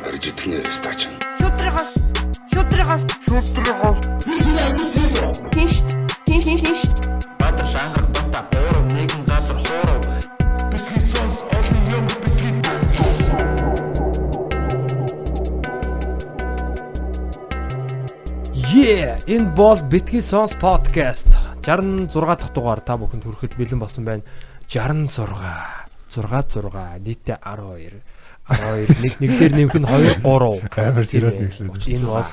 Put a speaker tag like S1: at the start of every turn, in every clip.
S1: Арж итгэнэ стач.
S2: Шүтрихос шүтрихос шүтрихос Тинш тинш тинш тинш
S3: Баатар шангар бата буурав нэгэн газар хуурав. Бидний сонс олон юм бидний
S4: Yeah, энэ бол Bitky Sons podcast. 66 дахь дугаар та бүхэнд хүрэхэд бэлэн болсон байна. 66 6 6 нийтээ 12 12 нэг нэг дээр нэмэх нь 2 3
S5: Амар serious нэгсэн.
S4: Энэ бол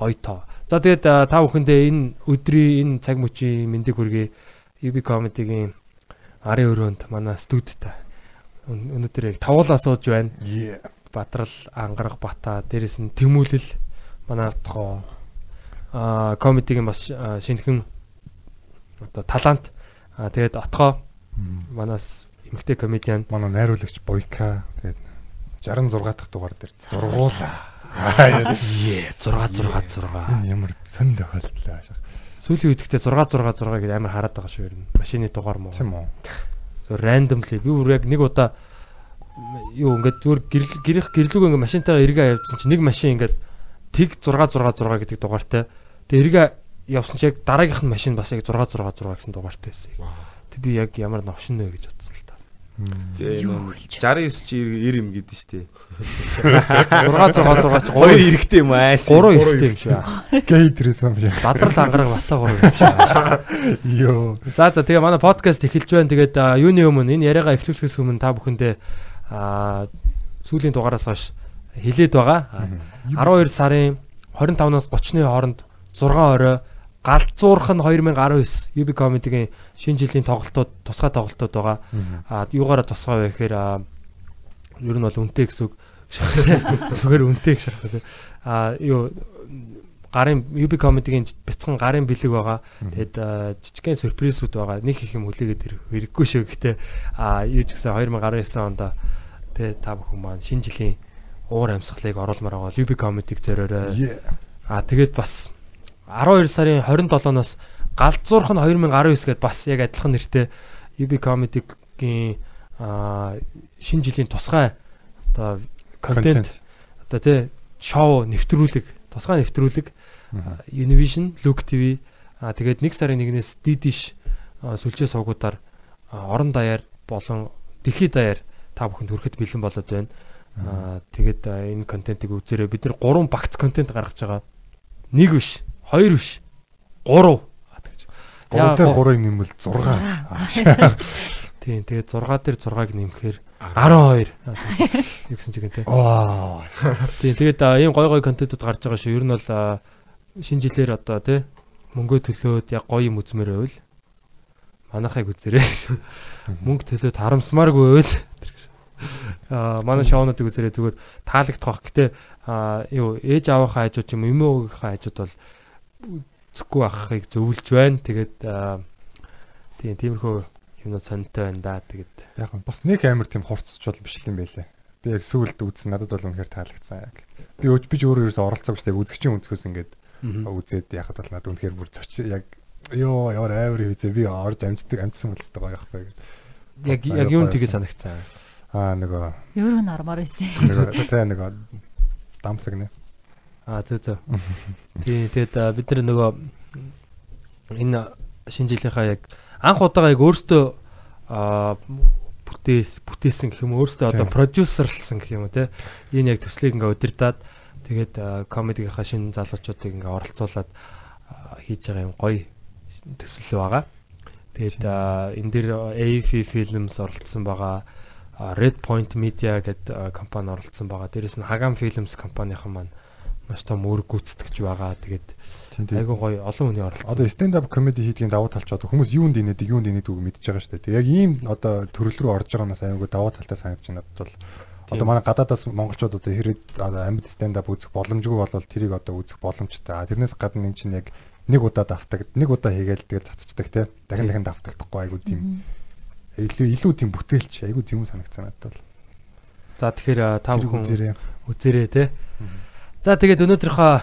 S4: гоё тоо. За тэгээд та бүхэндээ энэ өдрийн энэ цаг мөчийн мэндийг хүргэе. UB comedy-гийн арын өрөөнд манай студид өн- өнөөдөр яг тавуулаа сууж байна. Батрал ангараг бата дээрэс нь тэмүүлэл манай
S5: Тоо.
S4: а комедигийн бас а, шинэхэн одоо талант тэгээд отгоо манаас эмгтэй комедиан
S5: Манай найруулагч Бойка тэгээд 66 дахь дугаар дээр зургуулаа. Аа яа.
S4: е 6 6 6
S5: Энэ ямар сонь тохиолдол аа.
S4: сүүлийн үед гэхдээ 6 6 6 гэдэг амар хараад байгаа шүү нь машины дугаар мó
S5: Тийм үү?
S4: зөв randomly би бүр яг нэг удаа юу ингээд зүгээр гэрэл гэрлүүг ингээд машинтайгаа эргээ явуулсан чинь нэг машин ингээд тэг 6 6 6 гэдэг дугаартай тэгээ эргээ явсан чинь яг дараагийнх нь машин бас яг 6 6 6 гэсэн дугаартай байсан. Тэг би яг ямар новшин нэ гэж бодсон
S6: нөө 69 чи 90 юм гэдэг штэ.
S4: 6 6 6 чи
S6: Гоё
S4: 3
S6: эрэхтэй юм ааш.
S4: 3 ихтэй юм шиг.
S5: Гей дрэс юм шиг.
S4: Бадрал ангараг бата 3 юм шиг.
S5: Йоо.
S4: За за тэгээ манай подкаст эхэлж байна. Тэгээд юуны өмнө энэ яриагаа эхлүүлэхээс өмнө та бүхэндээ а сүүлийн дугаараас хойш хилээд байгаа. А, 12 сарын 25-наас 30-ны хооронд 6 орой галзуурх нь 2019 UB comedy-гийн шинэ жилийн тоглолтууд тусгай тоглолтууд байгаа. А юугаараа тусгай вэ гэхээр ер нь бол үнэтэй гэсэн үг. Зүгээр үнэтэй гэж тийм. А юу гарын UB comedy-гийн бяцхан гарын бэлэг байгаа. Тэгэд жижигхэн сюрпризүүд байгаа. Нэг их юм хүлээгээд хэрэггүй шүү. Гэхдээ а юу ч гэсэн 2019 онд тэ та бүхэн маань шинэ жилийн уур амьсгалыг оруулмаар байгаа. UB comedy-г зориорой. А тэгээд бас 12 сарын 27-оос галзуурх нь 2019 гэдээ бас яг адилхан нэртэй UB comedy-гийн шинэ жилийн тусгай одоо контент одоо тий шоу нэвтрүүлэг тусгай нэвтрүүлэг Univision, Look TV тэгээд 1 сарын 1-ээс Didish сүлжээ суугуудаар орон даяар болон дэлхийд даяар та бүхэнд хүрэхэд бэлэн болоод байна. Аа тэгээд энэ контентыг үзээрэй. Бид нар 3 багц контент гаргаж байгаа. Нэг биш, хоёр биш, гурав. А, тэгж.
S5: Гурав дээр
S4: гу-
S5: 3-ыг нэмвэл 6.
S4: Тийм, тэгээд 6 дээр 6-ыг нэмэхээр 12. А, тэгж. Юу гэсэн чигээр те.
S5: Вау.
S4: Тийм, тэгээд а, ийм гой гой контентууд гарч байгаа шүү. Ер нь бол а, шинэ жилээр одоо те мөнгө төлөөд яг гоё юм үзмээр байвал манайхыг үзээрэй. Мөнгө төлөөд харамсмааргүй байвал аа манай шоунуудыг үзээрэй зүгээр таалагдах бах. Гэтэ а юу ээж аавынхаа хажууд юм эмээ өвгийнхаа хажууд бол зүггүй байхыг зөвлөж байна. Тэгээд тийм тиймэрхүү юмнууд сониртой байна да. Тэгээд
S5: Яг нь бас нэг амар тийм хурцчвал биш юм байлээ. Би яг сүүлд үзсэн надад бол үнэхээр таалагдсан яг. Би өөч би ч өөрөө ерөөсө оролцоогүй шүү дээ. Үзэгчийн өнцгөөс ингээд үзээд яхад бол надад үнэхээр бүр зоч яг ёо ямар амар хийзээ би орж амждаг амжсан бол өстой гоё яахгүй.
S4: яг
S5: Аюу
S4: яг юу тгээ санагцсан.
S5: Аа нөгөө
S7: Юу н ормоор байсан.
S5: нөгөө тэ нөгөө дамсаг нэ.
S4: Аа зөө зөө. Тийм тэгээд а, бид нар нөгөө энэ шинэ жилийнхаа яг анх удаага яг өөртөө а бүтээс бүтээсэн гэх юм өөртөө одоо продюсерлсан гэх юм уу те. Энэ яг төслийг ингээ удирдаад тэгээд а, комедигийнхаа шинэ залуучуудыг ингээ оролцуулаад а, хийж байгаа юм гоё төсөл байгаа. Тэгээд а, энэ дээр AF Films оролцсон байгаа. а, Red Point Media гэдэг а, компани оролцсон байгаа. Дээрээс нь Hagan Films компанийхан маань маш том үүрэг гүйцэтгэж байгаа. Тэгээд айгүй гоё олон хүний оролцсон.
S5: Одоо stand up comedy хийдгийн давуу талч одоо хүмүүс юунд инээдэг юунд инээдэг мэдчихэж байгаа шүү дээ. Тэг яг ийм одоо төрөл рүү орж байгаанаас аюулгүй давуу талтай санагдаж байна надад бол. Одоо манай гадаадаас монголчууд одоо хэрэг амьд stand up үзэх боломжгүй болвол тэрийг одоо үзэх боломжтой. Тэрнээс гадна энэ чинь яг нэг удаа давтаг, нэг удаа хийгээл тэгээд цацчихдаг те. Дахин дахин давтагдахгүй айгүй тийм илүү илүү тийм бүтээлч айгүй зэвүүн санагдсан надад бол.
S4: За тэгэхээр та бүхэн
S5: үзээрэй.
S4: үзээрэй те. За тэгээд өнөөдрийнхөө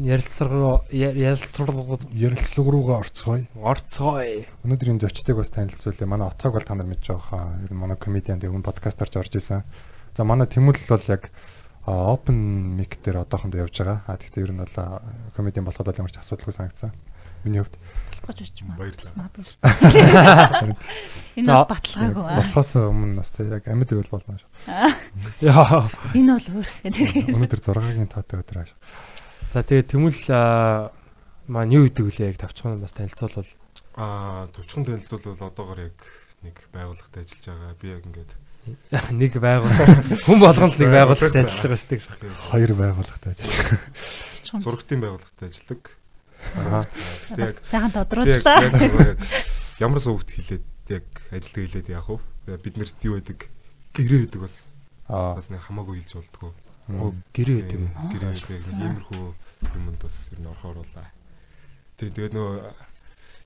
S4: ярилцлага ярилцлага
S5: Ярилцлага руугаа орцгоё.
S4: орцгоё.
S5: Өнөөдрийн зочдыг бас танилцуулъя. Манай Отог бол та нар мэдж байгаа хаа. Ер нь манай комедиан дээр хүн подкастаар ч орж исэн. За манай Тэмүл бол яг open mic дээр одоохондоо явж байгаа. А тэгтээ ер нь бол комедиан болоход бол ямар ч асуудалгүй санагдсан. Миний хувьд
S1: гэж үуч
S6: Баярлалаа.
S1: магадгүй шүү дээ. Энэ бол баталгаагүй. аа.
S5: болохоос өмнө бас тэг яг амьд үйл болно шүү.
S4: Яа.
S1: Энэ бол өөр гэдэг.
S5: Өнөөдөр 6-гийн таатай өдөр ааш.
S4: За тэгээ тэмүүл аа, маань юу гэдэг вүлээ яг тавчхан бас танилцуулбал
S6: Аа, төвчхон танилцуул бол одоогоор яг нэг байгууллагад ажиллаж байгаа. Би яг ингээд
S4: нэг байгууллага хүн болгонд нэг байгууллагад ажиллаж байгаа шүү дээ.
S5: Хоёр байгууллагад ажиллаж байгаа.
S6: зурагтын байгууллагад ажилладаг. Яг
S1: Сайхан тодрууллаа.
S6: ямар сувгт хилээд яг ажилтдаг хилээд яах вэ? Бид нэрт юу байдаг? Гэрээ байдаг бас.
S5: Аа.
S6: Бас нэг хамаагүй хэлж болдгоо.
S4: Оо гэрээ гэдэг юм.
S6: Гэрээ байдаг. Иймэрхүү юмд бас ер нь орохоор болоо. Тэг тэгээд нөгөө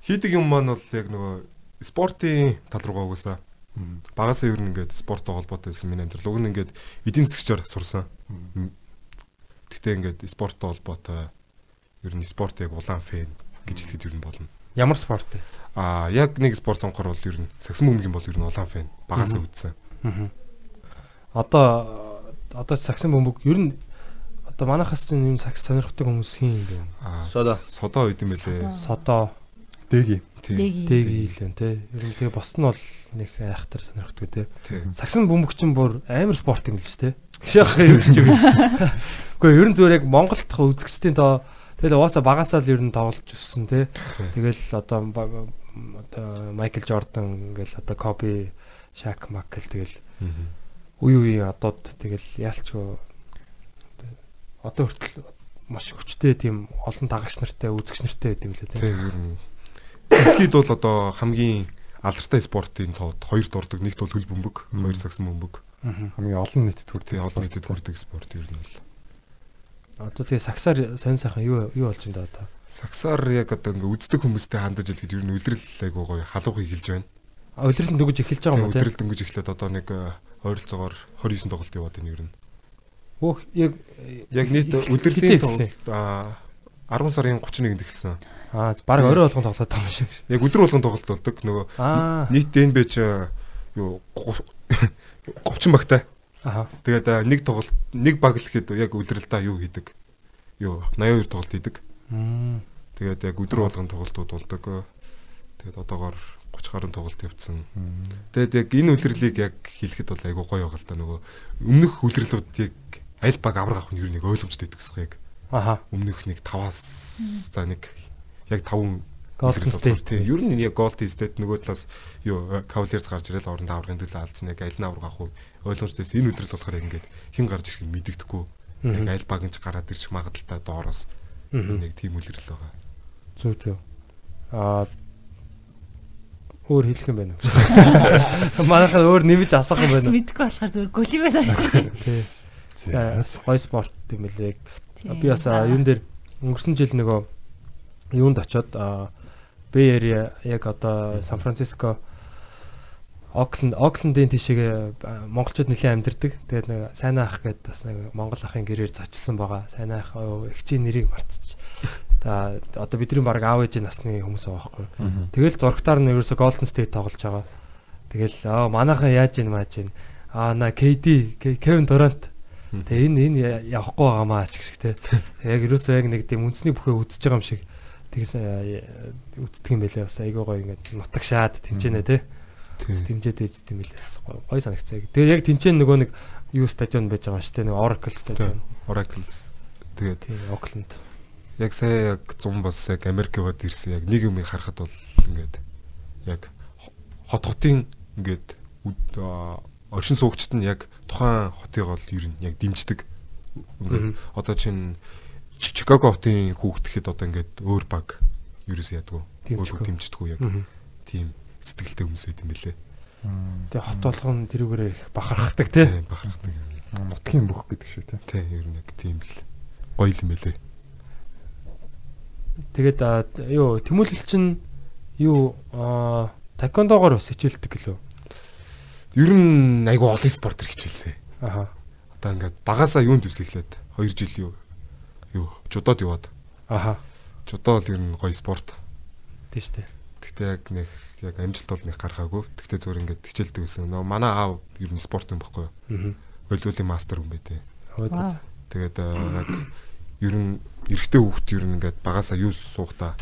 S6: хийдэг юм маань бол яг нөгөө спортын тал руугаа угаасаа багасаа ер нь ингээд спорттой холбоотой байсан миний амьдрал. Уг нь ингээд эдийн засгчаар сурсан. Гэхдээ ингээд спорттой холбоотой ер нь спорт яг улаан фэн гэж хэлэхэд ер нь болно.
S4: Ямар спорт вэ?
S6: Аа яг нэг спорт сонгохоор бол ер нь саксм бөмбөгийн бол ер нь улаан фэн багасаа үзсэн.
S4: Аа. Одоо одоо саксын бөмбөг ер нь одоо манайхаас чинь юм сакс сонирхдаг хүмүүс хин юм бэ?
S6: Аа
S7: Содо.
S6: Содо үед юм байлээ.
S4: Содо,
S5: Дэги.
S4: Дэги илэн те. Ер нь тэгээ бос нь бол нэг айхтар сонирхдаг те.
S6: Тийм.
S4: Саксын бөмбөг чинь бүр амар спорт юм л ч те. Гшаах юм л ч үгүй. Гэхдээ ер нь зүгээр яг Монголд тах үзэгчдийн тоо тэгэл угаасаа багасаа л ер нь тоглож өссөн те. Тэгэл одоо одоо Майкл Жордан ингээл одоо Коби, Шак Макл тэгэл үе үеийн одод тэгэл яалчгүй одоо хүртэл маш хүчтэй тийм олон дагагч нартай үзэгч нартай байт юм лээ
S6: нь. Дэлхийд бол одоо хамгийн алдартай спортын тоод хоёр дурдаг. Нэгт бол хөл бөмбөг, хоёр саксм бөмбөг.
S5: Хамгийн олон нийтэд хүрдэг.
S6: Олон нийтэд хүрдэг спорт ер нь бол.
S4: Одоо тэгээ саксаар сонь сайхан юу юу болж энэ одоо.
S6: Саксаар яг одоо ингээ үздэг хүмүүстэй хандаж хэлэхэд ер нь үлрэл айгуу гоё халуугыг хэлж байна.
S4: А удирдал дөнгөж эхэлж байгаа юм тийм.
S6: үлрэл дөнгөж эхлээд одоо нэг э, ойролцоогоор 29 тоглолт яваад байна ер нь.
S4: Өөх яг
S6: Яг нийт үлрэлийн тоглолт аа 10 сарын 31-нд эхэлсэн.
S4: Аа баг орой болгон тоглоод байгаа юм шиг.
S6: Яг өдөр болгон тоглолт болдог. Нөгөө нийт ДНБ ч э, юу 30 багтай.
S4: Аа.
S6: Тэгээд а, нэг тоглолт нэг баг л ихэд яг үлрэлдээ юу хийдэг? Юу 82 тоглолт хийдэг.
S4: Мм.
S6: Тэгээд яг өдөр болгон тоглолтууд болдог. Тэгээд одоогоор 30 гаруй тоглолт явцсан. Тэгээд яг энэ үлрэлийг яг хэлэхэд бол айгу гоё байгаа л да нөгөө өмнөх үлрэлүүдийг аль баг авраг авах нь юу нэг ойлгомжтой байдаг гэсэн яг
S4: Аха.
S6: өмнөх нэг 5-аас за нэг яг 5
S4: Golden State.
S6: Тийм. Ер нь яг Golden State нөгөө талаас юу Cavaliers гарч ирэл орондоо аврагын төлөө алдсан яг аль нь авраг авах вэ? Ойлгомжтойс энэ үлрэл болохоор яг ингээд хэн гарч ирэх нь мэдэгдэхгүй. Яг аль баг нь ч гараад ирчих магадaltaй доороос нэг тийм үлрэл байгаа.
S4: Зүг зүг. Аа өөр хэлэх юм байна уу? Манайхаа өөр нэмж асах юм байна уу?
S1: Мэдгүй болохоор зүгээр голимээ санагдав.
S4: Тий. Бас гой спорт юм лээ.
S1: Тийм.
S4: Би бас юун дээр өнгөрсөн жил нөгөө юунд очоод Bay Area яг одоо Сан Франциско Окленд Оклендийн тийшээ монголчууд нэлээд амьдэрдэг. Тэгээд нэг сайн ах гэдэг бас нэг монгол ахын гэрээр зочилсан байгаа. Сайн ах эгчийн нэрийг мартчих. За одоо бидний баг аав ээжийн насны хүмүүс байгаа байхгүй. Тэгэл зургатаар нь ерөөсө Golden State тоглож байгаа. Тэгэл аа манайхан яаж ийн мааж ийн. Аа на KD Kevin Durant. Тэгээ энэ энэ явахгүй байгаамаа ч гэх шиг те. Яг ерөөсөө яг нэг тийм үндэсний бүхээ үзэж байгаа юм шиг. Тэгээс үздэг юм байлээ бас айгуу гоё ингээд нутагшаад тэнцэнэ те. Бас дэмжээд ээж юм билээ бас гоё гоё санагцаа. Тэгээ яг тэнцэн нөгөө нэг юу стадион байж байгаа шүү дээ. Нэг Oracle стадион.
S6: Oracles. Тэгээд
S4: Тийм Oakland.
S6: яг сая яг зам бас яг Америк яваад ирсэн яг нэг юм харахад бол ингээд яг хот хотын ингээд оршин суугчид нь яг тухайн хотыг бол ер нь яг дэмждэг. Ингээд одоо чинь Чи- Чикаго хотын хүүхдтэхэд одоо ингээд өөр баг ерөөсөө ядгүй.
S4: Дэмжихгүй.
S6: Өөр дэмждэггүй яг тийм сэтгэлтэй хүмүүс байт юм бэлээ.
S4: Тэгээ хот болгон тэрүүгээр их бахархдаг те.
S6: Тийм бахархдаг.
S5: Нутгийн бүх гэдэг шүү те.
S6: Тийм ер нь яг тийм л гоё юм бэлээ.
S4: Тэгээд юу тэмүүлэл чинь юу аа таквондогоор бас хичээлдэг гэлөө.
S6: Ер нь айгу олон спортер хичээлсэн.
S4: Аха.
S6: Одоо ингээд багасаа юунд дэвс эхлээд 2 жил юу юу жудод яваад.
S4: Аха.
S6: Жудоо бол ер нь гоё спорт.
S4: Тийм шүү дээ.
S6: Гэхдээ яг нэг яг амжилт бол нэг гаргаагүй. Гэхдээ зүгээр ингээд хичээлдэг байсан. Нөө манай аав ер нь спорт юм баггүй юу?
S4: Аа.
S6: Волейболын мастер юм
S4: за.
S6: Тэгээд аа, яг ер нь эрэгтэй хүүхд ер нь ингээд багасаа юу суухта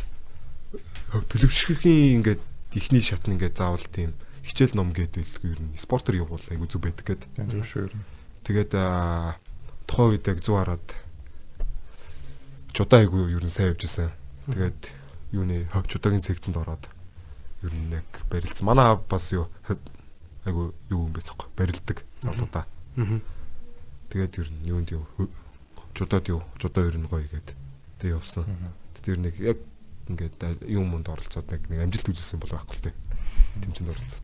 S6: төлөвшөрхийн ингээд ихний шат нь ингээд заавал тийм хичээл ном гэдэг ер нь спортер явуул айгу зүг байдаг гэд.
S5: Тийм шүү. ер нь.
S6: Тэгээд аа, тухайн үед яг 100 хараад жудаа айгу ер нь сайн явж исэн. Тэгээд юуны ховчудагийн секцэнд ороод ер нь яг барилдсан. Манай аав бас юу айгу юу юм байсан бэ? Барилдаг залуудаа. Тэгээд ер нь юунд юу жудаад юу жудаа ер нь гоё гээд тэг явсан. Тэр нэг яг ингээд юм монд оролцоод нэг нэг амжилт үзүүлсэн бол байхгүй л дээ. Тэмцээнд оролцоод.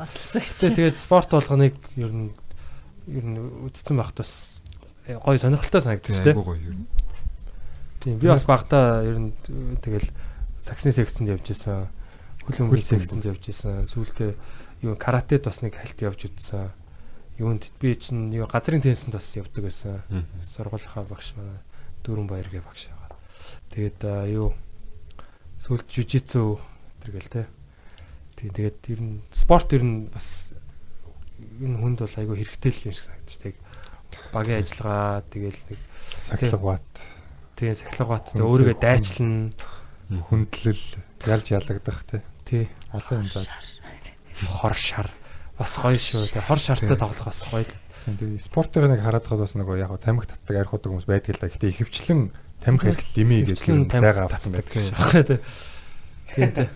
S1: Оролцогч.
S4: Тэ тэгээд спорт болгоныг ер нь ер нь үдцсэн байхад бас гоё сонирхолтой санагдчих
S6: Тийм
S4: тийм.
S6: айгу гоё ер нь.
S4: Тийм би бас багтаа ер нь тэгэл саксны секцэнд явж исэн. Хөл өмгөл секцэнд явж исэн. Сүүлдээ юу каратед бас нэг хальт явж үзсэн. Юунд би чинь юу газрын теннисэнд бас явдаг байсан. Сургуулийнхаа багш манай дөрвөн баяргийн багш байгаа. Тэгээд юу сүүлд жижитсу тэргээл те. Тэгээд ер нь спорт ер нь бас энэ хүнд бол айгүй хэрэгтэй л юм шиг санагдчих. Тэг багийн ажиллагаа тэгэл нэг
S5: Сахилгават,
S4: тийм сахилгават тэг өөрийгөө дайчлна
S5: хүндлэл, ялж ялагдах тий.
S4: тий
S5: Олон юм заа.
S4: хор шар бас гоё шүү. Тэг хор шартай тоглох бас гоё. л.
S5: Тэгээ спортыг нэг хараад хад бас нөгөө яг хаа тамхи татдаг арх удаг хүмүүс байдаг л да. Гэхдээ ихэвчлэн тамхи арх лими гэж зайгаа авсан байдаг шээ.
S4: шахаа тий. Тий.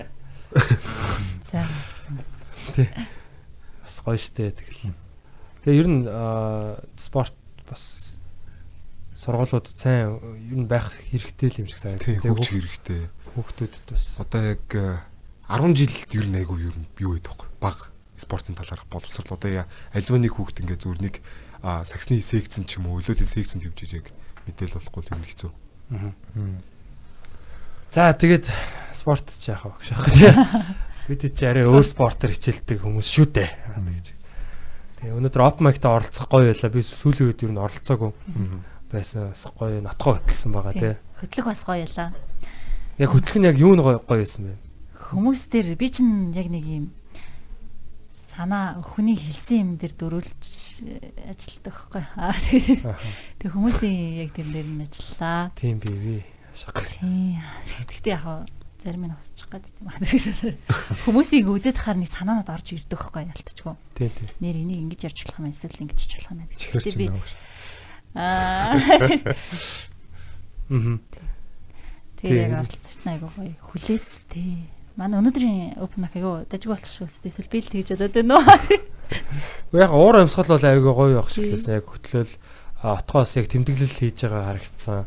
S1: За.
S4: Бас гоё штэ тэгэл. Тэгээ ер нь спорт бас сургуулиуд сайн нь байх хэрэгтэй л юм шиг санагдав.
S6: Тий хөгжих хэрэгтэй.
S4: хүүхдүүдэд бас
S6: Одоо яг э, 10 жилд ер нь айгу ер нь юу байдаг вэ? Баг спортын талаарх боловсрол одоо альва нэг хүүхд ингээ зүгээр нэг саксны секцэн ч юм уу өлөөлийн секцэнд явж ижиг мэдээл болохгүй юм хэцүү.
S5: Мм.
S4: За тэгээд спорт ч яах вэ гэж байна тий. Бид ч арай өөр спортоор хичээлдэг хүмүүс шүү дээ. Гэж. Тэгээ өнөөдөр open mic-та оролцох гоё байлаа. Би сүүлийн үед ер нь оролцоогүй
S5: Мм.
S4: Байсан. Бас гоё нотгоо хөтлсөн байгаа тий.
S1: Хөтлөх бас гоё ялаа.
S4: Яг хөтлөх нь яг юу нь гоё гоё байсан бэ?
S1: Хүмүүс дээр би чинь яг нэг юм санаа хүний хэлсэн юм дээр дөрүүлж э. Аа тэгээд тэг хүмүүсийн яг тэр дээр нь ажиллаа.
S4: Тийм би би. Шаг.
S1: Тийм. Гэхдээ яг зарим нь хосчих гад тийм аа. Хүмүүсийг үзээд хахаар нэг санаанууд орж ирдэг байхгүй ялтчгүй.
S4: Тийм тийм.
S1: Нэр энийг ингэж ярьж болох юм эсвэл ингэж хийж болох юм Гэхдээ
S5: чинь
S1: би. Аа
S4: Мгм.
S1: тэгээ яг
S4: Тийм.
S1: оролцсон айгуу гоё хүлээцтэй. Манай өнөөдрийн open mic айгуу дажиг болох шүү. Эсвэл би л тэгж бодоод байна уу?
S4: Яг уур амьсгал бол айгүй гоё явах шиг лээсэн. Яг хөтлөөл отгоос яг тэмдэглэл хийж байгаа харагдсан.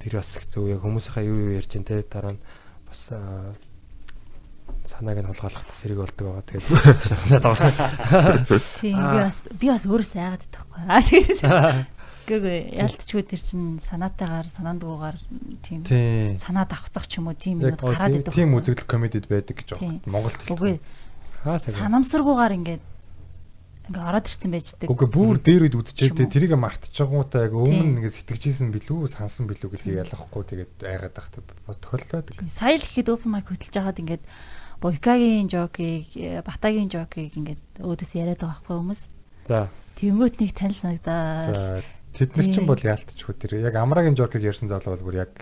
S4: Тэр бас их зөв яг хүмүүсийнхаа юу юу ярьж байна те дараа нь бас санааг нь хулгайлах зэрэг болдог байгаа. Тэгээд шахнаад авсан.
S1: Тийм би бас би бас өөрөө сайгаад байхгүй. Аа тэгээд Гэхдээ ялтчгүй тэр чин санаатайгаар санаандгуугаар тийм санаа давхцах ч юм уу тийм юмуд гараад идэв.
S5: тийм үзэгдэл комедид байдаг гэж байна. Монголд
S1: Үгүй санамсаргуугаар ингээд ингээ ороод ирсэн байждаг.
S5: Үгүй бүр дээр үед
S1: юм
S5: тэ тэрийг мартчихгүйтэй яг өмнө нэгэ сэтгэжсэн билүү сансан билүү гэдгийг ялгахгүй тэгээд айгаад бас тохиолдол байдаг.
S1: Сая л гэхэд open mic хөтлж байгаад ингээд Бойкагийн жокийг, Батагийн жокийг ингээд өөдөөс яриад байгаа байхгүй хүмүүс.
S4: За.
S1: Тэнгүүт нэг танил санагдаа.
S5: За тэд нар чинь
S1: Тийм.
S5: бол яалтчгүй тэр яг амрагийн жокийг ярьсан залуу бол бүр яг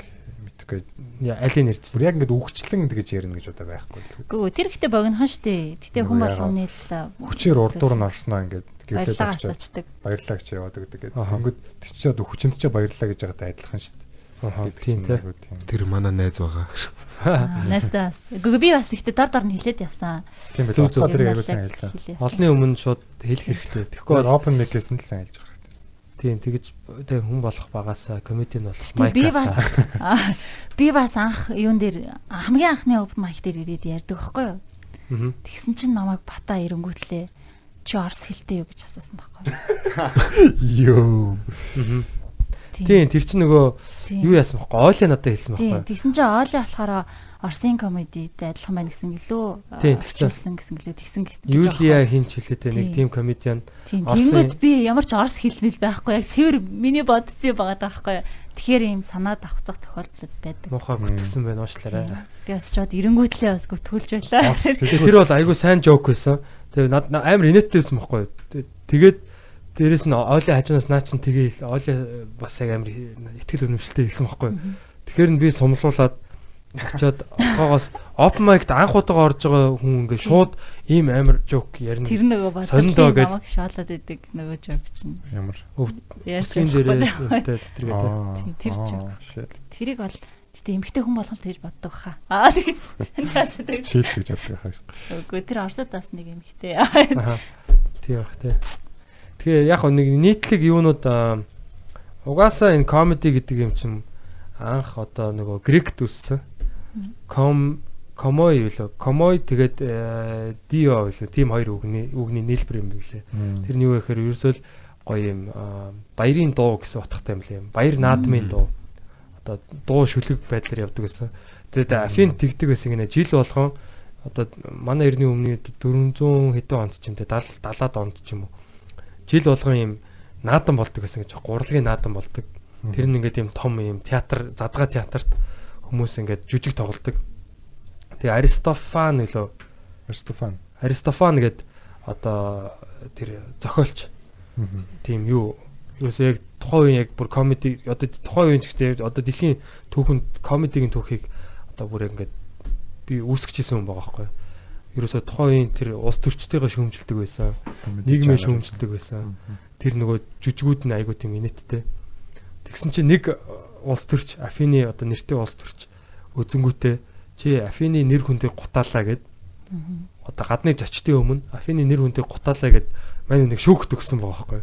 S5: мэдхгүй
S4: Я алийг нэрч.
S5: бүр яг ингээд үгчлэн тэгэж ярина гэж удаа байхгүй л.
S1: Гүү тэр ихтэй богинохон штэ. Гэтэ хүн болгоны л
S5: Хүчээр урдуур нь орсноо ингээд очиж
S1: асаачдаг.
S5: баярлаа гэж яваад гэдэг. Тэнгүүд тэр одоо хүчинд ч баярлаа гэж байгаад адилхан шүү дээ.
S4: Аа
S5: Гэдэг
S4: тийм.
S6: Тэр манай найз байгаа.
S1: Настас. Гүү би бас ихтэй дор дор нь хилээд явсан.
S5: Тийм байх. Одоо тэр
S1: бол
S5: сайн
S1: яг
S5: хэлсэн.
S4: Олны өмнө шууд хэлэх хэрэгтэй. Тэгэхгүй бол
S5: open mic гэсэн л сайн хэлж.
S4: Тийм тэгэж тэг хүн болох багасаа комедийн болох
S1: Тэг би бас би бас анх юун дээр хамгийн анхны open mic дээр ирээд ярьдаг байхгүй юу? Тэгсэн чинь намайг бата ирэнгүүтлээ чи орс хэлтэй юу гэж асуусан байхгүй юу?
S5: Йоо.
S4: Тийм тэр чинь нөгөө
S1: Тийм.
S4: юу яасан бэхгүй ойлоо надад хэлсэн
S1: Тийм.
S4: бэхгүй.
S1: Тэгсэн чинь оолын болохоор Орсын комедитэй адилхан байна гэсэн гэлөө.
S4: Тийм, тэгсэн.
S1: тэгсэн гэсэн гэлөө тэгсэн гэсэн.
S4: Юлия хин ч хэлээтэй нэг
S1: тийм
S4: комедиан
S1: Тэнгүүд би ямар ч орс хэлмэл байхгүй яг цэвэр миний бодсон юм байгаа байхгүй? Тэгэхээр ийм санаа давхцах тохиолдол байдаг.
S4: муухай бүтгсэн байна уучлаарай.
S1: Би бас шууд ирэнгүүтлээ бас гүтгүүлж байлаа.
S4: Тэр бол айгүй сайн жоок байсан. Тэгээ над амар инээдтэй байсан байхгүй Тэгээд Дээрээс нь Оли хажуунаас наа чин тэгээ Оли бас яг амар ихтгэл өнөмшлтэй хэлсэн байхгүй. Тэгэхээр нь би сумлуулаад очиод отгоогоос open mic-д анх удаа орж байгаа хүн ингээ шууд ийм амар жоок ярина.
S1: Тэр нөгөө
S4: гэж.
S1: намайг шаалаад идэг нөгөө жог чинь.
S5: Ямар.
S4: Өсгийн дээрээ тэр гэдэг.
S1: Тэр
S5: shit.
S1: Тэрийг бол тэгтээ эмгтэй хүн болгол тэгж боддог хаа. Аа тэгж. За
S5: Чийл гэж яддаг хаа.
S1: Үгүй тэр Оросд бас нэг эмгтэй.
S4: Тийм бах тий. Тэгээ яг нэг нийтлэг юунууд аа, угаасаа энэ comedy гэдэг юм чинь анх одоо нөгөө грект үссэн. Ком комой юу лөө комой тэгээд э, дио юу лөө тийм хоёр үгний үгний нийлбэр юм билээ. Тэр нь юу гэхээр ерөөсөө л гоё юм баярын дуу гэсэн утгатай юм лээ. Баяр наадмын дуу. Одоо дуу шүлэг байдлаар явдаг гэсэн. Тэгээд афин тэгдэг байсан гинэ жил болгон одоо манай эртний өмнө 400 хэдэн онд ч юм те 70 70-аад онд ч юм уу. Жил болгон юм наадан болдог гэсэн гэж гурлагийн наадан болдог. Тэр нь ингээд юм том юм театр задгаа театрт хүмүүс ингээд жүжиг тоглодог. Тэгээ Аристофан нөлөө
S5: Стефан.
S4: Аристофан гээд одоо тэр зохиолч тийм юу ерөөсөө яг тухайн үеийн яг бүр комеди одоо тухайн үеийн гэхдээ одоо дэлхийн түүхэнд комедигийн түүхийг одоо бүр ингээд би үүсгэж исэн хүн байгаа байхгүй. Ерөөсөө тухайн үеийн тэр улс төрчтэйгээ шүүмжилдэг байсан. Нийгмээ шүүмжилдэг байсан. Тэр нөгөө жүжигүүд нь айгуу тийм инэттэй. Тэгсэн чинь нэг улс төрч Афины одоо нэртэй улс төрч өзөнгүүтээ чи Афины нэр хүндийг гутаалаа гэд одоо гадны зочдын өмнө Афины нэр хүндийг гутаалаа гэд мань нэг шүүхт өгсөн байгаа байхгүй.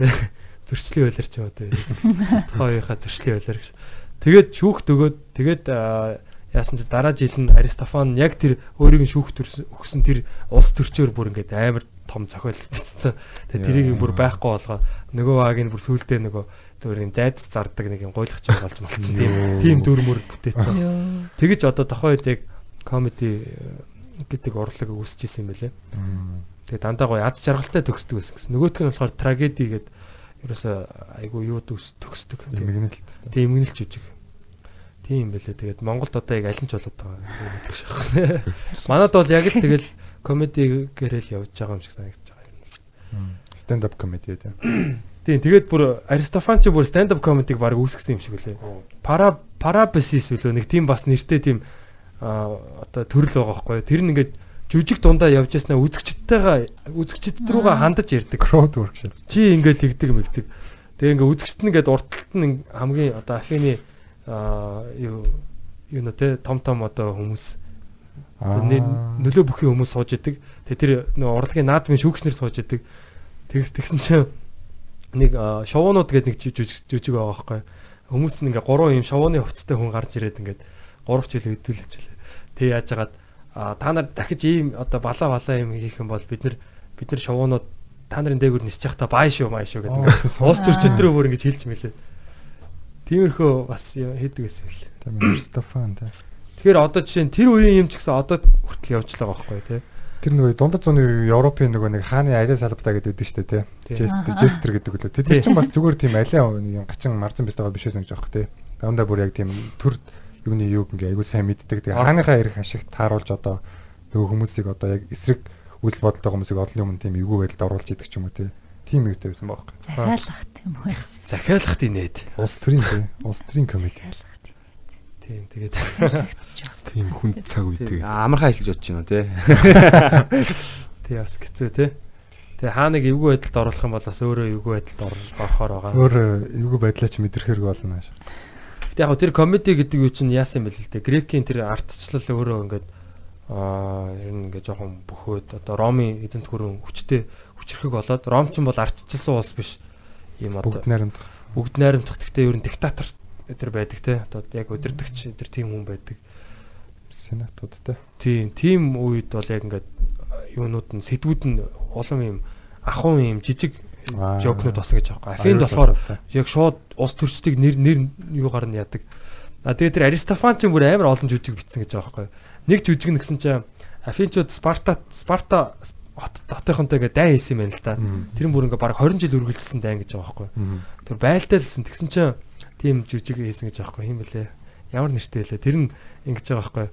S4: зөрчлийн байлаар ч юм одоо тухайынхаа зөрчлийн байлаар гэж. Тэгээд шүүхт өгөөд тэгээд яасан чи дараа жил нь Аристофан яг тэр өөрийг нь шүүхт өгсөн тэр улс төрчөөр бүр ингээд амар том зохиол бичсэн. Тэгээд тэрийг бүр байхгүй болгоо нөгөө баг нь бүр сүултээ нөгөө зүгээр юм зайд зардаг нэг юм гойлох чинь болж малцсан тийм тийм дүр мөр бүтээсэн. Тэгэж одоо тохоо үед яг комеди гэдэг урлагийг үүсэж исэн юм байлээ. Тэгээ дандаа гоё ад жаргалтай төгсдөг гэсэн. Нөгөөх нь болохоор трагеди гэдэг ерөөсөө айгу юу төгс төгсдөг.
S5: Эмгэнэлт.
S4: Тийм эмгэнэлж үжиг. Тийм байлээ. Тэгээд Монголд одоо яг аль нь ч болоод байгаа. Манад бол яг л тэгэл комеди гэрэл явж байгаа юм шиг санагдаж байгаа юм.
S5: Stand up comedy тийм.
S4: Тийм тэгээд бүр Аристофан ч бүр stand up comedy-г баг үүсгэсэн юм шиг үлээ. Пара парабесис үлээ нэг тийм бас нэртэй тийм одоо төрөл байгаа байхгүй. Тэр нь ингээд жүжиг дундаа явж яснаа үзэгчдтэйгээ үзэгчд рүүгээ хандаж ярьдаг.
S5: Crowd work шээ.
S4: Чи ингээд тэгдэг мэгдэг. Тэгээ ингээд үзэгчт нь ингээд уртталт нь хамгийн одоо афины юу юу нэ те том том одоо хүмүүс нөлөө бүхий хүмүүс сууж идэг. Тэгээ тэр нөгөө урлагийн наадмын шүүгснэр сууж идэг. Тэгс тэгсэн чинь нэг аа, шовуунууд гэдэг нэг жүжиг байгаа байхгүй. Хүмүүс нь ингээ гурван юм шовууны хувцастай хүн гарч ирээд ингээд гурав хэл хөдөлж лээ. Тэг яаж яагаад а та нар дахиж ийм одоо балаа балаа юм хийх юм бол бид нар бид нар шовуунууд та нарын дээгүүр нисэж явахдаа бай шүү май шүү гэдэг ингээд уус төрчөд рүү бүр ингэж хэлж мэлээ. Тиймэрхүү бас юм хийдэг юм лээ.
S5: Тийм Стефан тийм.
S4: Тэгэхээр одоо жишээ нь тэр үеийн юм ч гэсэн одоо хүртэл явж байгаа байхгүй тий.
S5: Тэр нөгөө дундад зууны Европын нөгөө нэг хааны ариа салбатаа гэдэг үү шүү дээ
S4: Тийм.
S5: тий. Жестер жестер гэдэг үлээ. Тэд нар чинь бас зүгээр тийм юм гачин марцсан биш байгаа биш байсан гэж аахгүй тий. Дандаа бүр яг тийм төр юуны юу ингээ айгу сайн мэддэг. Тэгээ хааныхаа ярих ашиг тааруулж одоо нөгөө хүмүүсийг одоо яг эсрэг үйл бодолтой хүмүүсийг одлын өмнө тийм эвгүй байдалд оруулж идэг ч юм уу тий. Тийм юутай байсан байхгүй.
S1: Захиалах тийм үү?
S4: Захиалах дийнэд.
S5: Улс төрийн тий. Улс төрийн комеди.
S4: Тийм тэгээд
S6: Тийм хүн цаг
S7: Тэг
S6: үетэй.
S7: амархан ажиллаж бодож байна тий.
S4: тий бас хэцүү тий. Тэгээ хаа нэг эвгүй байдалд оруулах юм бол бас өөрөө эвгүй байдалд орохоор байгаа.
S5: Өөр эвгүй байдлаа ч мэдрэхэрэг болно.
S4: Гэтэ яг тэр комеди гэдэг юу чинь яасан юм бэ л дээ. Грекийн тэр артчлал өөрөө ингээд аа ер нь ингээд жоохон бөхөөд одоо Ромын эзэнт гүрэн хүчтэй хүчрхэг болоод Ром ч бол артчилсан улс биш. Ийм одоо
S5: Бүгд найрамдах.
S4: бүгд найрамдах гэхдээ ер нь диктатор тэр байдаг те. Одоо яг удирдахч тэр тийм хүн байдаг.
S5: Сенатуудтай.
S4: Тийм, тийм үед бол яг ингээд юунууд нь сэдвүүд нь улам юм ахуй юм жижиг жокнууд басан гэж байгаа. Афинд болохоор яг шууд ус төрчдгийг нэр нэр юугаар нь яадаг. А тэгээд тэр Аристофан ч бүр амар олон жүжиг бичсэн гэж байхгүй. Нэг жүжиг нь гэсэн чинь Афинчууд Спарта Спарта хот хотынхонтой ингээ дайн хийсэн юм байна л да. Тэр бүр ингээ баг 20 жил үргэлжилсэн дайн гэж байгаа байхгүй. Тэр байлтай лсэн тэгсэн чинь тийм жүжиг хийсэн гэж байхгүй. Хин блэ? Ямар нэртэй лээ? Тэр нь ингэж байгаа байхгүй.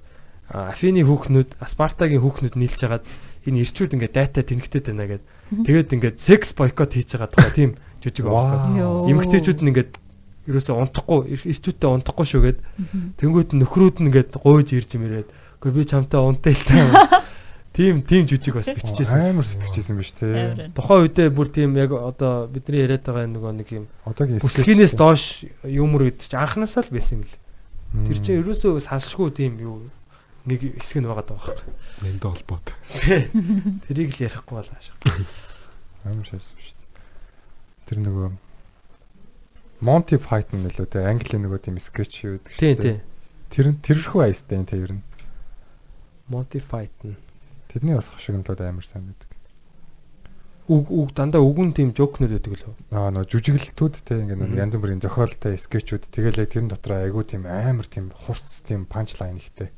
S4: Афины хүүхнүүд, Аспартагийн хүүхнүүд нийлж хагаад энэ ирчүүд ингээд дата тэнэгтэй байна гэд. Тэгээд ингээд секс бойкот хийж байгаа тохоо тийм жүжиг.
S1: Йоо.
S4: Эмэгтэйчүүд нь ингээд ерөөсөө унтахгүй ирчүүдтэй унтахгүй шүүгээд тэнгууд нь нөхрүүд нь ингээд гуйж ирж мэрээд үгүй би чамтай унтаа л таа. Тийм тийм жүжиг бас биччихсэн.
S5: Амар сэтгэжсэн биз тээ.
S4: Тухайн үедээ бүр тийм яг одоо бидний яриад байгаа нөгөө нэг юм
S5: Одоогийн
S4: бүслэгнээс доош юмр гэдэг чинь анханасаа л байсан юм л. Тэр чинь ерөөсөө салшгүй тийм юу нэг хэсэг нь байгаа даа байхгүй.
S6: Энд холбоот.
S4: Тэрийг л ярихгүй болоо шах.
S5: амар шавсан биз тээ. Тэр нөгөө Monty Python нөлөө тэ Английн нөгөө тийм скетч юу гэдэг
S4: Тийм
S5: шүү
S4: тийм.
S5: Тэр нь тэрхүү айстай энэ тэр нь.
S4: Monty Python.
S5: Тэдний бас хашигнлууд амар сайн байдаг.
S4: Үг үг дандаа үгэн тийм жокнууд байдаг лөө.
S5: Аа нөгөө жүжиглэлтүүд те ингээд нөгөө янз бүрийн зохиолтой скетчүүд тэгэл яг тэрэн дотор айгу тийм амар тийм хурц тийм панчлайн ихтэй.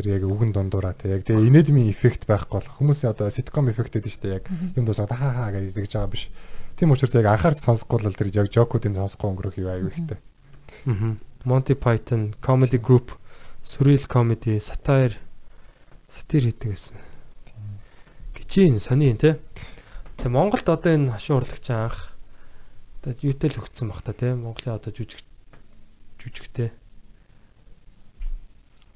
S5: Тэр яг үгэн дундуура те яг тэгээ инедми эффект байхгүй болох хүмүүсийн одоо ситком эффект гэдэг нь шүү дээ яг юм дуусаад хаа хаа гэж тэгж байгаа биш. Тийм учраас яг анхаарч сонсохгүй л тэр яг жокуудын сонсохгүй өнгөрөх юу айгу ихтэй.
S4: Monty Python comedy group surreal comedy satire сатир хийдэг байсан. Гिचийн сони те. Тэгээ Монголд одоо энэ хашийн урлагч анх одоо юутай л өгцөн бах та те. Монголын одоо жүжиг жүжигтэй.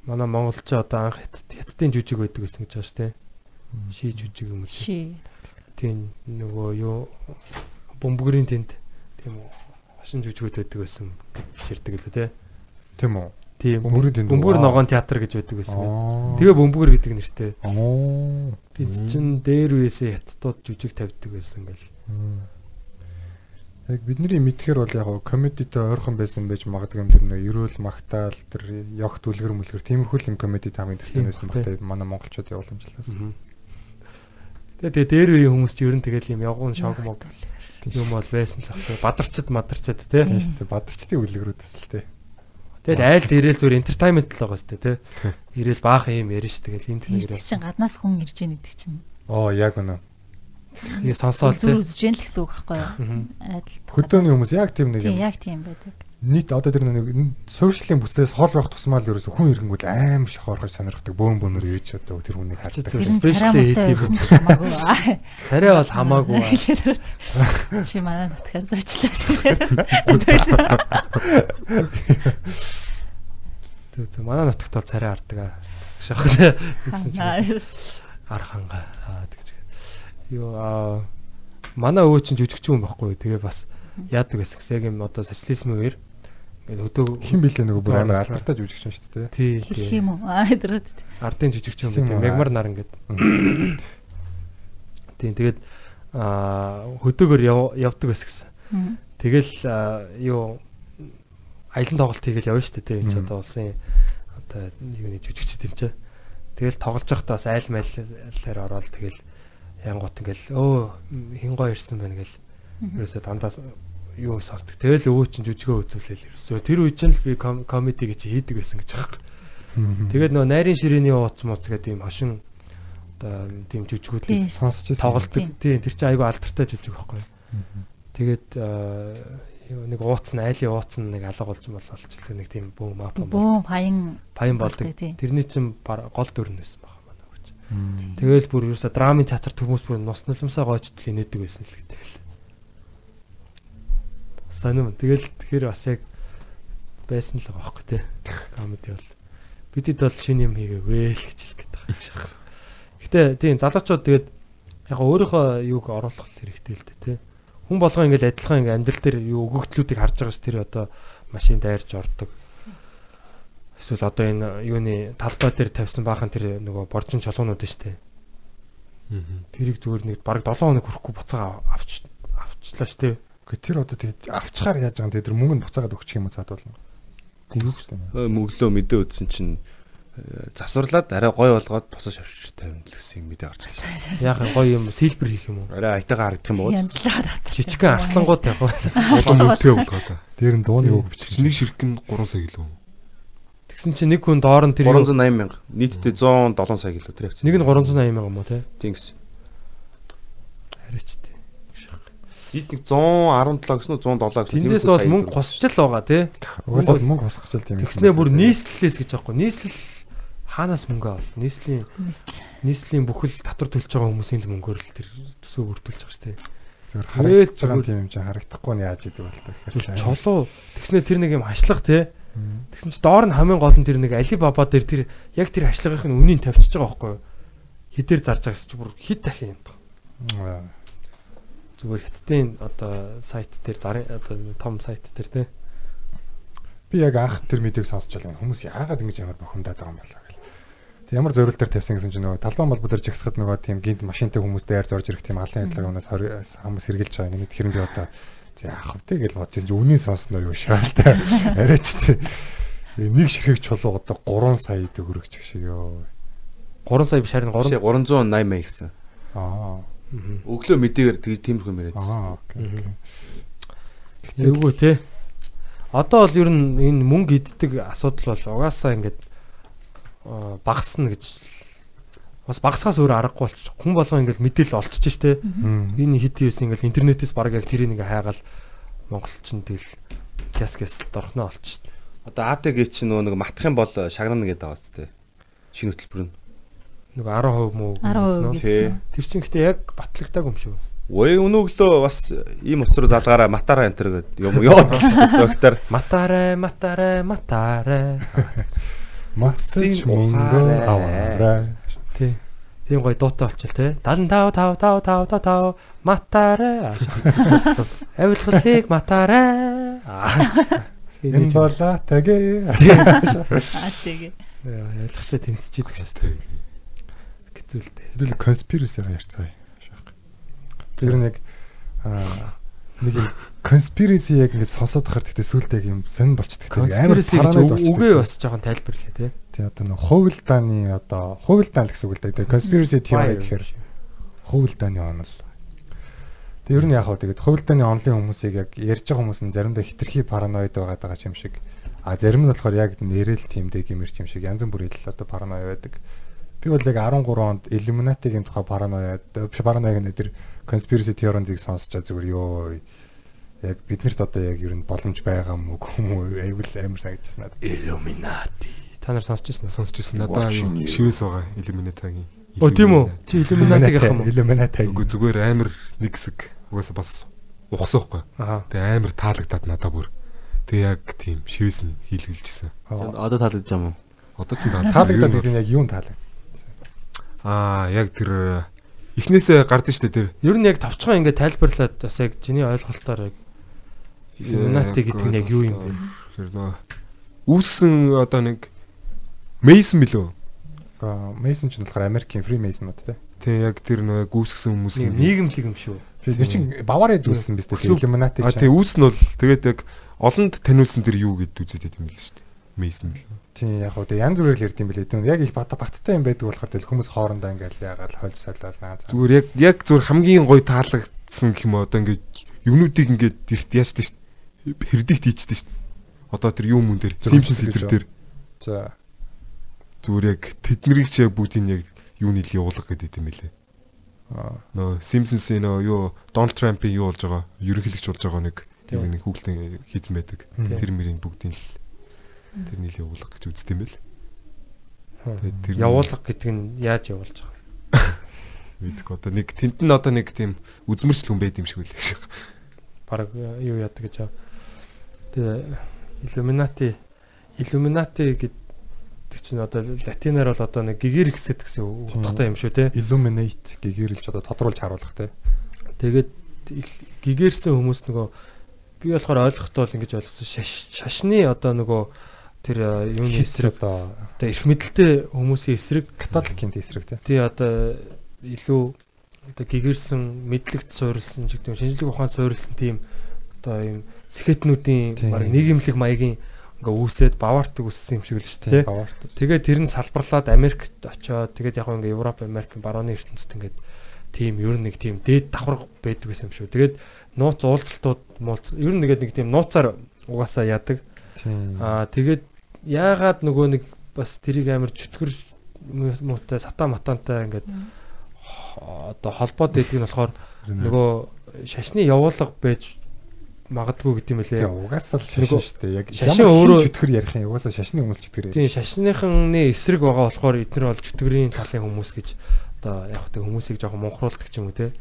S4: Манай монголч одоо анх хятад- хятадын жүжиг байдаг гэсэн гэж байна ш те. Ший жүжиг юм л.
S1: Ши.
S4: Тийм нөгөө юу бөмбөгрийн тэнд тийм үү хошин жүжигүүд байдаг байсан гэж ярьдаг лээ те.
S5: Тийм үү?
S4: Тийм бөмбөр ногоон театр гэж байдаг байсан.
S5: Аа.
S4: Тэгээ бөмбөр гэдэг нэртэй.
S5: Оо.
S4: Тэд чин дээр үесээ хятадууд жүжиг тавьдаг байсан гэл.
S5: Яг бидний мэдхээр бол яг комедитэй ойрхон байсан байж магадгүй юм тэр нөө ерөөл магтаал тэр ёгт үлгэр мүлгэр тиймэрхүү юм комедид хамгийн төвтэй байсан
S4: багтай.
S5: манай монголчууд явууламжлаас.
S4: Тэгээ дээр үеийн хүмүүс ч ер нь тэгэл юм явгон шог мог юм бол байсан л ах. Бадарчд мадарчд те.
S5: Тийм шүү дээ. Бадарчдын үлгэрүүдээс л тий.
S4: Тэгэл айл дээрэл зүр entertainment л байгаа сте те. Ирээл баахан юм ярина ш тэгэл энэ
S1: Тэр
S4: тэнэр
S1: чинь гаднаас хүн ирж яах гэдэг чинь.
S5: Оо яг үнэ.
S4: яа сонсоол
S1: Зүр
S4: те.
S1: үзэж яах л гэсэн үг байхгүй юу? Айдал.
S5: Хөдөөний хүмүүс яг тийм нэг
S1: Тийм
S5: юм.
S1: яг тийм байдаг.
S5: Нийт одоо тэр нэг суурьшлын бүслээс хол байх тусмаа л ерөөсө хүн ирэнгүүт аим шиг хоорхож сонирхдаг бөөн бөөнөр ирж одоо тэр хүнийг
S4: Чи
S5: хардаг.
S1: царай
S4: хийдэг
S1: ч хамаагүй.
S4: Царай бол хамаагүй.
S1: Чи манай нутгаар зочлаа шүү.
S4: Зүг зүг манай нутагт бол царай хардаг аа. Шах гэсэн чинь арханга аа тэгж. Юу аа манай өвөө чинь жүжигчин хүн байхгүй. Тэгээ бас яадаг гэсэн яг юм одоо социализмын үеэр ингээд өдөө
S5: Хин билээ нөгөө бүр амар алдартай жүжигчин шүү дээ.
S4: тий
S1: Хэлэх
S4: тий.
S1: юм уу? Аа тэр
S4: ардын байдаг.
S5: юм аа.
S4: Мегмар нар ингээд. Тийм тэгээд аа хөдөөгөр яв- явдаг бас гэсэн. Тэгэл юу аялан тоглолт хийгээл явна шүү дээ тий. Энд ч одоо улсын одоо юуны жүжигчд юм чи. Тэгэл тоглож байхдаа бас айл майллаар ороод тэгэл янгот ингээл өө хин гоо ирсэн байна гэл ерөөсөө дандаа юу сонсдог. Тэгэл өвөө чинь жүжигөө үзүүлээл ерөөсөө тэр үе чинь л би ком- комеди гэж хийдэг байсан гэж байгаа. Тэгээд нөө найрын ширээний ууц мууц гэдэг юм хошин одоо тийм жүжигүүд
S1: тийм.
S5: сонсч
S4: тоглолдог.
S1: Тийм.
S4: Тэр чинь айгүй алдартай жүжиг байхгүй. Тэгээд юу нэг ууц нь айлын ууц нь нэг алга болж мол болчихлоо нэг тийм бөө мап бол
S1: Бөө паян
S4: паян болдог. Тэрний чинь гол дүр нь байсан баг. Тэгэл бүр ерөөсө драмын театр хүмүүс бүр нус нулимсаа гоочдл инээдэг байсан л гэдэг л. Санам тэгэл тэгэхээр бас яг байсан л байгаа байхгүй тий. Комеди бол бидэд бол шинэ юм хийгээвээ л гэж хэлэх гээд байгаа юм шиг. Гэтэ тийм залуучууд тэгээд яг өөрийнхөө юуг оруулах хэрэгтэй л дээ тий. Хүн болгоо ингээл адилхан ингээл амьдрал дээр юу өгөгдлүүдийг харж байгаа ш тэр одоо машин дайрж ордог. Эсвэл одоо энэ юуны талбай дээр тавьсан баахан тэр нөгөө боржин чолоонууд нь штэ. Тэрийг зүгээр нэг бараг 7 хоног хүрэхгүй буцаага авч авчлаа штэ.
S5: Гэхдээ тэр одоо тэгээд авчгаар яаж байгаа юм тэр мөнгө нь буцаагаад өгчих юм уу цаад болно. Тийм шүү дээ.
S7: мөглөө мэдээ үзсэн чинь э, засварлаад арай гой болгоод босож авчиж тавина л гэсэн юм мэдээ гарч ирсэн.
S4: Юм гоё юм сэлбэр хийх юм уу?
S7: Арай айтайгаа харагдах юм уу?
S4: Жижигхэн арслангууд тавих уу?
S6: Олон үнэтэй болгоо та.
S5: Тэр нь дууны үг бичих.
S6: Чиний ширхэг нь 3 сая гэлөө.
S4: Тэгсэн чинь нэг хүн доор нь тэр юу-
S7: 380 мянга. Нийтдээ 107 сая гэлөө тэр явц.
S4: нэг нь 380 мянга юм уу те?
S7: тийм гэсэн.
S4: Арайч те.
S7: Нийт нэг 117 гэсэн үү 107 гэсэн.
S4: Тэндээс бол мөнгө госч л байгаа те.
S5: Угаасаа мөнгө хосгоч л тийм.
S4: Тэгснээ бүр нийслэлээс гэж аахгүй. Нийслэл хаанаас мөнгө авал нийслэлийн нийслэлийн бүхэл татвар төлж байгаа хүмүүсийн л мөнгөөр л тэр төсөө бүрдүүлж байгаа шүү дээ.
S5: Зүгээр харагдаж байгаа тийм юм чинь харагдахгүй нь яаж идэг бол.
S4: Зүгээр чулуу тэгснэ тэр нэг юм хашлах те. Тэгсэн чи доор нь хамгийн гол нь тэр нэг Баба дээр тэр яг тэр хашлагын үнийг тавьчихж байгаа байхгүй юу? Хитээр зарж байгаа гэсэн чи бүр хит дахин юм. Зүгээр хиттийн одоо сайт дээр зарын одоо том сайт дээр те.
S5: Би яг анх тэр мэдээ сонсч байлаа. Хүмүүс яагаад ингэж ямар бохомдаад байгаа юм болоо гэл. Тэг ямар зориул дээр тавьсан гэсэн чинь нөгөө талбан молбо дээр жагсахад нөгөө тийм гинт машинтай хүмүүс дээр зорж ирэх тийм алын хэллэг өнөөс хүмүүс хэрглэж байгаа. Миний тэр нь би одоо за яах вэ гэж бодож чинь үнийн сонсноо юу шаалтай. Арайч тий. Нэг ширхэг чулуу одоо 3 сая төгрөгч гэх шиг ёо.
S4: 3 сая биш харин 3
S7: Шээ 380 мая гэсэн.
S5: Аа.
S7: Өглөө мэдээгээр тэгж тиймэрхүү мэрээд.
S5: Аа.
S4: Эвгүй те. Одоо бол ер нь энэ мөнгө иддэг асуудал бол угаасаа ингээд багасна гэж бас багасгаас өөр аргагүй болчих. Хүн болгоо ингээд мэдээлэл олчиж штэ. Энэ хит юус ингээд интернетээс баг яг тэрийг ингээ хайгаал монголчин тэгэл гяс гяс дорхноо олчих.
S7: Одоо АТГ чинь нөгөө нэг матах юм бол шагнана гэдэг байгаа зү тэ. Шинэ хөтөлбөр нь.
S4: Нэг 10% муу
S1: 10%
S7: Тий.
S1: гэсэн.
S4: Тэр чинь гэхдээ яг батлагдаг юм шүү.
S7: Ой өнөглөө бас ийм утсаар залгаараа матараа энтер гэдэг юм согтар.
S4: Матаре матаре матаре.
S5: Матсич
S7: Үсийн
S5: мөнгө аваарай.
S4: Тий. Тийм гоё дуутай болчихл те. 75 5 5 5 5 5 матаре. Авилгалыг матаре.
S5: Энэ бола тагэ.
S1: Аа тэгээ.
S4: Ялгцаа тэмцэж идэг шээ. Гэцүүлтэй.
S5: Хэдүүл конспирацигаа ярьцгаая. Тэр нэг аа нэг юм conspiracy яг ингэ сонсоод хахаар тэгтээ сүултээ юм сонь болчдөг.
S4: Конспираси гэж үгээ бас жоохон тайлбарлаа те.
S5: тий одоо нэг хувилдааны одоо хувилдаан гэсэн үг л. Тэгээ conspiracy theory гэхээр хувилдааны онол. Тэг ер нь яг хаа тэгээд хувилдааны онолын хүмүүсийг яг ярьж байгаа хүмүүс нь заримдаа хитрхи параноид байгаад байгаа юм шиг. А зарим нь болохоор яг нэрэл тимдэг гэмэрч юм шиг янз бүрийн л одоо паранои байдаг. Би бол яг 13 онд Illuminati-гийн тухай паранои биш параноиг нэ тэр conspiracy theory-ыг сонсчоо зүгээр ёо яг биднэрт одоо яг ер нь боломж байгаа юм уу юм уу айвал амар санагдчихсан надад.
S4: Illuminati. Та нар сонсч ирсэн?
S6: Сонсч ирсэн. Надаа юу шивээс байгаа Illuminati-гийн.
S4: О тийм үү? Чи Illuminati гэх юм уу?
S5: Illuminati.
S6: Үгүй зүгээр амар нэг хэсэг угаасаа бас.
S4: Аа.
S6: Тэгээ амар таалагдаад надаа бүр. Тэгээ яг тийм шивээс нь хийлгэлжсэн.
S7: Одоо таалагдж байгаа юм уу?
S6: Одоо ч таалагдаад
S5: Таалагдаад гэдэг нь яг юун таалагд?
S6: Аа яг тэр эхнээсээ гардыг штэ тэр
S4: Ер нь яг товчхон ингээд тайлбарлаад бас яг чиний ойлголтоор яг Illuminati гэдэг нь яг юу юм бэ?
S6: Тэр нөө үүсгсэн одоо нэг Мейсон билүү?
S5: Аа Мейсон ч болохоор Америкийн Freemasonуд те.
S6: Тий яг тэр нөө үүсгсэн хүмүүс нь
S4: нийгэмлэг юм шүү.
S5: Тэр чинь Баварид үүссэн биз дээ. Illuminati
S6: А тий үүс нь бол тэгээд яг олонд таниулсан тэр юу гэд үзээд байт юм л штэ. Мейсон билүү?
S5: Тийм яг хөө янз бүрээр л ярьд юм билээ. Яг их бат баттай юм байдаг болохоор тэл хүмүүс хоорондоо ингээл яагаад хольж солиол наа.
S6: Зүгээр яг яг зүгээр хамгийн гоё таалагдсан гэх юм уу одоо ингээд юмнуудыг ингээд эрт яачдаг штэ. Хэрдэгт хийчдэг штэ. Одоо тэр юу мөн дээр Simpsons дээр
S5: За
S6: зүгээр яг тэднэрийг ч яг бүгдийг яг юуны л явуулах гэдэг юм билээ.
S5: аа,
S6: Нөө Simpsons-ийн нөө юу Donald Trump-ийн юу болж байгаа ерөнхийлөгч болж байгаа нэг нэг хүүхдийн хийзэн байдаг. Тэр мөрийн бүгдийг л тэрний л явуулах гэж үздэг юм бэл. Тэгээд тэр
S4: Явуулга гэдэг нь яаж явуулж байгаа?
S6: мэдэх одоо нэг тэнд нь одоо нэг тийм үзмэрчл хүн байд юм шиг үлээ гэж.
S4: Бараг юу яадаг гэж аа. Тэгээ Illuminati Illuminati гэдэг чинь одоо латинаар бол одоо нэг гигэр гэсэт гэсэн утгатай юм шүү те.
S5: Illuminate гээгэрэлж одоо тодруулж харуулах те.
S4: Тэгээд гигэрсэн хүмүүс нөгөө би болохоор ойлгохтой бол ингэж ойлгосон шаш шашны одоо нөгөө тэр э, юуны эсрэг
S5: одоо
S4: одоо эрх мэдэлтэй хүмүүсийн эсрэг
S5: католикийн эсрэг
S4: тий одоо илүү одоо гигэрсэн мэдлэгт суурилсан ч гэдэг юм шинжлэх ухаанд суурилсан тийм одоо юм сэхэтнүүдийн баг нийгэмлэг маягийн ингээ үүсээд бавартаг үссэн юм шиг л шүү дээ.
S5: Баварт.
S4: Тэгээд тэр нь салбарлаад Америкт очоод тэгээд яг ингээ Европ, Америкийн барууны ертөнцид ингээд тийм ер нь нэг тийм дээд давхар байдаг гэсэн юм шүү. Тэгээд нууц уулзалтууд муулц ер нь нэгээд нэг тийм нууцаар угаасаа яадаг. Аа тэгээд яагаад нөгөө нэг бас тэрийг амар чөтгөр муутай сата матантай ингээд одоо холбоод байдаг нь болохоор нөгөө шашны явуулга байж магадгүй гэдэм байлээ.
S5: Тийм угаасаа л шашин шүү дээ. Яг
S4: шашин өөрөө-
S5: чөтгөр ярих юм. Угаасаа шашны хүмүүс чөтгөр ярих.
S4: Тийм шашныхны эсрэг байгаа болохоор эдгээр бол чөтгөрийн талын хүмүүс гэж одоо яг хөө хүмүүсийг жоохон мунхруулдаг ч юм уу те.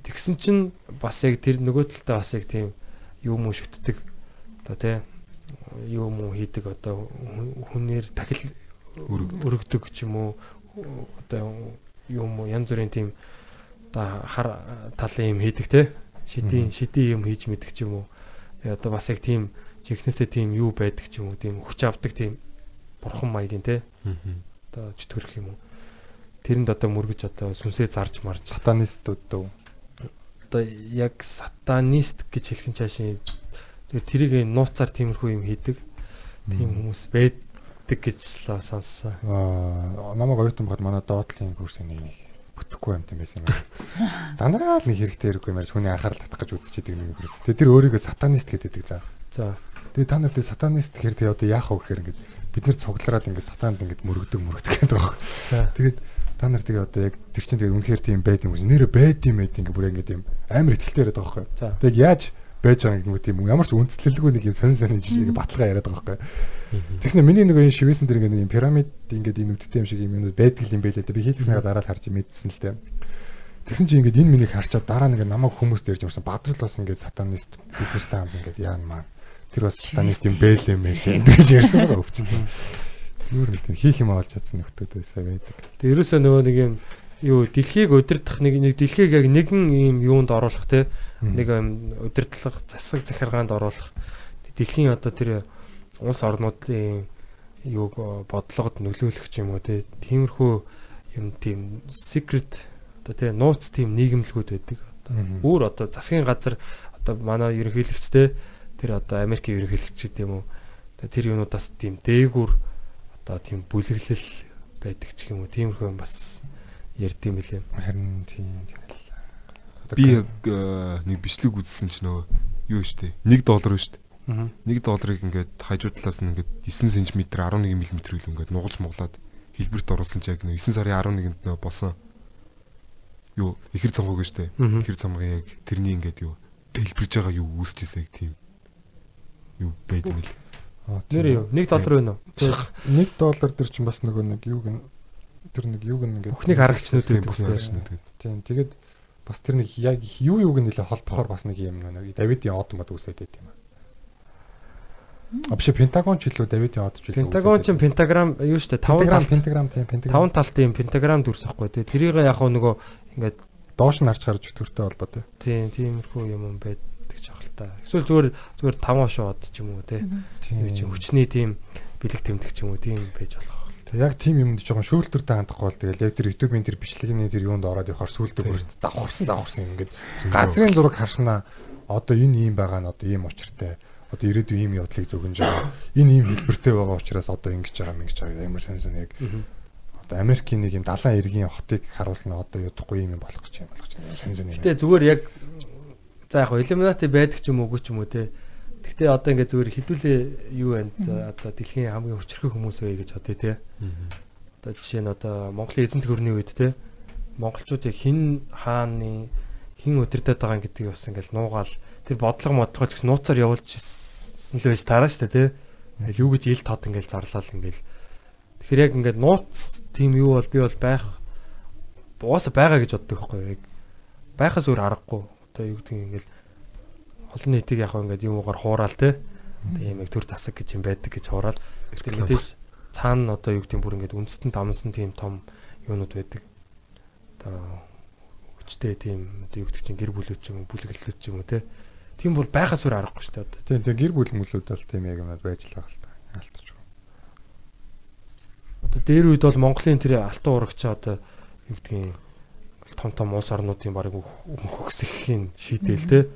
S4: Тэгсэн чинь бас яг тэр нөгөө талдаа бас яг тийм юм уу шүтдэг одоо те юм уу хийдэг одоо хүн- хүнээр тахил өргөдөг. ч юм уу? Одоо юм янз бүрийн тийм одоо хар талын юм хийдэг те? Шидийн шидийн юм хийж мэддэг ч юм уу? Тэгээ одоо бас яг тийм жинхнээсээ тийм юу байдаг ч юм уу? Тийм хүч авдаг тийм бурхан маягийн те? Одоо чөтгөрөх юм уу? Тэрэнд одоо мөргөж одоо сүнсээ зарж марж.
S5: Сатанистууд дөө.
S4: одоо яг сатанист гэж хэлхэн чаашийн тэр тэрийг нууцаар тиймэрхүү юм хийдэг тийм хүмүүс байдаг гэж л сонссон.
S5: Аа намайг оюутан бод манай доотлын курсын нэг нэг бүтэхгүй юм байсан юм. Дандаа л нэг хэрэгтэй хэрэггүй мэрж хүний анхаарал татах гэж үзчихэдэг нэг хүмүүс. Тэгээ тэр өөрийгөө сатанист гэдэг за.
S4: За
S5: Тэгээ та нарт сатанист гэхээр тэгээ одоо яах вэ гэхээр ингээд бид нэр цуглараад ингээд сатанд ингээд мөрөгдөг мөрөгдөг гэдэг байгаа.
S4: За.
S5: Тэгээд та нар тэгээ одоо яг тэр чинь тэгээ үнэхээр тийм байд юм шиг нэрэ байд юм байд ингээд бүр ингээд юм амар ихтэй яриад байгаа байхгүй.
S4: За.
S5: Тэг яаж байж байгаа юм тийм ямар ч үндслэлгүй нэг юм сонин сонин жишээ баталгаа яриад байгаа байхгүй. Тэгснэ миний нөгөө энэ шивээсэн дээр ингээд нэг юм пирамид ингээд энэ үдтэй юм шиг юм юмнууд байдаг юм байлээ. Би хийлгэснээр дараа л харж мэдсэн л дээ. Тэгсэн чинь ингээд энэ миний харчаад дараа нэг намайг хүмүүс дээрж юмсан бадрал бас ингээд сатанист биднэртэй хамт ингээд яан маа. Тэр бас сатанист юм бэлээ мэлээ гэж ярьсан байгаа өвчин. Юу нэг тийм хийх юм олж чадсан нөхдүүд байсаа байдаг.
S4: Тэгээ ерөөсөө нөгөө нэг юм юу дэлхийг удирдах нэг нэг дэлхийг яг нэгэн юм юунд оруулах те? Нэг юм удирдлага засаг захиргаанд оруулах. Дэлхийн одоо тэр улс орнуудын юуг э, бодлогод нөлөөлөх ч юм уу те? Тиймэрхүү юм тийм secret одоо те нууц тийм нийгэмлэгүүд байдаг. Одоо өөр одоо засгийн газар одоо манай ерөнхийлөгчтэй тэр одоо Америкийн ерөнхийлөгч гэдэг юм уу? Тэр юунуудаас тийм дээгүүр одоо тийм бүлэглэл байдаг ч юм уу? Тиймэрхүү юм бас ярьд юм билээ.
S5: Харин тийм тэгэл.
S6: Би э, нэг бичлэг үзсэн чинь нөгөө юу штэ 1 доллар шүү дээ.
S4: Аа.
S6: 1 долларыг ингээд хажуу талаас нь ингээд 9 см 11 мм хэл ингээд нугалж муглаад хэлбэрт оруулсан чинь яг нөгөө 9 сарын 11-нд нөгөө босон юу ихэр цамгааг штэ. Ихэр цамгааг яг тэрний ингээд юу дэлбэрж байгаа юу үүсэж ирсэн яг тийм юу байд юм л.
S4: Нэр юу? 1 доллар байна уу?
S5: 1 доллар дээр чинь бас нөгөө нэг юуг нь тэр нэг нь ингээд
S4: Бүхнийг харагчнууд гэдэг
S6: харагчнууд гэдэг.
S5: Тийм тэгээд бас тэр нэг яг юу юуг нэлээ холбохоор бас нэг юм нэг Давидын од мод үсээд байт юм. А биш Пентагон ч илүү Давидын од ч илүү.
S4: Пентагон ч пентаграм юу штэ 5
S5: пентаграм
S4: талт
S5: пентаграм тийм пентаграм
S4: 5 талтын пентаграм дүрс ахгүй тий. Тэрийг яг хөө нөгөө ингээд
S5: доош нь харж гарч төртэй холбоотой.
S4: тийм тиймэрхүү юм байдаг ч ах л та. Эсвэл зүгээр зүгээр 5 хошоо од ч юм уу тий. Хүчний тийм бэлэг тэмдэг ч юм уу тийм байж болох.
S5: Тэг яг тийм юмд жоохон шүүлтүртэй хандахгүй бол тэгэл яг тэр YouTube-ийн тэр бичлэгийн тэр юунд ороод явахаар сүултээ бүр завхарсан завхарсан ингээд газрын зураг харснаа одоо энэ ийм байгаа нь одоо ийм учиртай. Одоо ирээдүйн ийм явдлыг зөвгөнж байгаа энэ ийм хэлбэртэй байгаа учраас одоо ингэж байгаа мэгж байгаа ямар сонь сонь яг одоо Америкийн нэг юм далайн иргэн хотыг харуулснаа одоо юудахгүй юм болох гэж юм болох гэж сонь сонь.
S4: Гэтэ зүгээр яг за яг Illuminati байдаг ч юм уугүй ч юм уу тий. Гэтэ одоо ингээд зүгээр хідүүлээ юу байна? Одоо дэлхийн хамгийн хүчрхэг хүмүүс вэ гэж бодъё тий. Одоо жишээ нь одоо Монголын эзэнт гүрний үед те монголчуудыг хин хааны хин өдөрдөд байгаа гэдгийг бас ингээл нуугаал тэр бодлого модлого ч гэсэн нууцаар явуулж ирсэн л байж таараа штэ те. Ингээл юу гэж ил тод ингээл зарлал ингээл. Тэгэхээр яг ингээд нууц тийм юу бол би бол байх угаасаа байгаа гэж боддог байхгүй яг. Байхаас өөр аргагүй. Одоо юу гэдэг ингээл олон нийтийг яг ингээд юм уугаар хуурал те тийм яг төр засаг гэж юм байдаг гэж хуурал тэр мэдээж цаана одоо юу гэдэг бүр ингээд үндэстэн дамсан тийм том юунууд байдаг. Одоо хүчтэй тийм одоо юу гэдэг чинь гэр бүлүүд ч юм уу бүлэглэлүүд ч юм уу те. Тийм бол байхаас өөр аргагүй шүү дээ одоо.
S5: Тийм тийм гэр бүл мөлүүд бол тийм яг юм байж л байгаа л та. Яалтч.
S4: Одоо дээр үед бол Монголын тэр алтан урагч одоо юу гэдгийг том том улс орнуудын барыг өгсөхийн шийдэл те.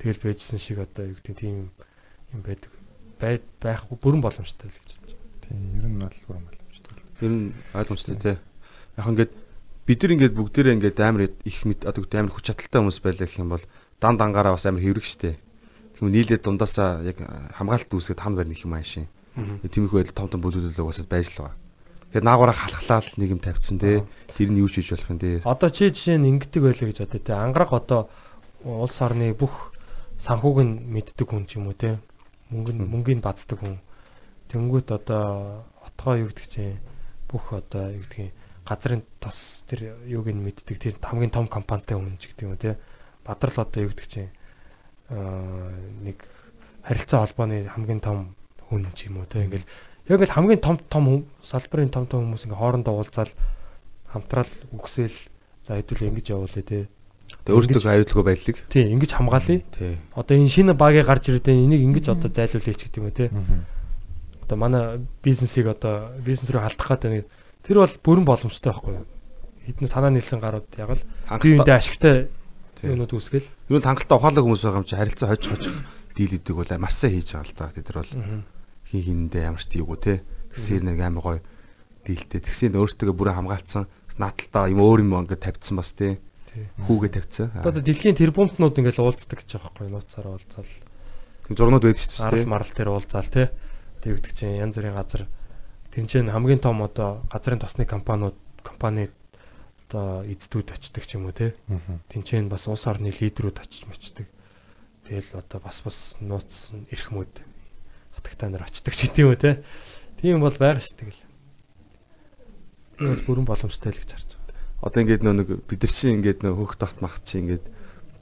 S4: Тэгэл байжсэн шиг одоо юу гэдэг тийм юм байдаг. бай байхгүй бүрэн боломжтой л гэж бодож байна.
S5: Тийм ер нь бол бүрэн боломжтой.
S7: Ер нь ойлгомжтой тий. Яг ингээд бид нар ингээд бүгдээрээ ингээд амар их мэд одоо амар хүч чадалтай хүмүүс байлаа гэх юм бол дан дангаараа бас амар хэврэг штэ. Тэгмээ нийлээд дундаасаа яг хамгаалалт үүсгээд хам барих юм аашийн. Тэмэхүү байдал том том бүлүүлэл угаасаа байж л байгаа. Тэгэхээр наагаараа халахлаад нэг юм тавьчихсан тий. Тэр нь юу ч хийж болох юм тий.
S4: Одоо чи жишээ нь ингэдэг байлаа гэж бодё те. Ангараг одоо улс орны бүх санхүүг нь мэддэг хүн ч юм уу те. Мөнгө мөнгөний бацдаг хүн. Тэнгүүт одоо отгоо юу гэдэг чинь бүх одоо юу гэдгийг газрын тос тэр юуг нь мэддэг тэр хамгийн том компанитай хүн ч гэдэг юм те. Бадрал одоо юу гэдэг чинь аа нэг харилцаа холбооны хамгийн том хүн ч юм уу те. Ингээл яг л хамгийн том том салбарын том том хүмүүс ингээ хоорондоо уулзаал хамтраал үгсээл за хэдүүл ингэж явуулъя те.
S7: Тэгээ өөртөө аюулгүй байдлыг.
S4: Тий, ингэж хамгаалъя.
S7: Тий.
S4: Одоо энэ шинэ багийг гарч ирээд энийг ингэж одоо зайлуулъя ч гэдэг юм те. Одоо манай бизнесийг одоо бизнес рүү халдах гэдэг нэг тэр бол бүрэн боломжтой байхгүй юу? Хэдэн санаа нийлсэн гарууд яг л
S7: Хангалттай-
S4: бие биендээ ашигтай юмнууд үүсгэл.
S7: Юу л хангалттай ухаалаг хүмүүс байгаа юм чи харилцаа хожих хожих дийлэдэг бол маш сайн хийж байгаа л да. Тэд нар бол хин хиндээ ямар ч тийгүү те. Тэгсээр нэг амар гоё дийлтэй. Тэгсээр өөртөө бүрэн хамгаалцсан. Наадталтаа юм өөр юм ингээд тавьдсан бас те. Хүүгээ тавьсан.
S4: Одоо дэлхийн тэрбумтнууд ингээл уулздаг гэж байгаа байхгүй юу? Нууцаараа уулзаал.
S7: Зурнууд байдаг шүү дээ.
S4: Арал марал дээр уулзаал те. Тэгвдэг чинь янз бүрийн газар тэмцээн хамгийн том одоо газрын тосны компаниуд компани одоо эздүүд очдаг ч юм уу те. Тэмцээн бас улс орны лидерүүд очиж мочдөг. Тэгэл одоо бас бас нууц эрх мөд хатагтай нар очдаг ч гэдэм үү те. Тийм бол байгаа ш тэгэл. Тийм бол бүрэн боломжтой л гэж харж байгаа.
S7: Одоо ингээд нөө нэг бид нар чинь ингээд нөө хөөх тогт мах чи ингээд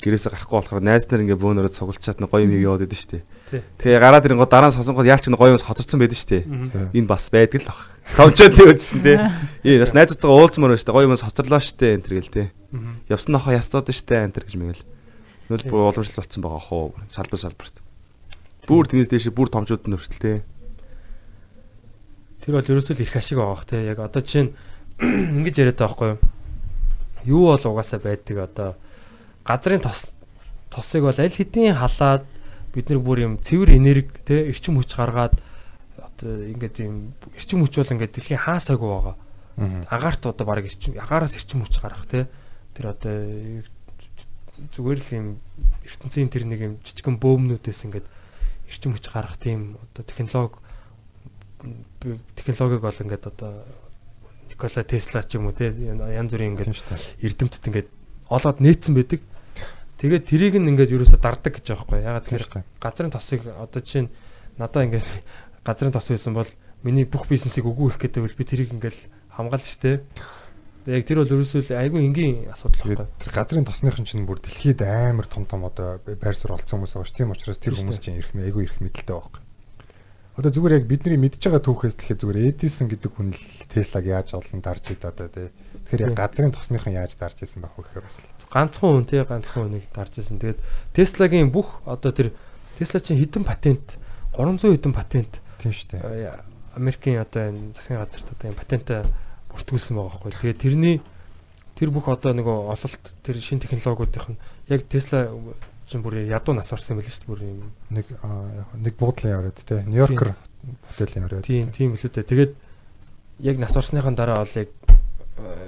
S7: гэрээсээ гарахгүй болохоор найз нар ингээд бөөнөрөө цугулчаад нэг гоё юм яваад идэв штэ.
S4: Тий.
S7: Тэгээ гараад ирэнгөө дараа нь сонсонгод яалч нэг гоё юм хоцорсон байдаг штэ.
S5: За.
S7: Энэ бас байдаг л баг. Томчоо төвдсөн те. Ээ бас найзуудтайгаа уулзмаар байна штэ. Гоё юм хоцорлоо штэ энэ төр гэл те. Явсан нохоо ястууд штэ энэ төр гэж мэгэл. Нөл бүр уламжлал болсон байгаа хоо. Салбар салбарт. Бүр тэнэс дэше бүр томчууд нь хүртэл те.
S4: Тэр бол ерөөсөө л их ашиг бах те. Яг одоо чинь ингэж яриад байгаа байхгүй юу? Юу бол угаасаа байдаг одоо газрын тос тосыг бол аль хэдийн халаад бид нар бүр юм цэвэр энерги те эрчим хүч гаргаад одоо ингээд юм эрчим хүч бол ингээд дэлхийн хаасаагүй байгаа. Агаарт одоо баг эрчим агаараас эрчим хүч гарах те тэр одоо зүгээр л юм ертөнцийн тэр нэг юм жижигэн бөөмнүүдээс ингээд эрчим хүч гарах тийм одоо технологи технологиг бол ингээд одоо Никола Тесла ч юм уу те янз бүрийн ингээд эрдэмтэд ингээд олоод нээсэн байдаг. Тэгээд тэрийг нь ингээд юусоо дардаг гэж байгаа байхгүй. Ягаад тэгэхээр газрын тосыг одоо чинь надаа ингээд газрын тос байсан бол миний бүх бизнесийг их гэдэг бол би тэрийг ингээд хамгаална штэ. Яг тэр бол ерөөсөө айгүй энгийн асуудал байхгүй.
S5: тэр газрын тосныхан чинь бүр дэлхийд амар том том одоо байр суурь олцсон хүмүүс байгаа ш. Тийм учраас тэр хүмүүс чинь эрх мэ айгүй эрх мэдэлтэй байхгүй. Одоо зүгээр яг бидний мэдж байгаа түүхээс дэлхийд зүгээр Эдисон гэдэг хүн л Теслаг яаж олон дарж идэв одоо тий. Тэгэхээр яг газрын тосныхан яаж дарж исэн байх вэ гэхээр бас
S4: ганцхан хүн тий ганцхан хүнийг дарж исэн. Тэгээд Теслагийн бүх одоо тэр Тесла чинь хэдэн патент 300 хэдэн патент
S5: Тийм шүү дээ.
S4: э, Америкийн одоо энэ засгийн газарт одоо энэ патентаа бүртгүүлсэн байгаа байхгүй. Тэгээд тэрний тэр бүх одоо нөгөө ололт тэр шин технологиудын нь яг Тесла чинь бүр ядуу нас орсон юм биш үү бүр.
S5: Нэг нэг буудлын яваад тий. Нью-Йоркер хотелийн яваад.
S4: Тийм тийм л үү дээ. Тэгээд яг нас орсныхан дараа бол яг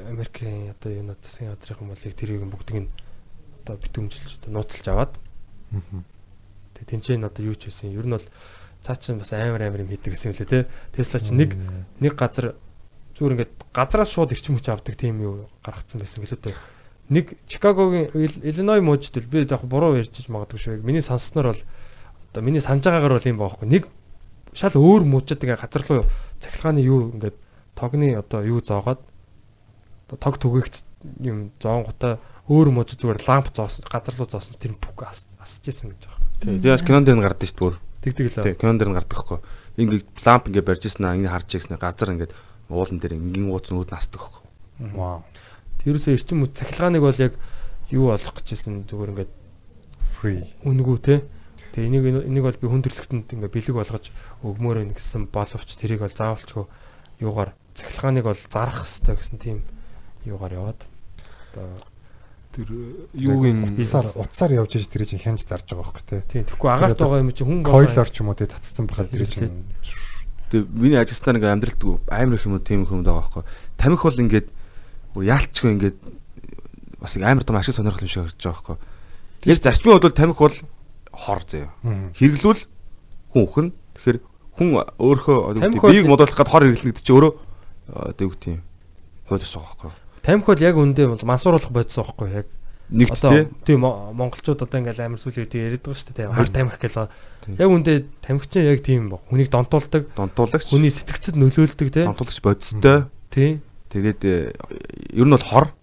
S4: Америкийн одоо энэ засгийн газрын бол яг тэрийг бүгдийг нь одоо битүүмжилж одоо нууцлж аваад тэгээд тэнцэн одоо юу ч хийсэн. Ер нь бол цаа чин бас амар амар юм хийдэг гэсэн юм лээ те. Тесла чинь нэг нэг газар зүгээр ингээд газраас шууд эрчим хүч авдаг тийм юу гаргацсан байсан гэлээ дээ. Нэг Чикагогийн Ил- Иллиной мужид л би яг буруу ярьж магадгүй шүү. Миний сонссноор бол одоо миний санаж байгаагаар бол юм баахгүй. Нэг шал өөр мужид ингээд газар руу цахилгааны юу ингээд тогны одоо юу зоогоод тог түгээгч юм зоон гутаа өөр мужид зүгээр ламп зоосон газар руу зоосон тэр бүх ас- асж исэн гэж байгаа.
S7: Тий. Тэгээ кинон дээр нь гардаг шүү дээ бүр.
S4: Тэг тэг л.
S7: Тий. Кинон дээр нь гардаг хгүй. Ингээд ламп ингээд барьж ирсэн аа ингэ харж ирсэн газар ингээд уулан дээр ингийн ууц нүүд настдаг.
S5: Вау.
S4: Тэрөөсөө эрчим үз цахилгааныг бол яг юу болох гэжсэн зүгээр ингээд
S5: Free.
S4: үнгүү те. Тэгээ энийг энийг бол би хүн төрлөختөнд ингээ бэлэг болгож өгмөр байна гэсэн боловч тэрийг бол заавалчгүй юугаар цахилгааныг бол зарах хэрэгтэй гэсэн тийм юугаар яваад одоо
S6: Тэр юугийн
S5: Утсаар утсаар явж иж тэр чинь хянж зарж байгаа байхгүй тий.
S4: тийм тэгэхгүй агаарт байгаа юм чи хүн
S5: Койлоор ч юм уу тий цацсан байхад тэр чинь
S7: Тэгээ миний ажилтнаар ингээ амьдралд амар их юм уу тийм юм байгаа байхгүй. Тамхи бол ингээд яалтчгүй ингээд бас их амар том ашиг сонирхол юм шиг харж байгаа байхгүй. Яг зарчмын хувьд бол тамхи бол хор.
S5: Мгм.
S7: Хэрэглүүл хүн өхөн. Тэгэхээр хүн одоо биеийг модуулах гээд хор хэрэглэнэ гэдэг чинь өөрөө юу гэдэг юм. Хууль ус байгаа байхгүй.
S4: тамхи бол яг үндэ бол мансууруулах бодсон байхгүй яг
S7: Тий.
S4: тийм монголчууд одоо ингээл амар сүлээ тий яриад байгаа шүү дээ. Хар тамхи гэлээ.
S7: Тийм.
S4: Яг үндэ тамхичин яг тийм баг. Хүнийг донтуулдаг,
S7: Донтуулагч.
S4: хүний сэтгцэд нөлөөлдөг тий.
S7: донтуулагч бодистой.
S4: Тий.
S7: Тэгээд э, ер нь бол хор.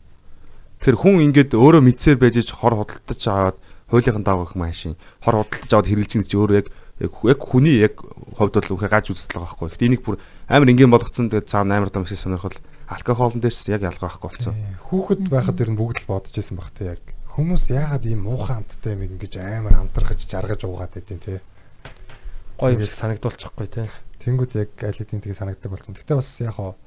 S7: Тэгэхээр хүн ингээд өөрөө мэдсээр байж ич хор худалдаж аваад хуулийнхын дагуу их машин хор худалдаж аваад хэрэгжилнэ гэж өөрөө яг яг хүний яг хувьд бол үхэ гаж үзэл байгаа байхгүй. Гэхдээ энийг бүр амар ингийн болгоцсон тэгээд цаана амар том хэсэг сонирхол алкоголн дээрс яг ялгаа байхгүй болсон.
S5: Тий. Хүүхэд байхад ер нь бүгд л бодож исэн баг те яг. Хүмүүс яагаад ийм муухай амттай юм ингэж амар амтрахж жаргаж уугаад байдیں۔ те.
S4: Гоё юм шиг санагдуулчихгүй тий.
S5: Тэнгүүд яг аль хэдийн тэгээ санагддаг болсон. Гэтэ бас яг хоо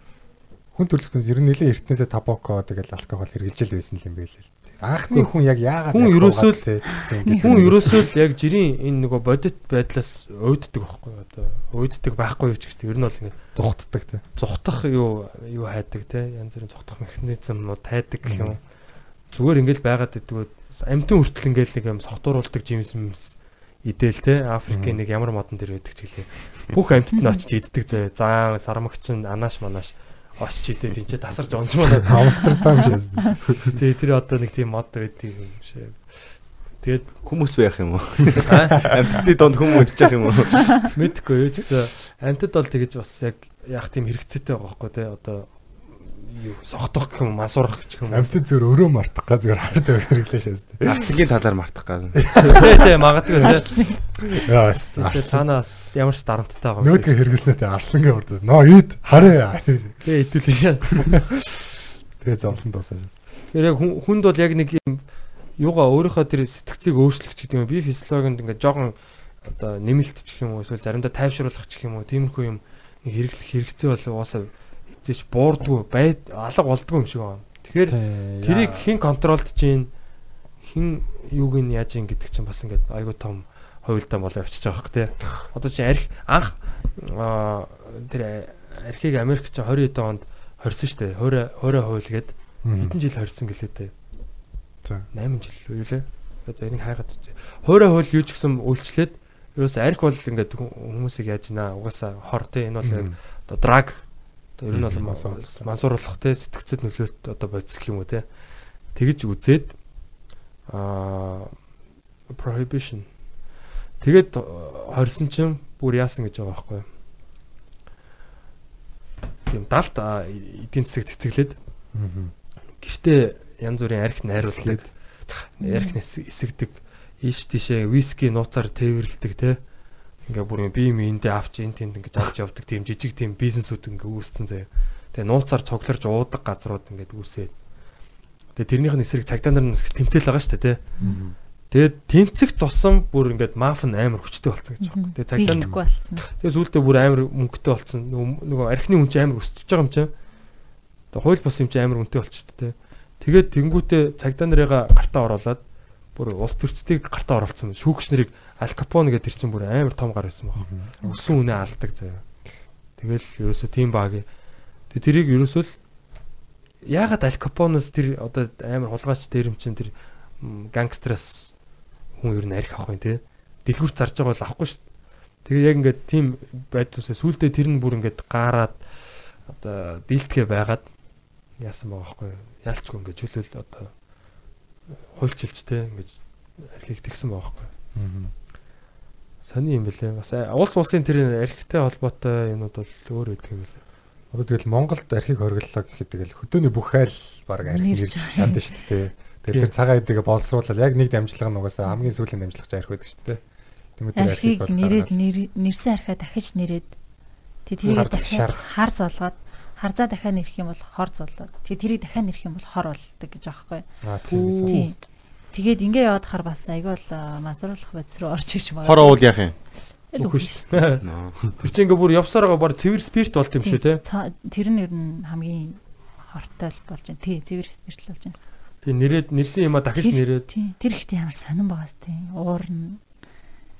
S5: хүн төрөлхтөнд ер нь нэлээд эртнээсээ табако тэгэл алкогол хэрглэж л байсан юм байл л. Анхны хүн яг яагаад
S4: Хүн ерөөсөө л- Хүн ерөөсөө л яг жирийн энэ нөгөө бодит байдлаас уйддаг байхгүй одоо уйддаг байхгүй юу ч гэсэн. Ер нь бол ингээд
S5: зугтдаг те.
S4: зүхтах юу юу хайдаг те? Янз бүрийн зүхтах механизмнууд хайдаг гэх юм. Зүгээр ингээд байгаад иддэг амтэн хүртэл ингээд нэг юм согтууруулдаг жимс идэл те? Африкийн нэг ямар модон дэр байдаг ч гэлээ. Бүх амьтад нь очиж иддэг заяа. За сармагч анааш манаш очиж идэл энэ ч тасарч онж манаа.
S5: Амстердам шээс.
S4: Тэгээ тэр одоо нэг тийм мод байдаг юм шиг. Тэгээд
S7: Хүмүүс байх юм уу? Амтны донд хүмүүс иччих юм уу?
S4: мэдхгүй юу ч гэсэн амьтад бол тэгэж бас яг яг тийм хэрэгцээтэй байгаа байхгүй те одоо юу согтох гэх юм мансуурах гэх юм.
S5: Амтэн зөв өрөө мартах га зөв хард хэрэглээ шээс.
S7: Арслангийн талаар мартах гал.
S4: Тэ тэ магадгүй.
S5: Яа.
S4: Цаанаас ямар ч дарамттай байгаа.
S5: Нөөдгөө хэрэглэнэ те арслангийн урдаас. Ноо ид хараа.
S4: Тэгээ хэдүүлээ.
S5: Тэгээ зовлон дуусаа шээс.
S4: Тэр яг хүн- хүнд бол яг нэг юм юугаа өөрийнхөө тэр сэтгцийг өөрчлөх ч гэдэг юм би физиологинд ингээд жоохон одоо нэмэлтчих юм уу эсвэл заримдаа тайвшруулах ч гэх юм уу тиймэрхүү юм нэг хэрэглэх хэрэгцээ бол уусаа эзэж буурдгүй бай алга болдгүй юм шиг байна. Тэгэхээр тэрийг хэн контролдож гин хэн юуг нь яаж ин гэдэг чинь бас ингээд айгуу том хувилдаан болоо явчихж байгаа хэрэг тий. Одоо чи арх анх тэр архийг Америк чи 20 хэд онд хорсон штэ. 20 20 хувил гээд хэдэн жил хорсон гэлээ тий.
S5: За.
S4: 8 жил үү лээ. За энийг хайгаад үзье. 20 хувил юу ч гэсэн үйлчлээд ерөөс арх бол ингээд хүмүүсийг яаж наа угаасаа хор тий энэ бол яг одоо драг одоо ер нь бол
S5: Мансууруулах.
S4: те сэтгцэд нөлөөлт одоо бодис гэх юм уу те тэгэж үзээд аа prohibition тэгээд э, хорсон чинь бүр яасан гэж байгаа байхгүй юу тийм далд эдийн засаг цэцэглээд гэртээ янз бүрийн арх найруулдаг арх эсэгдэг ийш тийшээ виски нууцаар тээвэрлдэг те ингээ бүр бие биендээ авч эн тэнд ингээ авч явдаг тийм жижиг тийм бизнесүүд ингээ үүсцэн заяа. Тэгээ нууцаар цугларж уудаг газрууд ингээ үүсээд. Тэгээ тэрнийх нь эсрэг цагдаа нар нь тэмцэл байгаа шүү дээ те. Тэгээд тэмцэх тусам бүр ингээд маф нь амар хүчтэй болсон гэж байна. Тэгээ цагдаа нь
S1: болсон.
S4: Тэгээ сүүлдээ бүр амар мөнгөтэй болсон. Нөгөө архины хүн чинь амар өсөж байгаа юм чинь. Тэгээ хууль бус юм чинь амар үнэтэй болчихсон те. Тэгээд тэнгуүтээ цагдаа нарыгаа гартаа оруулаад бүр улс төрчдгийг гартаа оруулсан. Шүүгч нарыг Аль Капоне гэдэг тэр чинь бүр амар том гар байсан баг. Өсөн үнэ алдаг заяа. Тэгэл ерөөсөө тийм баг. Тэгээ тэрийг ерөөсөө л яагаад Аль Капоноос тэр одоо амар хулгайч дээр юм чинь тэр гангстраас хүн ер нь арх авах юм те. Дэлгүр зарж байгаа бол авахгүй шүү. Тэгээ яг ингээд тийм байдлаасаа сүултээ тэр нь бүр ингээд гаарад одоо дийлдэхэ байгаад яасан байгаа байхгүй юу? Яалчгүй ингээд чөлөөл одоо хуульчилж те ингээд архийг тэгсэн байгаа байхгүй юу? Сони юм бэлээ. Бас а- улс улсын тэр архитай холбоотой юмуд бол өөр өгдөг юм бэлээ.
S5: Одоо тэгэл Монголд архийг хоригдлоо гэхэд тэгэл хөдөөний бүх хайл баг архи
S1: Нэрж
S5: нэрж
S1: байгаа.
S5: шанд шүү дээ. Тэгээд тэр цагаан эдэгээ боловсруулаад яг нэг дамжлага нь угаасаа хамгийн сүүлийн дамжлага чинь архи байдаг шүү дээ. Архийг
S1: Архийг
S5: бол
S1: нэрээд
S5: гаргаад-
S1: нэр- нэрсэн архиа дахиж нэрээд тэг тэрийг
S5: Хар
S1: дахиад хар золгоод харзаа дахиад нэрх юм бол хор золоод тэг тэрийг дахиад нэрх юм бол хор болдог гэж аахгүй.
S5: Аа тийм.
S1: Тэгээд ингээ яваад хар бас айгүй а, масруулах байц руу орж иж
S7: Хор уул яах юм?
S4: Дээ. Тэр чинь ингээ бүр явсаар байгаа бар цэвэр спирт болт юм шүү те.
S1: Тэр нь ер нь хамгийн хортой л болж байна. Тий, цэвэр спиртл болж байна.
S4: Тий нэрэд нэрсэн юм а дахиж нэрээд
S1: Тий. Тэр ихтэй ямар сонирн байгаас тий. Уур нь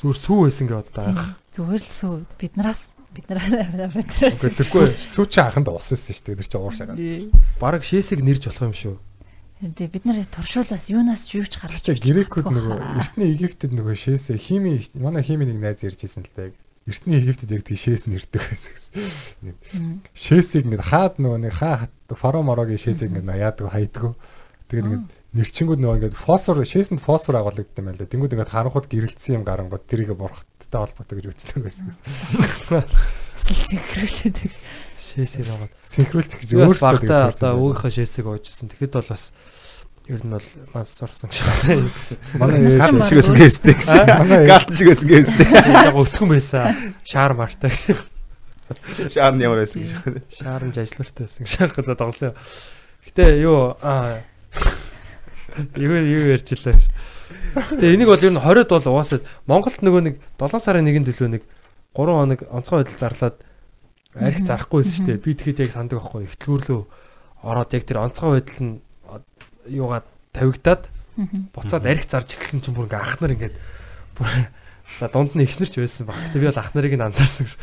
S4: зүгээр сүү байсан гэж боддог.
S1: Зүгээр л сүү биднээс биднээс биднээс
S5: Үгүй тэргүй сүүч анханд ус байсан шүү дээ. Тэр чинь уур шагаа.
S4: Бараг шээсийг нэрж болох юм шүү.
S1: Тэгээ бид нар туршуулаас юунаас ч юу ч гаргаж
S5: Чи грекүүд нөгөө эртний Египтэд нөгөө шээсээ хими манай хими нэг найз ярьж ирсэн л дээ. Эртний Египтэд яг тийм шээс нэрдэг гэсэн. Шээсийг ингээд хаад нөгөө нэг хаа фаро морогийн шээсийг ингээд яадаг хайдаг. Тэгээд ингээд нэрчингүүд нөгөө ингээд фосфор шээсэнд фосфор агуулдаг юм байна лээ. Тэнгүүд ингээд харанхууд гэрэлтсэн юм гарангууд тэрийг бурхттай холбоотой гэж үздэг байсан
S1: синхруулчдаг.
S4: Шээсээр байгаа.
S5: Синхруулч гэж өөрсдөө
S4: багтаа
S5: тэгээд
S4: одоо өөрийнхөө шээсийг уужсэн. Тэгэхэд бол бас ер нь бол мас сурсан шиг.
S5: манай
S1: чам
S7: шиг байсан гэстэй. Галт шиг байсан гэстэй.
S4: Яг өтгөн байсан. Шаар мартай.
S7: Шаар нь ямар байсан гэж.
S4: Шаарнж ажиллартай байсан гэж хахад тоглосон. Гэтэ юу аа юу юу ярьж илээ. Гэтэ энийг бол ер нь 20-д бол угаасаа Монголд нөгөө нэг 7 сарын 1-нд төлөө нэг 3 хоног онцгой байдал зарлаад арх зарахгүй байсан шүү дээ. Би тэгэхэд яг сандаг байхгүй. Ихтлгүүрлөө ороод яг тэр онцгой байдал нь юугаа тавигдаад буцаад арх зарж эхэлсэн чинь бүр ингээ ах нар ингээд бүр за дунд нь ихснэр ч байсан баг. Гэтэ би бол ах нарыг нь анзаарсан гэж.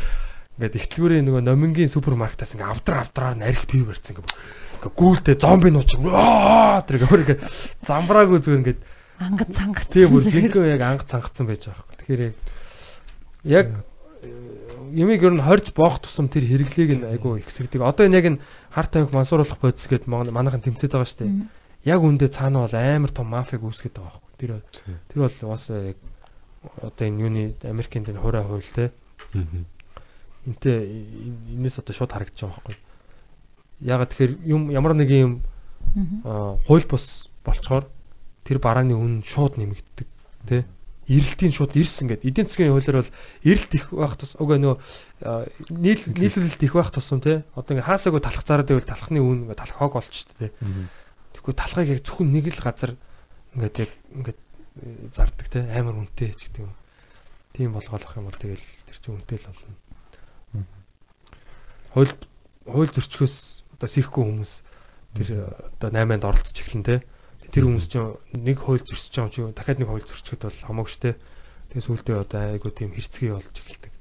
S4: Ингээд ихтлгүүрийн нөгөө номингийн супермаркетаас ингээ авдар авдраар нь арх пив барьсан ингээ. Гүйлтэй зомби нууч аа тэр ингээ ингээ замбраагүй зүгээр ингээ
S1: Ангад цангацсан.
S4: тийм бүр жинхэнэ яг анх цангацсан байж байгаа хэрэг. Тэгэхээр яг ямиг ер нь хорж боох тусам тэр хэрэглээг нь айгүй ихсэгдэг. Одоо энэ яг энэ хар тамхи мансууруулах бодис гэд манайхан тэмцээд байгаа шүү дээ. Яг үндэ цаана бол амар том мафиг үүсгэж байгаа байхгүй. Тэр тэр бол угаасаа яг одоо энэ юуны Америкийн дээр хураа хууль те. Энтэй энэс одоо шууд харагдаж байгаа байхгүй. Ягаад тэгэхээр юм ямар нэг юм аа, хууль бус болцохоор тэр барааны үн шууд нэмэгддэг тий эрэлтийн шууд ирсэн гэд. Эдийн засгийн хуулиар бол эрэлт их байх тус угаа нөө нийл нийлүүлэлт их байх тусам тий одоо ингээ хаасаагүй талах зараад байвал талхны үн ингээ талах хог болчихтой тий Тэгэхгүй талхыг яг зөвхөн нэг л газар ингээд яг ингээд э, зардаг те амар үнэтэй ч гэдэг юм. Тийм болгоолох юм бол тэгэл тэр чинь үнэтэй л болно. Хууль хууль зөрчгөөс одоо сихгүй хүмүүс тэр э, одоо 8-нд оролцож эхлэн те. Тэр хүмүүс чинь нэг хууль зөрчиж байгаа юм чи дахиад нэг хууль зөрчихэд бол хамаагүй штэ. Тэгээ сүултээ одоо айгуу тийм хэрцгий болж эхэлдэг.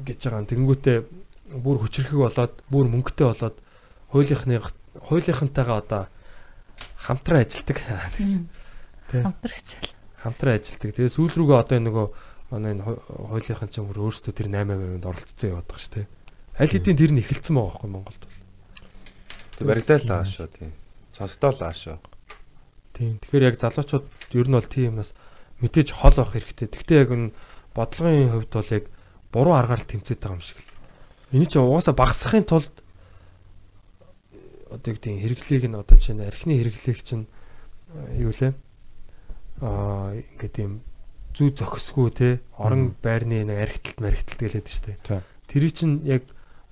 S4: гэж байгаа. Тэгэнгүүтээ бүр хүчрэхэг болоод бүр мөнгөтэй болоод хуулийнхны хуулийнхантайгаа одоо хамтран ажилдаг. Тэ.
S1: Хамтрагчаал.
S4: Хамтран ажилдаг. Тэгээ сүүл рүүгээ одоо энэ нөгөө манай энэ ху- хуулийнхан ч уу өөрсдөө тэр 8%-д оролцсон яваад байгаа шүү дээ. Аль хэдийн тэр нь эхэлсэн байгаа байхгүй Монголд бол.
S7: Тэг баригдал аа шүү тийм. Сонсдоо л аа шүү.
S4: Тийм. Тэгэхээр яг залуучууд ер нь бол тийм юмнаас мэдээж хол авах хэрэгтэй. Гэхдээ яг энэ бодлогын хувьд бол яг буруу аргаар л тэмцээд байгаа юм шиг л. Эний чинь угаасаа багасхын тулд одоо юу гэдэг хэрэглээг нь одоо чинь архины хэрэглээг чинь э, юу лээ? Аа ингээд юм зүү зохисгүй те орон байрны нэг архиталт мархиталт гэлээд штэ. Тэр чинь яг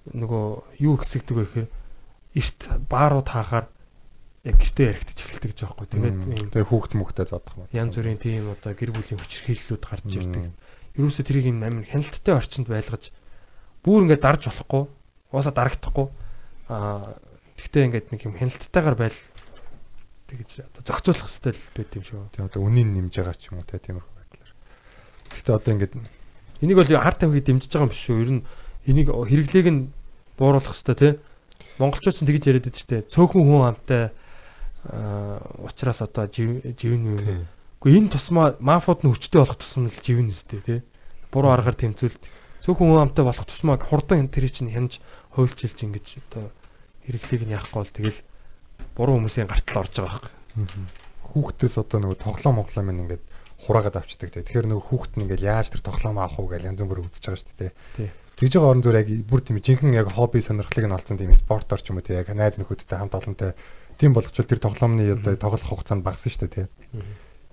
S4: нөгөө юу хэсэгдэг вэ гэхээр эрт баарууд хаахаар яг гэртээ архитаж эхэлдэг байхгүй. Тэгээд ийм
S5: тэгээ хүүхд мөхтэй зодох юм.
S4: янз бүрийн тийм одоо гэр бүлийн хүчирхийллүүд гарч ирдэг. Ерөөсө тэрийг юм амин хяналттай орчинд байлгаж бүр ингээд дарж болохгүй, уусаа дарагдахгүй. Аа тэгтээ ингээд нэг юм хяналттайгаар байл тэгэж одоо зохицуулах хэрэгтэй л байт юм шиг. байна.
S5: Тэгээ одоо үнийн нэмж байгаа ч юм уу те тиймэрхүү байдлаар. Гэхдээ одоо ингээд
S4: Энийг бол хар тамхиг дэмжиж байгаа юм биш үү? Ер нь энийг хэрэглээг нь бууруулах хэрэгтэй тий. Монголчууд ч тэгж яриад байдаг шүү дээ. Цөөхөн хүн амтай аа ухраас одоо жив живэн юм. Гэхдээ энэ тусмаа мафууд нь хүчтэй болох тусам л живэн үстэй тий. Буруу аргаар тэмцүүлд. Цөөхөн хүн амтай болох тусмаа хурдан энэ тэрийг чинь хянаж хуйлчилж ингэж одоо хэрэглээг нь яахгүй бол тэгэл буруу хүмүүсийн гартал орж байгаа байхгүй.
S5: хүүхдээс одоо нөгөө тоглоом моглоом нь ингээд хураагаад авчдаг те. Тэгэхээр нөгөө хүүхд нь ингээд яаж тэр тоглоом авах уу гэж янз бүр үзэж байгаа шүү дээ.
S4: Тий.
S5: Тэгж байгаа орон зүгээр яг бүр тийм жинхэнэ яг хобби сонирхлыг нь олцсон тийм спортоор ч юм уу те. Яг найз нөхөдтэй хамт олонтой тийм болгочвол тэр тоглоомны одоо тоглох хугацаанд багасна шүү дээ те.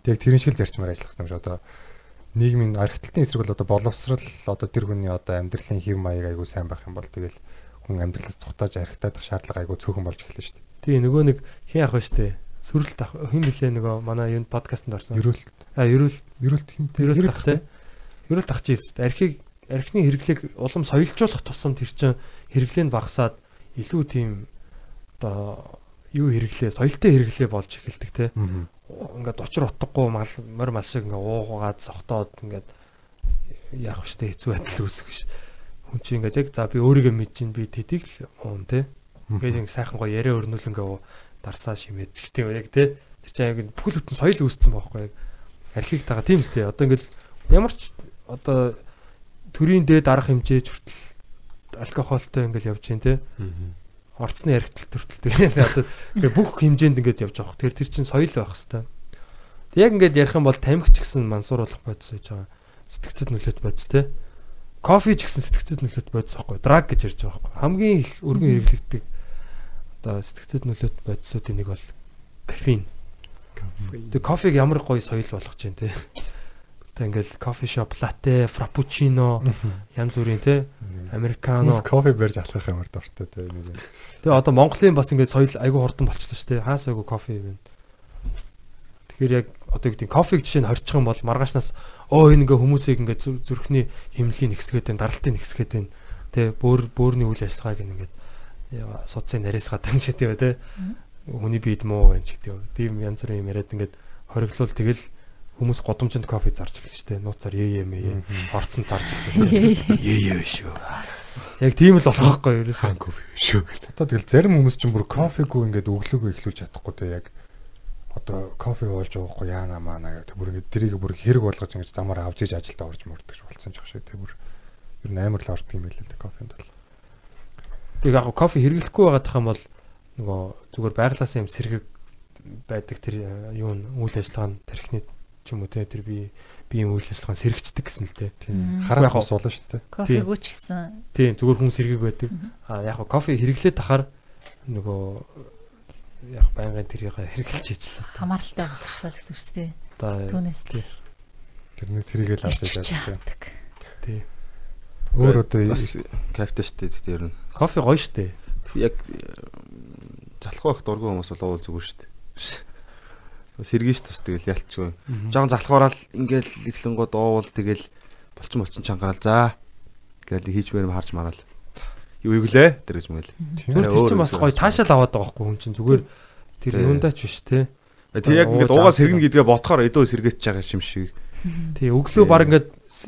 S5: Тэг тэрэн шиг л зарчмаар ажиллах хэрэгтэй юм шиг одоо нийгмийн архитектурын эсрэг бол одоо боловсрал одоо тэр хүний одоо амьдралын хэв маяг айгуу сайн байх юм бол тэгэл хүн амьдралаас цухтааж архитектурах шаардлага айгуу цөөхөн болж эхэлнэ шүү дээ.
S4: Тий нөгөө нэг хин ах ба штэ. Сүрэлт ах хин блэ нөгөө манай юунд подкастт орсон.
S5: Ерөөл
S4: А ерөөл
S5: ерөөлт хин
S4: ерөөл тах те. Ерөөл тах чи архийг архины хэрэглээг улам соёлжуулах тусам тэр чин хэрэглээ нь багасаад илүү тийм одоо юу хэрэглээ соёлтой хэрэглээ болж эхэлдэг те. Ингээд очир утгагүй мал морь мал шиг ингээ уугаад сохтоод ингээд яах вштэй хэцүү байдал үүсэх ш. Хүн чи ингээд яг за би өөрийгөө мэдчихин би тэдэг л уун те. Ингээд ингээ сайхан гоё яриа өрнөл ингээ дарсаа шимээд гэхдээ яг те. Тэр чинь яг бүхэл бүтэн соёл үүссэн байхгүй яг архийг тагаа тийм үстэй. Одоо ингээл ямар ч одоо төрийн дээд арга хэмжээж хүртэл алкогольтой ингээл явж гин те. Орцны яригдтал төртөл тэгээ одоо тэгээ бүх хэмжээнд ингээд явж байгаа. Тэгэхээр тэр чинь соёл байх хэвээр. Яг ингээд ярих юм бол тамхи ч гэсэн мансууруулах бодис гэж байгаа. Сэтгцэд нөлөөт бодис те. Кофе ч гэсэн сэтгцэд нөлөөт бодис байхгүй. Драг гэж ярьж байгаа байхгүй. Хамгийн их өргөн хэрэглэгдэг одоо сэтгцэд нөлөөт бодисуудын нэг бол кофеин. Тэг кофег ямар гоё соёл болгож байна те. Тэг ингээл кофе шоп, латте, фраппучино янз бүрийн те. Американо.
S5: Хүмүүс кофе барьж алхах юмар дуртай те нэг юм.
S4: Тэгээ одоо Монголын бас ингээд соёл айгүй хурдан болчихлоо шүү дээ. Хаас айгүй кофе байна. Тэгэхээр яг одоо гэдэг кофег жишээ нь хорчих юм бол маргаашнаас өө энэ ингээ хүмүүсийг ингээ зү- зүрхний хэмнэлийн нэгсгээд байна, даралтын нэгсгээд байна. Тэ бөөр бөөрийн үйл ажиллагааг ингээд яа, судсын нарийсгаад юм шиг тийм тэ. Хүний биед муу байна ч гэдэг. Тийм янз бүрийн юм яриад ингээд хориглол тэгэл хүмүүс годомжинд кофе зарж эхэлж штэ. Нууцаар ээ ээ. Орцсон зарж эхэлж. Ээ ээ шүү. Яг тийм л болох байхгүй юу ерөөсөө.
S6: кофе шүү.
S5: Одоо тэгэл зарим хүмүүс чинь бүр кофегүй ингээд өглөөгөө эхлүүлж чадахгүй те яг одоо кофе уулж уухгүй яана маана гэх бүр ингээд тэрийг бүр хэрэг болгож ингэж замаар авч иж ажилдаа орж мөрдөж болсон ч шиг те бүр ер нь амар л ордог юм л да кофенд бол.
S4: Тэг яг кофе хэрэглэхгүй байгаад тах юм бол нөгөө зүгээр байглаасан юм сэргэг байдаг тэр э, юу н үйл ажиллагаа нь тархины ч юм уу те тэр би биеийн үйл ажиллагаа нь сэргэгчдэг гэсэн л те.
S5: Тийм.
S4: Хоо-
S5: бас болно шүү дээ.
S1: Кофегөө ч гэсэн
S4: Тийм зүгээр хүн сэргэг байдаг. А яг хоо кофе хэрэглээд тахаар нөгөө яг байнгын тэрийг хэрэглэж ижлээ.
S1: тамааралтай болчихлоо гэсэн үг шүү дээ.
S4: Одоо
S1: Түүнээс
S4: тий.
S5: Тэр нэг тэрийг л авч иж
S1: ирч
S5: чаддаг.
S1: чаддаг.
S4: тий.
S5: Өөр одоо
S7: бас кафе штэ гэхдээ ер нь.
S4: Кофе гоё штэ.
S7: Яг залхуу их дургүй хүмүүс бол уул зүгээр штэ. Сэргийш тус тэгэл ялчгүй. Жон залхуурал ингээл ихлэнгууд уул тэгэл булчин булчин чангараал за. Тэгэл хийж мээр харж мараал. Юу иглээ тэр гэж.
S4: Зүгээр тэр чинь бас гоё таашаал аваад байгаа байхгүй хүн чинь зүгээр тэр юундаач биш те.
S7: Тэг яг ингээд уугаа
S4: авдаг.
S7: сэргэн гэдгээ ботхоор өдөө сэргэж байгаа юм шиг.
S4: Тий өглөө баг ингээд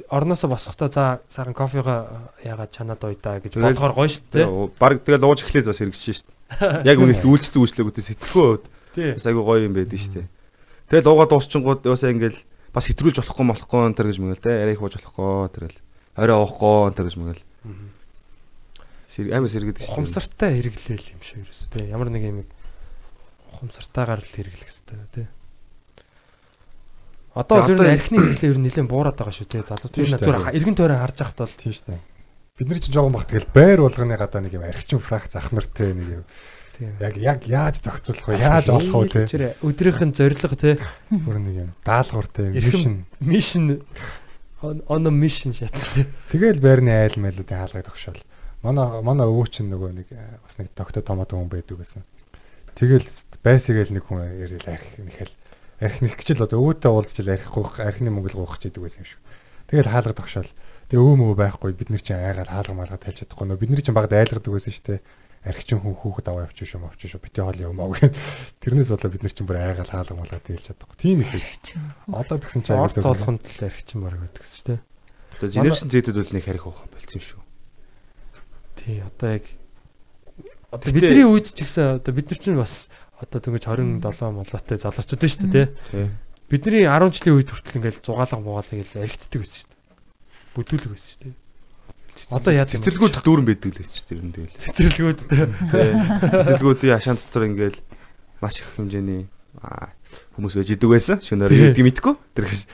S4: орноосоо босохдоо за сайхан кофега ягаад чанаад уйдаа гэж бодохоор гоё те.
S7: Тэг баг тэгэл ууж эхлээд бас сэргэж штэ. Яг үнэхээр үйлчлэг үйлчлэгүүдээ сэтгэхөө хувьд
S4: Тий.
S7: бас айгүй гоё юм байдаг штэ. Тэгэл уугаа дуусчингууд ясаа ингээл бас хэтрүүлж болохгүй болохгүй энэ төр гэж мэгэл те. Арай их ууж болохгүй тэрэл. Орой уухгүй энэ төр гэж мэгэл. Амар сэргэдэг штэ.
S4: Ухамсартай хэрэглээл юм шиг ерөөсөө тий. Ямар нэг юм ухамсартайгаар л хэрэглэх хэрэгтэй тий. Одоо ер нь архины хэрэглээ ер нь нэлээд буураад байгаа шүү тий. Залуу
S5: Тийм
S4: тэр
S5: шүү дээ.
S4: зүгээр эргэн тойрон харж ахт бол
S5: Тийм шүү дээ. Бид нар чинь жоохон бах тэгэл байр болгоны гадаа нэг юм архичин фрак захмартэй нэг юм. Яг яг яаж зохицуулах вэ? Яаж олох вэ те?
S4: Тэр өдрийнх нь зориг тий.
S5: Бүр нэг юм даалгавартай мишн.
S4: Mission on a mission шат.
S5: Тэгэл байрны айл мэлүүдийн хаалгыг тогшоол. Манай манай өвөө чинь нөгөө нэг э, бас нэг тогтоо томоод хүн байдаг байсан. Тэгэл байсагээл нэг хүн ярил арх нэхэл арх нэх гэж л одоо өвөөтэй уулзч л архихгүй архины мөнгөл гоох гэж байдаг байсан юм шиг. Тэгэл хаалга тогшоол. Тэгээ өвөө мөвөө байхгүй бид нар чинь айгаад хаалга малгад тавьж чадахгүй нөө бид нар чинь багад айлгадаг байсан шүү дээ. Архичин хүн хүүхэд аваа явчих шүү мовчих шүү бити хоол явмаа гэх. Тэрнээс болоо бид нар чинь бүр айгаад хаалга малгад хэлж чадахгүй. Тийм их. Одоо тэгсэн чинь
S4: Орц
S5: аягүй
S4: цолхонд л архичин баг байдаг шүү дээ.
S7: Тэгээ генерашн зэдэд бол нэг харих уух болцсон юм шүү.
S4: Тий одоо яг одоо бидний үед ч гэсэн одоо бид нар чинь бас одоо тэгэж 27 молоотой залуучууд байна шүү дээ тий. Бидний 10 жилийн үед хүртэл ингээл зугаалга муугаалга ингээл архитектик байсан шүү дээ. Бүдүүлэг байсан шүү дээ. Одоо яа
S7: Цэцэрлэгүүд дүүрэн байдаг л гэж тэр юм тэгэл.
S4: цэцэрлэгүүд
S7: Тий. Цэцэрлэгүүдийн ашаан дотор ингээл маш их хэмжээний хүмүүс байж идэг байсан. Шөнөөр юудгийг мэдгүй. Тэр гэж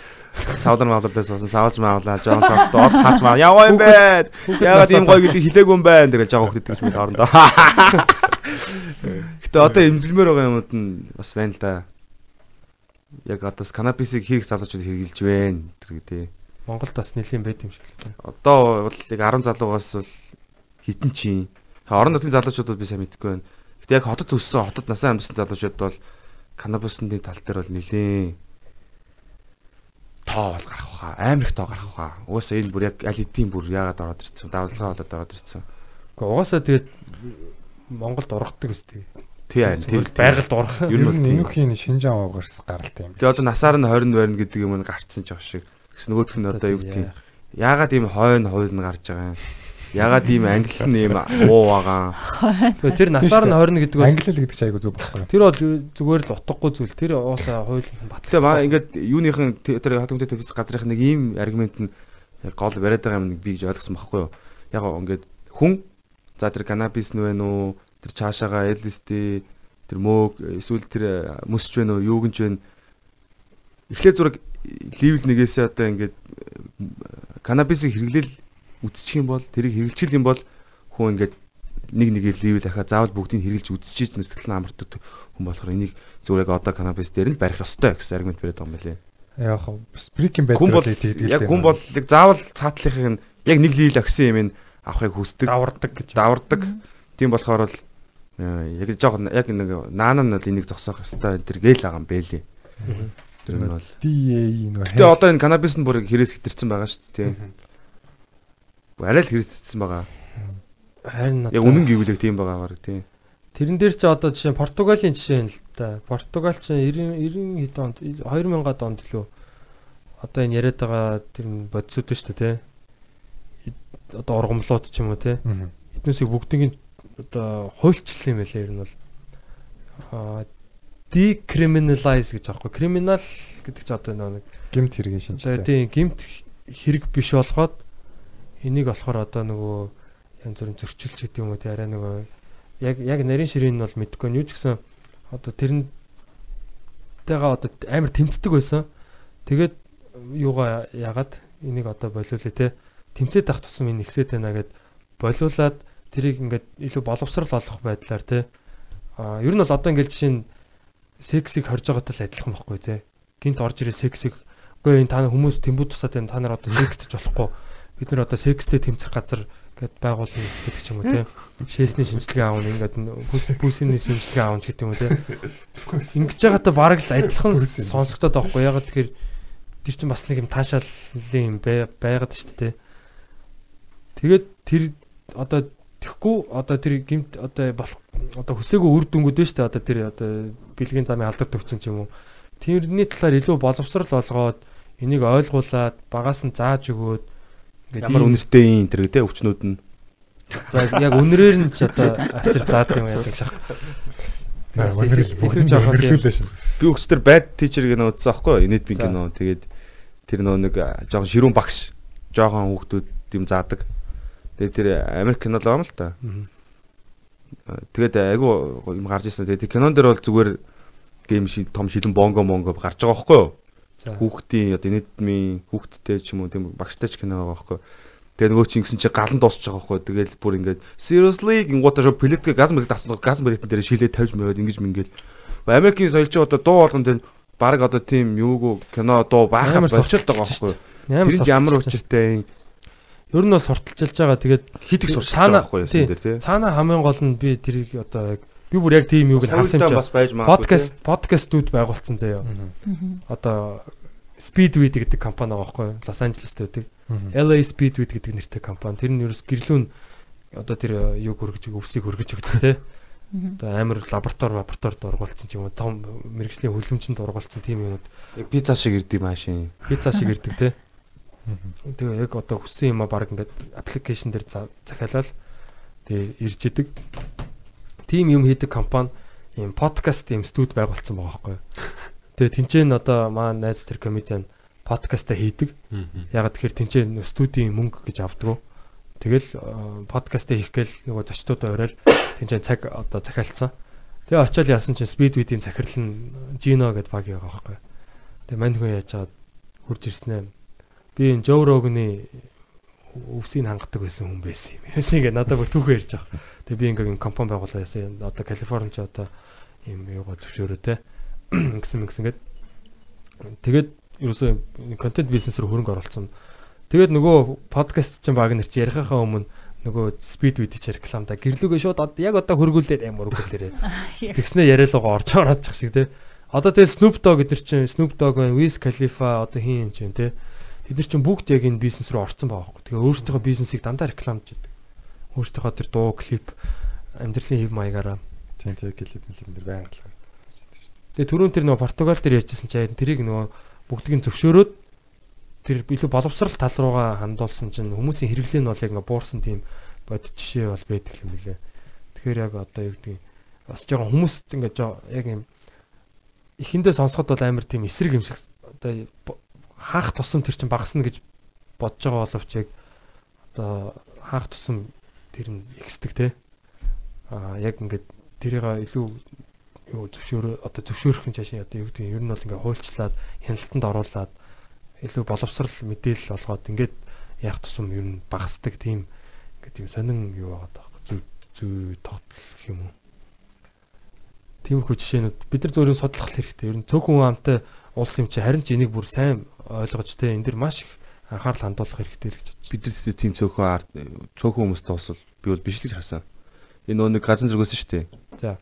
S7: савлар мавлартаас суусан савлж мавлаа жоон савд доод харж маа яваа юм бэ? Ягаад ийм гоё гэдэг хэлээгүй юм бэ? Тэр жаа хөхдөд гэж мэд хоорондоо. Гэтэ одоо эмзэлмээр байгаа юмуд нь бас байна л да. Яг одоо канаписыг хийх залуучууд хэрэгжилж байна. Тэр гэдэг.
S4: Монголд бас нэлийн байд юм шиг л байна.
S7: Одоо бол яг 10 залуугаас бол хитэн чинь. Орон нутгийн залуучууд бол би сайн мэдэхгүй байна. Гэтэ яг хотод өссөн, хотод насаа амьдсан залуучууд бол канабусны тал дээр бол нэлээ тоо бол гарах хаа. Амар их тоо гарах хаа. Угаасаа энэ бүр яг аль хэдийн бүр яагаад ороод ирсэн. Давлага болоод ороод ирсэн.
S4: Гэхдээ угаасаа тэгээд Монголд ургадаг үстэй.
S7: Тийм
S4: Зүгээр байгальд урах.
S7: Ер нь бол тийм.
S5: энүүхийн шинжаан уугарс гаралтай юм.
S7: Тэгээ одоо насаар нь 20 байрна гэдэг юм нь гарцсан ч ах шиг. Тэгс нөгөөх нь одоо юу гэдэг юм. Яагаад ийм хойно хууль нь гарч байгаа юм? Яагаад ийм англи нь ийм уу байгаа
S4: тэр насаар нь 20 гэдэг бол
S5: Англи л гэдэг чинь айгу зүг байхгүй.
S4: тэр бол зүгээр л утгагүй зүйл. Тэр уусаа хууль бат.
S7: Тэгээ маа ингээд юуныхын тэ- тэр хатамтай төс газрын нэг ийм аргумент нь гол бариад байгаа юм нэг би гэж ойлгосон байхгүй юу? Яг гоо ингээд хүн за тэр канабис нь вэ нүү тэр цаашаага LSD тэр мөөг эсвэл тэр мөсч байна уу юу гинж байна эхлээ зураг левел нэгээсээ одоо ингээд канабисыг хэрэглээл үзчих юм бол тэрийг хэрэглэчих юм бол хүн ингээд нэг нэгээр левел ахаа заавал бүгдийг хэрэглэж үзчихэж сэтгэл нь амардаг хүн болохоор энийг зүгээр яг одоо канабис дээр нь барих ёстой гэсэн аргумент бариад байгаа юм байна лээ.
S5: Яг сприкинг байдаг
S7: бол яг хүн бол яг заавал цаатлахыг нь яг нэг левел агсан юм ин авахыг хүсдэг.
S5: давардаг гэж.
S7: давардаг. Тийм болохоор бол э, яг жоох яг нэг наана нь бол энийг зогсоох ёстой энэ төр гээл байгаа юм бэлээ. Тэр нь бол
S5: DA нөө.
S7: Гэтэ одоо энэ канабис нь бүр хэрэгс хэтэрсэн байгаа шүү дээ тийм. Арай л хэрэгссэн байгаа.
S4: Харин
S7: Яг үнэн гэвэл тийм байгаа баг тийм.
S4: Тэрэн дээр чи одоо жишээ Португалийн жишээ нь л та. Португал чи 90 90 хэд онд 2000-ад онд лөө одоо энэ яриад байгаа тэр бодисууд шүү дээ тий. Одоо ургамлууд ч юм уу тий. Бүгдийг нь одоо хуульчилсан юм байлаа ер нь бол. Аа decriminalize гэж аахгүй. Криминал гэдэг чи одоо нэг
S5: гимт
S4: одоо
S5: шинжтэй.
S4: тийм гимт хэрэг биш болгоод энийг болохоор одоо нөгөө янз бүрийн зөрчилж гэдэг юм уу тий арай нөгөө яг яг нарийн ширийн нь бол мэдгүй нь юу ч гэсэн одоо тэрнтэйгээ одоо амар тэмцдэг байсан. Тэгээд юугаа ягаад энийг одоо болиулээ те тэмцээд ах тусам энэ ихсээд байна гэд болиулаад тэрийг ингээд илүү боловсрал олох байдлаар те а ер нь бол одоо ингээд жишээ нь сексийг хорж байгаатай л адилхан байхгүй те. Гинт орж ирээ сексийг. Үгүй энэ та нар хүмүүс тэмбүү тусаад байна. Та нар одоо секстэж болохгүй. Бид нар одоо секстэй тэмцэх газар гэд байгуулна гэдэг ч юм уу те. Шээсний шинжилгээ аавна ингээд бүсний шинжилгээ аавна гэдэг юм уу те. Ингэж байгаатай бараг л адилхан сонсогдоод байхгүй. Ягаад тэгэхээр тэр чинь бас нэг юм таашааллын юм бай- байгаад шүү дээ те. Тэгээд тэр одоо тэгхгүй одоо тэр гимт одоо болох одоо хүсээгүй үр дүнгууд байна шүү дээ одоо тэр одоо бэлгийн замын алдар төвчөн ч юм уу тэрний талаар илүү боловсрал олгоод энийг ойлгуулад багаас нь зааж өгөөд ингээд
S7: Ямар үнэртэй юм тэр гэдэг өвчнүүд нь.
S4: за яг үнрээр нь ч одоо авчир заад юм яадаг шах
S5: Аа, Өнөрлөл
S4: Илүү
S5: бүгд
S4: жоохон тийм.
S5: өнөрлүүлээ шин.
S7: Би өвчтөр bad teacher гэнэ үзсэн аахгүй юу? Инэд би кино. Тэгээд тэр нөө нэг жоохон ширүүн багш. Жоохон хүүхдүүд юм заадаг. Тэгээд тэр Америк кино л юм л та. Тэгээд айгу юм гарч ирсэн. Тэгээд тэр кинон дээр бол зүгээр гейм шиг том шилэн бонго монго гарч байгаа байхгүй юу? Хүүхдийн одоо инэдмийн хүүхдтэй ч юм уу тийм багштай ч кино байгаа байхгүй юу? Тэгээ нөгөө чи ингэсэн чи галан дуусч байгаа байхгүй юу? Тэгэл бүр ингээд seriously гингуудаа шо плетгэ газ мэрэг тасна газ мэрэгтэн дээр шилээ тавьж маяг ингэж мингээл Америкийн соёлч одоо дуу болгон дээр баг одоо тийм юугүй кино дуу баахаа
S4: Амар
S7: болчиход байгаа байхгүй юу?
S4: Ямар
S7: Тэр ямар учиртай
S4: ер нь бол сурталчилж байгаа тэгээд
S7: хитэг сурч
S4: Цаана-
S7: байгаа байхгүй юу
S4: тий.
S7: энэ дээр тий.
S4: цаана хамгийн гол нь би тэрийг одоо яг би бүр яг тийм юуг нь харсан юм
S7: Соёлтой
S4: чи
S7: бас байж магадгүй.
S4: подкаст подкастууд байгуулсан заяа одоо Speedweed гэдэг компани байгаа байхгүй юу? Лос Анжелест байдаг. LA Speedweed гэдэг нэртэй компани. Тэр нь ерөөс гэрлүүн одоо тэр юг хөргөж өвсийг хөргөж өгдөг те. Одоо амар лаборатори лабораторид ургуулсан ч юм уу том мэрэгжлийн хөлөмжөнд ургуулсан тийм юмуд
S7: Яг пицца шиг ирдэг машин.
S4: пицца шиг ирдэг те. Тэгээ яг одоо хүссэн юм а баг ингээд аппликейшн дээр за- захиалал тэгээ ирж идэг. Тим юм хийдэг компани ийм подкаст ийм студ байгуулсан байгаа байхгүй. Тэгээ тэнцэн одоо маа найз тэр комедиан подкастаа хийдэг. Ягаад тэгэхээр тэнцэн студийн мөнгө гэж авдаг. Тэгэл э, подкастаа хийх гээл нөгөө зочдуудаа уриал тэнцэн цаг одоо захиалцсан. Тэгээ очиод яасан чинь Speedweed-ийн захирал нь Gino гэдээ баг байгаа байхгүй. Тэгээ мань хүн яаж хурж ирсэн ээ. Би энэ Joe Rogan-ы өвсийг хангадаг байсан хүн байсан юм. Яасан ингээ надад бүр түүхээ ярьж байгаа. Тэгээ би ингээ компани байгуулаа яасан. Одоо Калифорни ч одоо ийм юугаа зөвшөөрөө те. Ингэсэн мэгсэн гээд тэгээд ерөөсөө контент бизнес рүү хөрөнгө оруулсан. Тэгээд нөгөө подкаст чинь баг нэр чи ярихахаа өмнө нөгөө speed with чи рекламда гэрлүүгээ шууд яг одоо хөргүүлээд амар хөргүүлээрээ. Тэгснэ яриалгаа орж ороод чах шиг те. Одоо тэгэл Snoop Dogg эдэр чинь Snoop Dogg байна, Wiz Khalifa одоо хин юм чинь те. Тэд нар чинь бүгд яг энэ бизнес рүү орсон байгаа байхгүй. Тэгээ өөрсдийнхөө бизнесийг дандаа рекламж идэг. Өөрсдийнхөө тэр дуу, клип, амьдралын хэв маягаараа.
S5: Тийм тийм клип дэр байнга л.
S4: Тэгээ түрүүн тэр нөгөө Португал дээр ярьжсэн чинь тэрийг нөгөө бүгдийг нь зөвшөөрөөд тэр илүү боловсрал тал руугаа хандуулсан чинь хүмүүсийн хэрэглээ нь бол яг ингээ буурсан тийм бод жишээ бол байдаг юм лээ. Тэгэхээр яг одоо юу гэдэг бас жоохон хүмүүст ингээ яг юм эхэндээ сонсоход бол амар тийм эсрэг юм шиг одоо хаах тусам тэр чинь багасна гэж бодож байгаа боловч яг одоо хаах тусам тэр нь ихсдэг те. аа яг ингээд тэрийг илүү юу зөвшөөр одоо зөвшөөрөх нь цаашаа одоо юу гэдэг юм ер нь бол ингээд хуульчлаад хяналтанд оруулаад илүү боловсрал мэдээлэл олгоод ингээд яах тусам ер нь багасдаг тийм ингээд юм сонин юу байгаа даа зүг тогтол гэх юм уу тиймэрхүү жишээнүүд бид нар зөөрийн судлах хэрэгтэй ер нь цөөхөн амтай улс юм чи харин ч энийг бүр сайн ойлгож те энэ дэр маш их анхаарал хандуулах хэрэгтэй л гэж бодсон.
S7: бид нар тийм цөөхөн арт цөөхөн хүмүүстэй бас би бол биш л гэж харсан. Энэ нөө нэг газан зүргөөсөн шүү дээ.
S4: За.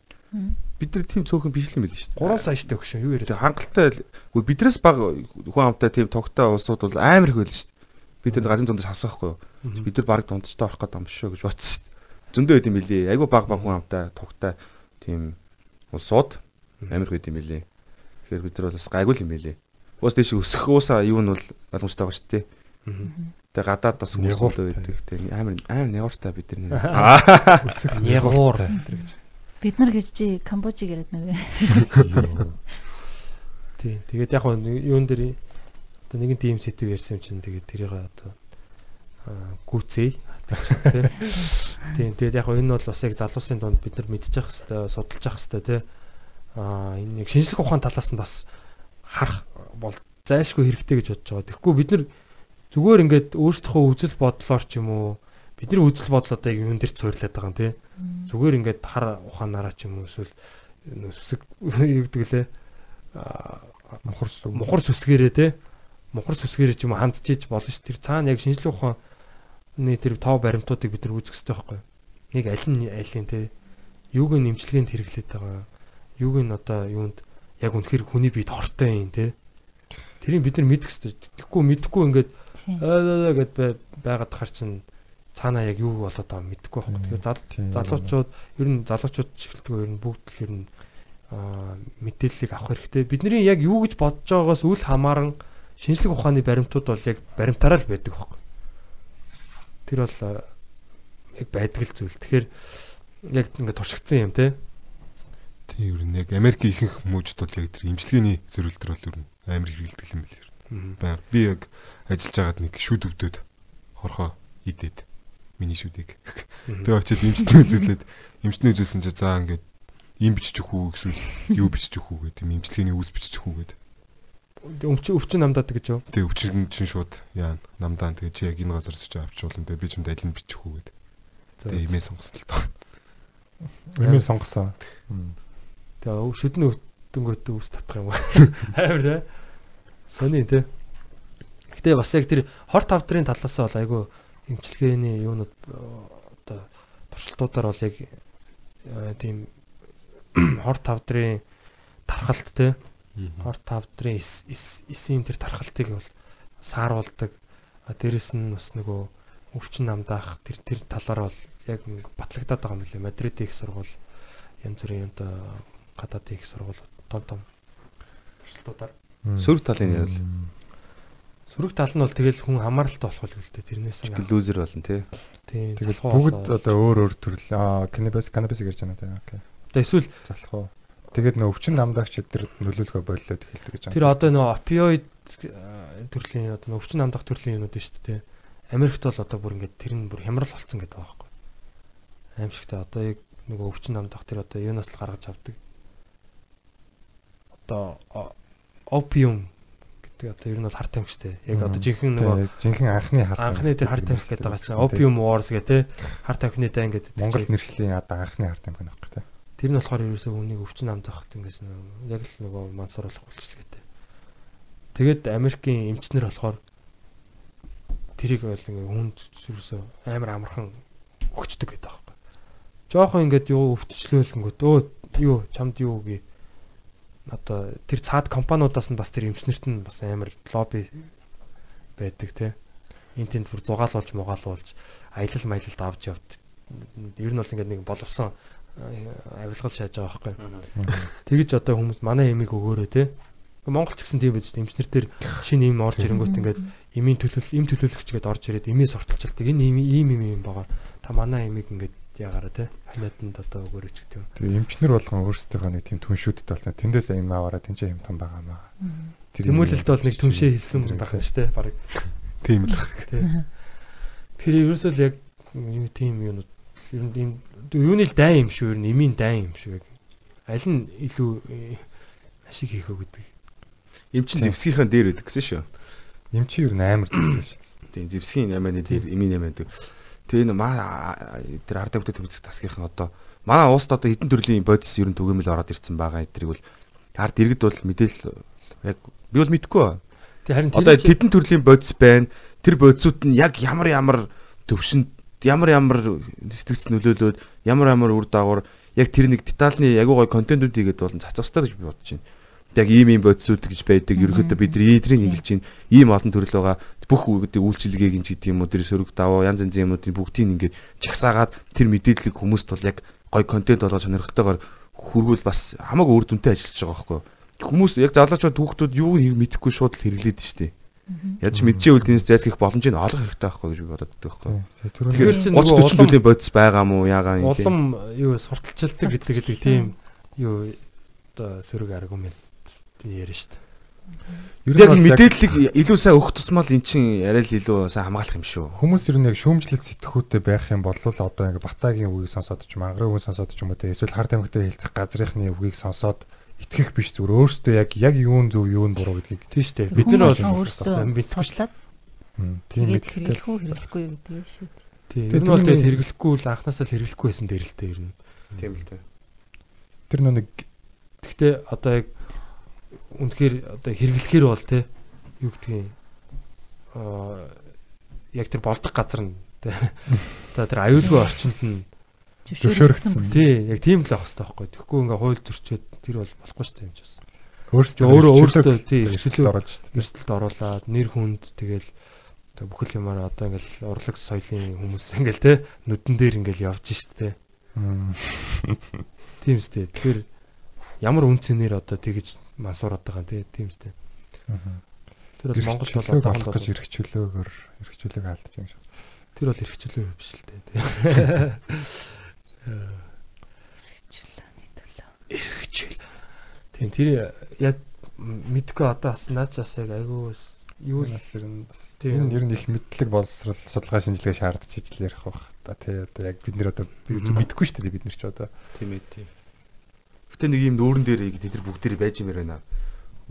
S7: Бид нар тийм цөөхөн биш л юм байл шүү дээ.
S4: 3 сая штэ өгшөө юу яриад.
S7: Тэгээ хангалттай үгүй биднээс баг хүн амтай тийм тогтой улсууд бол амар их байл шүү дээ. Бид нар газан дундаас хасахгүй юу. Бид нар баг дундчтай орох гэдэг юм шүү гэж бодсон. Зөндөө байд юм билий. Айгу баг баг хүн амтай тогтой тийм улсууд амар их байд юм билий. Тэгэхээр бид нар бол бас гайгүй юм билий. Уус дэш өсөх уусаа юу нь бол ойлгомжтой байгаа шүү дээ. Тэгээ гадаад бас хүмүүс л байдаг. Тэгээ амар амар нягууртай бид нар.
S4: Өсөх нягуур гэдэг гэж.
S1: Бид нар гэж чи Камбожиг яриад нэг.
S4: Тий. Тэгээд яг хөө юун дээр одоо нэгэн тийм сэтв ярьсан юм чинь тэгээд тэрийг одоо гүцээ. Тий. Тэгээд яг хөө энэ бол бас яг залуусын донд бид нар мэдчих хэвээр судалж явах хэвээр тий. Аа энэ нэг шинжлэх ухаан талаас нь бас харах бол зайлшгүй хэрэгтэй гэж бодож байгаа. Тэгэхгүй бид нар зүгээр ингээд өөрсдийнхөө үзэл бодлоор ч юм уу бидний үзэл бодол одоо юун дээр цуурлаад байгаа юм тий. Зүгээр ингээд хар ухаанаараа ч юм уу эсвэл сүсэг юу гэдэг лээ? Мухар мухар сүсгэрээ те. Мухар сүсгэрээ ч юм уу хандчиж болно ш тэр цаана яг шинжлэх ухааны тэр тав баримтуудыг бид нар үзэх хэрэгтэй байхгүй яг аль нь айлын те. Юуг нь нэмчилгээнд хэрэглээд байгаа юуг нь одоо юунд яг үнэхэр хүний биед хортой юм те тэрийг бид нар мэдэх хэрэгтэй тэгэхгүй мэдэхгүй ингээд аа гэд байгаад тахаар чинь цаана яг юу болоод байгааг мэдэхгүй байхгүй тэгэхээр залуучууд ер нь залуучууд чиглэлтгүй ер нь бүгд л ер нь мэдээллийг авах хэрэгтэй. Бидний яг юу гэж бодож байгаагаас үл хамааран шинжлэх ухааны баримтууд бол яг баримтаараа л байдаг байхгүй. Тэр бол яг байдаг л зүйл. Тэгэхээр яг ингээд туршигдсан юм те.
S6: Тийм ер нь яг Америк ихэнх хүмүүжд бол яг тэр имчилгээний зөрүүл төр бол ер нь амар хэрэгэлдэг юм байл. Би яг ажиллаж байгаад нэг шүд өвдөд хорхоо идээд миний шүдийг. Тэгээ очиод имчтэн үзүүлээд имчтэн үзүүлсэн чи заа ингээд бичиж өгөх үү гэсэн юу өгөх үү гэдэг юм имчилгээний үүс өгөх үү гэдэг.
S4: Өвчин өвчин намдаад гэж юу?
S6: Тэгээ өвчин чинь шууд яа намдаан тэгээ чи яг энэ газар очиж авчруулна тэгээ би ч юм дайлын бичих үү гэдэг. Тэгээ имээ сонгосон л тоо.
S5: Имээ сонгосон.
S4: Тэгээ шүдний өвдөнгөт өвс татах юм аа. Амар ээ. Сони тэ. Гэтэ бас яг тэр хор тавдрын талаас бол айгүй имчилгээний юунууд одоо туршилтуудаар бол яг тийм хор тавдрын тархалт те хор тавдрын эсийн тэр тархалтыг бол сааруулдаг. Дээрэс нь бас нөгөө өвчин намдаах тэр тэр талаар бол яг батлагдаад байгаа юм лээ. Мадрид их сургууль янз бүрийн одоо гадаадын их сургууль том том туршилтуудаар
S7: сөрөг талын ярил.
S4: Сөрөг тал нь бол тэгэл хүн хамааралтай болох л үлдээ. Тэрнээс нь
S7: лүүзер болно тий.
S4: Тийм.
S5: Тэгэл бүгд одоо өөр өөр төрөл аа канабис канабис гэж байна тий. Окей.
S4: Одоо эсвэл
S5: залах уу. Тэгээд нөө өвчин намдагч эдгээр нөлөөлөхө боллоод эхэлдэг гэж байна.
S4: Тэр одоо нөө опиоид төрлийн одоо нөө өвчин намдах төрлийн юмнууд шүү дээ. Америкт бол одоо бүр ингээд тэр нь бүр хямрал болцсон гэдэг байгаа байхгүй. Аимшигтай одоо яг нөгөө өвчин намдах тэр одоо юунаас л гаргаж авдаг. Одоо опиум гэдэг одоо ер нь бол харт тамхичтэй. Яг одоо жинхэнэ нөгөө
S5: жинхэнэ анхны харт
S4: анхны тэр харт тамхи гэдэг байгаа чинь опиум wars гэх те харт тамхины дан гэдэг.
S5: Монгол нэршлийн одоо анхны харт тамхи нөх гэдэг.
S4: Тэр нь болохоор ерөөсөө хүнийг өвчин амдахт ингээс яг л нөгөө мансууруулах үйлчлэгээтэй. Тэгээд Америкийн эмчнэр болохоор тэрийг бол ингээ хүнд ерөөсөө амар амархан өгчдөг гэдэг байхгүй. Жохон ингээд юу өвтчлөөлөнгөт өө юу чамд юу гээ одоо тэр цаад компаниудаас нь бас тэр эмчнэрт нь бас амар лобби байдаг те. Энд тэнд бүр зугаалуулж мугаалуулж аялал маялалд авч явд. Ер нь бол ингээд нэг боловсон авилгал шааж байгаа байхгүй. Тэгэж одоо хүмүүс манай эмийг өгөөрэй те. Монгол ч гэсэн тийм байж эмчнэр төр шинэ юм орж ирэнгүүт ингээд эмийн төлөв эм төлөөлөгч гээд орж ирээд эмээ сурталчилдаг. Энэ ийм ийм юм юм байгаа. Та манай эмийг ингээд ягаараа те. Ханиаданд одоо өгөөрэй ч гэдэг юм.
S5: Тэгээ эмчнэр болгон өөрсдийнхөө нэг тийм түншүүдэд болсон. Тэндээс эм аваараа тэнцээ юм том байгаа маа.
S4: Тэмүүлэлт бол нэг түншээ хэлсэн байх нь шүү те. Бараг.
S6: Тийм л.
S4: Тэр ерөөсөө л яг тийм юм ер нь ийм юуны л дайн юм шүү ер нь эмийн дайн юм шүү яг. Аль нь илүү э, ашиг хийх вэ гэдэг.
S7: Эмчин зэвсгийнхаа дээр байдаг гэсэн шүү.
S5: Эм чи ер нь амар зэвсэг шүү дээ.
S7: Тийм зэвсгийн 8-ны дээр эмийн 8 байдаг. Тэгээ энэ маа тэр ардаа бүтэц тэмцэх тасгийнхан одоо манай уст одоо хэдэн төрлийн бодис ер нь түгээмэл ороод ирсэн байгаа. Эдрийг бол ард иргэд бол мэдээл яг би бол мэдэхгүй.
S4: Тэг харин
S7: Одоо хэдэн төрлийн бодис байна. Тэр бодисууд нь яг ямар ямар төвшөнд ямар ямар сэтгц нөлөөлөөд ямар ямар үр дагавар яг тэр нэг детальны ягуу гой контентууд хийгээд болон хэрэгтэй гэж би бодож байна. Яг ийм ийм бодисууд гэж байдаг. Ерөнхийдөө бид эдрийг хэлж байна. Ийм олон төрөл байгаа. Бүх үгдэг үйлчилгээг нь ч гэдэг юм уу, тэр сөрөг даваа янз янзын юмнуудын бүгдийг ингээд чагсаагаад тэр мэдээллийг хүмүүст бол яг гой контент болгож сонирхолтойгоор хүргүүл бас хамаагүй үр дүнтэй ажиллаж байгаа байхгүй. Хүмүүс яг залуучууд хүүхдүүд юу нэг мэдэхгүй шууд л хэрэглээд штеп. Яаж мэдчихвэл тэнэс зайлсхийх боломж нь олох хэрэгтэй байхгүй гэж би боддог байхгүй.
S4: Тэгэхээр чинь
S7: 30 40
S4: улам-
S7: төрлийн бодис байгаа мó яагаа юм
S4: улам юу сурталчилдаг гэдэг гэдэг тийм юу одоо сөрөг аргумент би шүү дээ.
S7: Яг энэ мэдээллийг илүү сайн өгөх тусмал эн чин яриа л илүү сайн хамгаалах юм шүү.
S5: Хүмүүс ер нь яг шүүмжлэл сэтгхүүтэй байх юм бол одоо ингээ Батагийн үгийг сонсоод ч мангарын үгийг сонсоод ч юм уу те эсвэл хард амьгтай хэлцэх газрынхны үгийг сонсоод итгэх биш зүгээр өөртөө яг яг юун зөв юун буруу гэдгийг
S4: Тийм шүү дээ. Бид нар бол
S1: өөрсдөө
S5: м, тийм мэдлэгтэй
S1: хэрэглэх үү хэрэглэхгүй юу гэдэг шүү дээ.
S4: Тийм. Ер нь бол тэгээд хэрэглэхгүй л анханасаа л хэрэглэхгүй байсан дээр л дээ ер нь.
S7: Тийм л дээ.
S5: тэр нэг
S4: Гэхдээ одоо яг үнэхээр одоо хэрэглэхээр бол те юу гэдгийг аа яг тэр болдог газар нь те одоо тэр аюулгүй орчинд нь
S5: Зөвшөөрөгдсөн.
S4: тий яг тийм л авах хэрэгтэй байхгүй. Тэгэхгүй ингээ хууль зөрчөөд тэр бол болохгүй шүү дээ юм ч бас.
S5: өөрсдөө
S4: Өөрөө
S5: өөрсдөө
S4: тий
S5: эрсдэлд
S4: эрсдэл
S5: оруулж шүү дээ.
S4: эрсдэлд оруулаад нэр хүнд тэгэл одоо бүхэл юмараа одоо ингээл урлаг соёлын хүмүүс ингээл те нүдэн дээр ингээл явж те.
S5: М,
S4: Тийм үстэй. Тэгэхээр ямар үн цэнээр одоо тэгж мансуураад байгаа те тийм үстэй. Тэр бол Монгол бол
S5: олох гэж эрхчлөөгөр эрхчлөлөөг алдаж юм шиг.
S4: тэр бол эрхчлөө биш л те. Эрхчил. Тийм тэр яг мэдгүй одоо бас наач бас яг айгүй юу л
S5: ер нь бас
S4: Тийм.
S5: энэ ер нь их мэдлэг боловсрал судалгаа шинжилгээ шаардж ижил ярих байх та тий одоо яг бид нэр одоо мэдэхгүй шүү дээ бид нар ч одоо
S7: Тийм ээ тийм. Гэтэ нэг юм нүүрэн дээр тэд нар бүгдээр байж юмэр байна.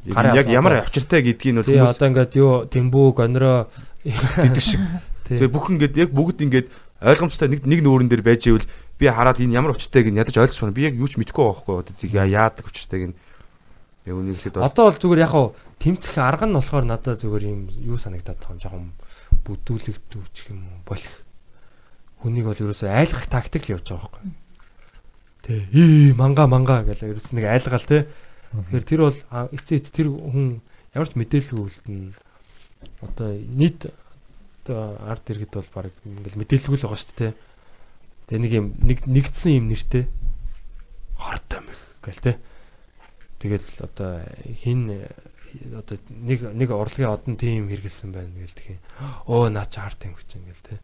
S7: Яг ямар авчиртай гэдгийг нь бол хүмүүс
S4: одоо ингээд юу тэмбүү гонроо
S7: дидэх шиг. Тэгээ бүх ингээд яг бүгд ингээд ойлгомжтой нэг нэг нүүрэн дээр байж ивэл би хараад энэ ямар учиртайг нь ядаж ойлгож байна. Би яг юу ч мэдэхгүй байхгүй. Зэг яадаг учиртайг нь яг бол
S4: Одоо бол зүгээр яг хав тэмцэх арга нь болохоор надад зүгээр юм юу санагдаад байгаа юм жоохон бүдүүлэгдүүч юм уу болох. Хүнийг бол ерөөсөө айлгах тактик л явж байгаа байхгүй. Тэ ээ манга манга гэл ерөөс нэг айлгаал те. Тэгэхээр тэр бол эцээ эц тэр хүн ямар ч мэдээлэл үлдэн одоо нийт одоо арт иргэд бол баг ингээл мэдээлэлгүй л байгаа шүү дээ. Тэгээ нэг юм нэг нэгдсэн юм нэртэй хортой мэх гэл те. Тэгэл одоо хин одоо нэг нэг урлагийн одон тим хэрэгэлсэн байна гэл тхий. Оо наа чи харт юм гэж ингээл те.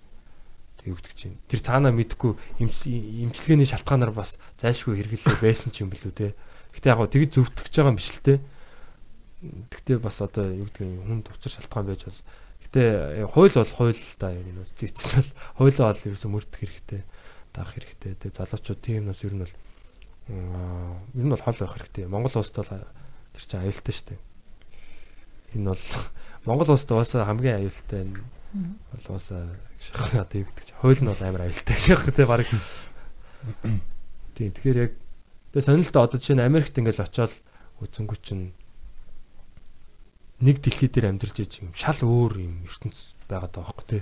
S4: Өгдөг чинь. Тэр цаанаа мэдхгүй имчилгээний шалтгаанаар бас зайлшгүй хэрэглээ байсан ч юм бэлүү те. Гэтэ яг гоо тэгж зөвтгөж байгаа юм биш л те. Гэтэ бас одоо юм хүнд учир шалтгаан байж бол гэтэ э, хууль бол хууль да юм уу зээцэн л хуулиа бол ерөөсө мөрдөх хэрэгтэй даах хэрэгтэй те залуучууд тийм юмнаас ер нь бол аа, ер нь бол хол байх хэрэгтэй Монгол улсад бол тэр чинь аюултай шүү дээ энэ бол Монгол улсад уусаа хамгийн аюултай нь бол уусаа гэж одоо юу гэдэг чинь хууль нь бол амар аюултай яг те баг тийм тэгэхээр яг тэгээ сонирхолтой одоо жишээ нь Америкт ингээл очиод үзэнгүү чинь нэг дэлхий дээр амьдарч иж юм шал өөр юм ертөнц байгаад байгаа байхгүй тий.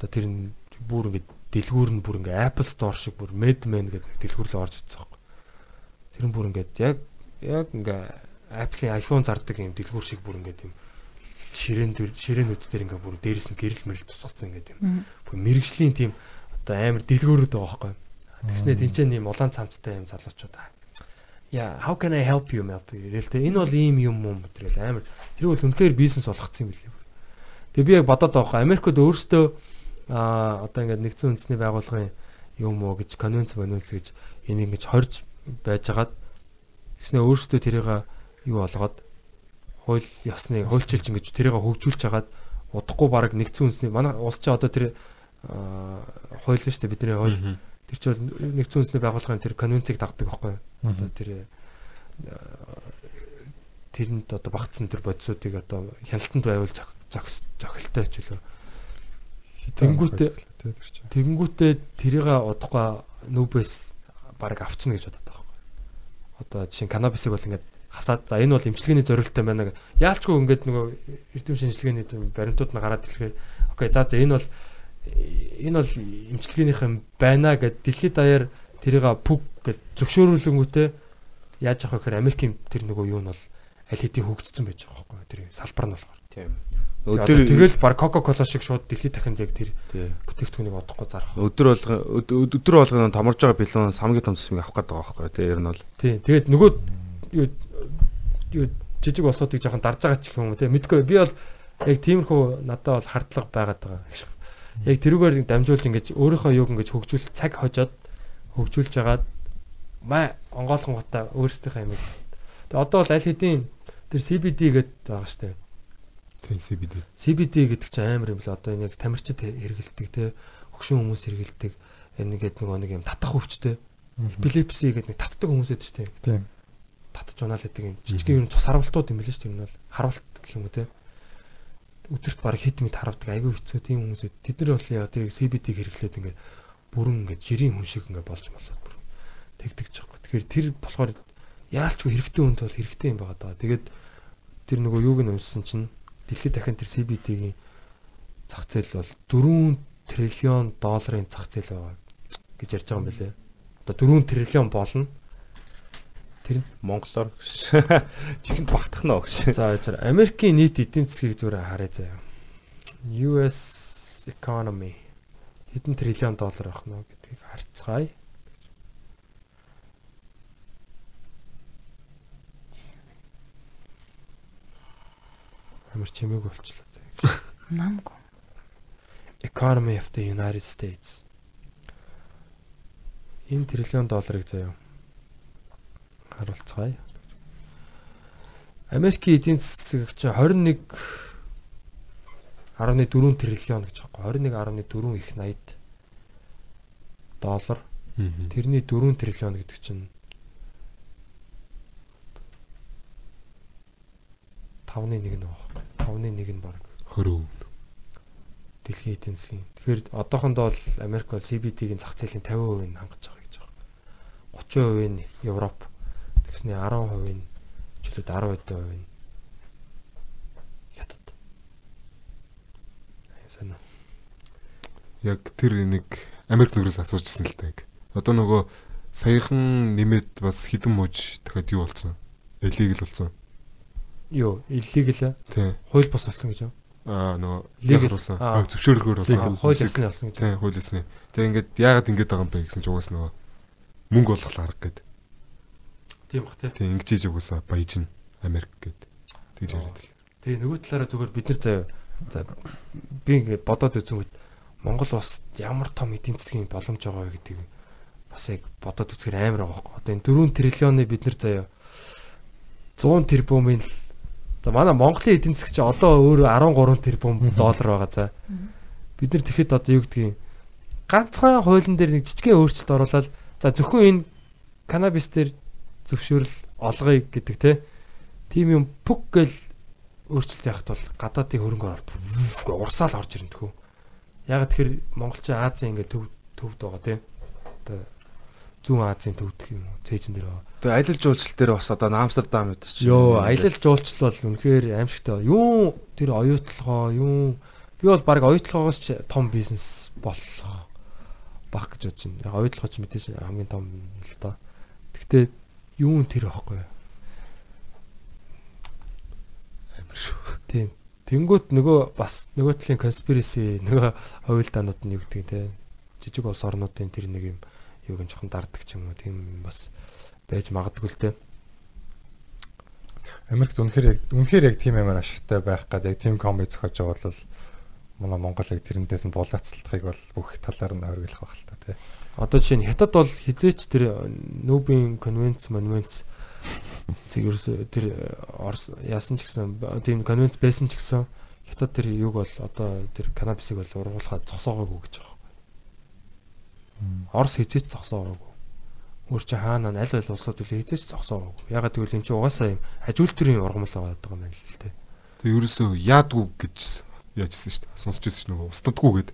S4: Одоо тэр нь бүр ингээд дэлгүүр нь бүр ингээд Apple Store шиг бүр Madman гэдэг дэлгүүр л орж ирсэн байхгүй. Тэр нь бүр ингээд яг яг ингээд Apple-ийн iPhone зардаг юм дэлгүүр шиг бүр ингээд юм ширээн ширээнүүд дээр ингээд бүр дээрэс нь гэрэл мэрэл тусгацсан ингээд юм. Бүр мэрэгжлийн тийм одоо амар дэлгүүрүүд байгаа байхгүй. Тэгснэ тэнцэн юм улаан цамцтай юм залуучууд аа. Yeah, how can I help you map гэлтэй. Энэ бол ийм юм юм гэвэл амар тэр бол үнэхээр бизнес болгоцсон юм билээ. Тэгээ би яг бодоод байгаа. Америкт өөрөөсөө аа одоо ингээд нэгдсэн үндэсний байгууллагын юм уу гэж конвенц конвенц гэж энийг ингэж хорж байжгаад тэгснэ өөрөөсөө тэрийг юу болгоод хууль ёсны хуульчилж ингэж тэрийг хөгжүүлж хагаад удахгүй баг нэгдсэн үндэсний манай улс чи одоо тэр хууль шүү дээ бидний хууль. Тэр чинь нэгдсэн үндэсний байгууллагын тэр конвенцийг дагдаг байхгүй? Одоо тэр тэрэнд одоо багцсан тэр бодисуудыг одоо хяналтанд байвал зохилтой ч үлээ. Тэнгүүтээ тэнгүүтээ тэрийг удахгүй нүүбэс баг авчна гэж бодоод байгаа байхгүй. Одоо жишээ канабисыг бол ингээд хасаад за энэ бол эмчилгээний зорилттой байна. Яалчгүй ингээд нөгөө эрдэм шинжилгээний баримтууд нь гараад хэлэхээр окей за за энэ бол энэ бол эмчилгээнийх юм байна гэд дэлхийд даяар тэрийг пүг гэд зөвшөөрүүлэнгүүтээ яаж явах вэ гэхээр Америкийн тэр нөгөө юу нь бол аль хэдийн хөгжсөн байж байгаа байхгүй тэр салбар нь болохоор. Тийм. Өдөр тэгэл баг Coca-Cola шиг шууд дэлхийд дахинд яг тэр бүтээгдэхүүнийг одохгүй зарах.
S7: Өдөр болго өдөр болгоно томорж байгаа билүүн хамгийн том цэсмийг авах гэдэг байгаа байхгүй тийм ер нь бол.
S4: Тийм. Тэгээд нөгөө юу жижиг босоодыг жоохон дарж байгаа ч юм уу тийм мэдгүй би бол яг тиймэрхүү надад бол хардлага байгаад байгаа. Яг тэрүүгээр дамжуулж ингэж өөрийнхөө юг ингэж хөгжүүл цаг хожоод хөгжүүлж жагаад маа онгоолгон гутаа өөрсдийнхээ юм. Тэгээ одоо бол аль хэдийн тэр CBD гэдэг байгаа штэ.
S6: Тийм CBD.
S4: CBD гэдэг чинь амар юм л одоо энэ яг тамирчид хэрэгэлдэг те хөгшин хүмүүс хэрэгэлдэг энэ гэдэг нэг нэг юм татах өвчтэй. Эпилепси гэдэг нэг татдаг хүмүүс байдаг штэ.
S5: Тийм.
S4: Татж унаал гэдэг юм. Жижигхэн юм цус харамлтууд юм билээ штэ юм бол харамлт гэх юм уу те өдөрт баг хэд мэд харавдаг айгүй хэцүү тийм хүмүүс тэд нар бол яа тэр CBT хэрэглээд ингээд бүрэн ингээд жирийн хүн шиг ингээд болж малаад бүр тэгдэг ч жоохгүй. Тэгэхээр тэр болохоор яалчгүй хэрэгтэй хүнд бол хэрэгтэй юм байгаа даа. Тэгээд тэр нөгөө юуг нь уншсан чинь дэлхийд дахин тэр CBT-гийн зах зээл бол 4 триллион долларын зах зээл байгаа гэж ярьж байгаа юм билэ. Одоо 4 триллион болно
S7: Тэр нь монголоор чихэнд багтах нь өгш.
S4: За яа Америкийн нийт эдийн засгийг зүгээр харъя заяа. US economy хэдэн триллион доллар авах нь гэдгийг харцгаая. Амар чимээг болчлоо.
S1: Намгүй.
S4: Economy of the United States. Энэ триллион долларыг заяа харуулцгаая. Америкийн эдийн засаг чинь 21 11.4 триллион гэж байгаа. 21.4 их 80 доллар. Тэрний 4 триллион гэдэг чинь 5-ны 1 нь баг. 5-ны 1 нь баг
S6: 20%.
S4: Дэлхийн эдийн засгийн. Тэгэхээр одоохондоо бол Америк бол CBD-гийн зах зээлийн 50% нь хангаж байгаа гэж байна. 30% нь Европ, Тэгснээ 10% нь чөлөөд 10 хэдэн хувь нь хятад. Сайн уу.
S6: Яг тэр нэг Америк нүрээс асуужсэн л та яг. Одоо нөгөө саяхан нэмээд бас хідэн мууж дахиад юу болсон? Illegal болсон.
S4: Юу, illegal аа?
S6: Тий.
S4: Хууль бос болсон гэж юу?
S6: Аа нөгөө legal болсон. Зөвшөөрөлгөөр болсон.
S4: Хууль ясны болсон гэж.
S6: Тий, хууль ясны. Тэгээ ингээд яагаад ингэж байгаа юм бэ гэсэн ч угаас нөгөө мөнгө олох арга гэдэг.
S4: Тийм бах тий.
S6: Тийм ингэж хийж угаасаа баяжин Америк гэдэг. Тэгж яриад л.
S4: Тэгээ нөгөө талаараа зүгээр бид нар заяа. За би ингээд бодоод үзсэн үед Монгол улс ямар том эдийн засгийн боломж байгаа вэ гэдгийг бас яг бодоод үзэхээр амар байгаа. Одоо энэ 4 триллионы бид нар заяа 100 тэрбумын л За манай Монголын эдийн засаг чи одоо өөр 13 тэрбум доллар байгаа за. Бид нар тэгэхэд одоо юу гэдгийг ганцхан хуулийн дээр нэг жижигхэн өөрчлөлт оруулаад за зөвхөн энэ канабис дээр зөвшөөрөл олгоё гэдэг те. Тим юм пүк гэл өөрчлөлт яхад бол гадаадын хөрөнгө оруулалт урсаал орж ирнэ тхүү. Яг тэгэхээр монголчин Азийн ингээд төв төвд байгаа те. Одоо зүүн Азийн төвд гэх юм уу цээжин дээр байгаа.
S7: Тэгээ аялал жуулчлал дээр бас одоо Амстердам гэдэг чинь.
S4: Йоо, аялал жуулчлал бол үнэхээр аимшигтай. Юу тэр оюутлогоо, юу би бол баг оюутлогоос ч том бизнес болох баг гэж бодож байна. Яг оюутлогоо ч мэдээж хамгийн том л да. Гэхдээ юу н тэр аахгүй юу?
S6: Амар шүү.
S4: Тийм. Тэнгүүт нөгөө бас нөгөө талын conspiracy нөгөө хувилдаанууд нь юу гэдэг те жижиг улс орнуудын тэр нэг юм юуг нь жоохон дарддаг ч юм уу тийм бас байж магадгүй л те.
S5: Америкт үнэхээр яг үнэхээр яг тийм амар ашигтай байх гад яг тийм комби зохиож байгаа бол манай Монгол яг тэрнээс нь булаацалтахыг бол бүх талаар нь ойргох байх л та тий.
S4: Одоо жишээ нь хятад бол хизээч тэр нүүбийн конвенц монумент зэрэг ерөөсө тэр орс яасан ч гэсэн тийм конвенц байсан ч гэсэн хятад тэр юг бол одоо тэр канабисыг бол ургуулхад зогсоогоогүй гэж байгаа Орос хизээч зогсоогоогүй. Өөр чи хаана аль аль улсууд үлээ хизээч зогсоогоогүй. Ягаад гэвэл эн чинь угаасаа юм хажуултөрийн ургамал байгаа юм байна л л дээ.
S6: Тэгээ ерөөсөө яадгүй гэж яажсэн шүү дээ. Сонсч ирсэн шүү нөгөө устдаггүй гэд.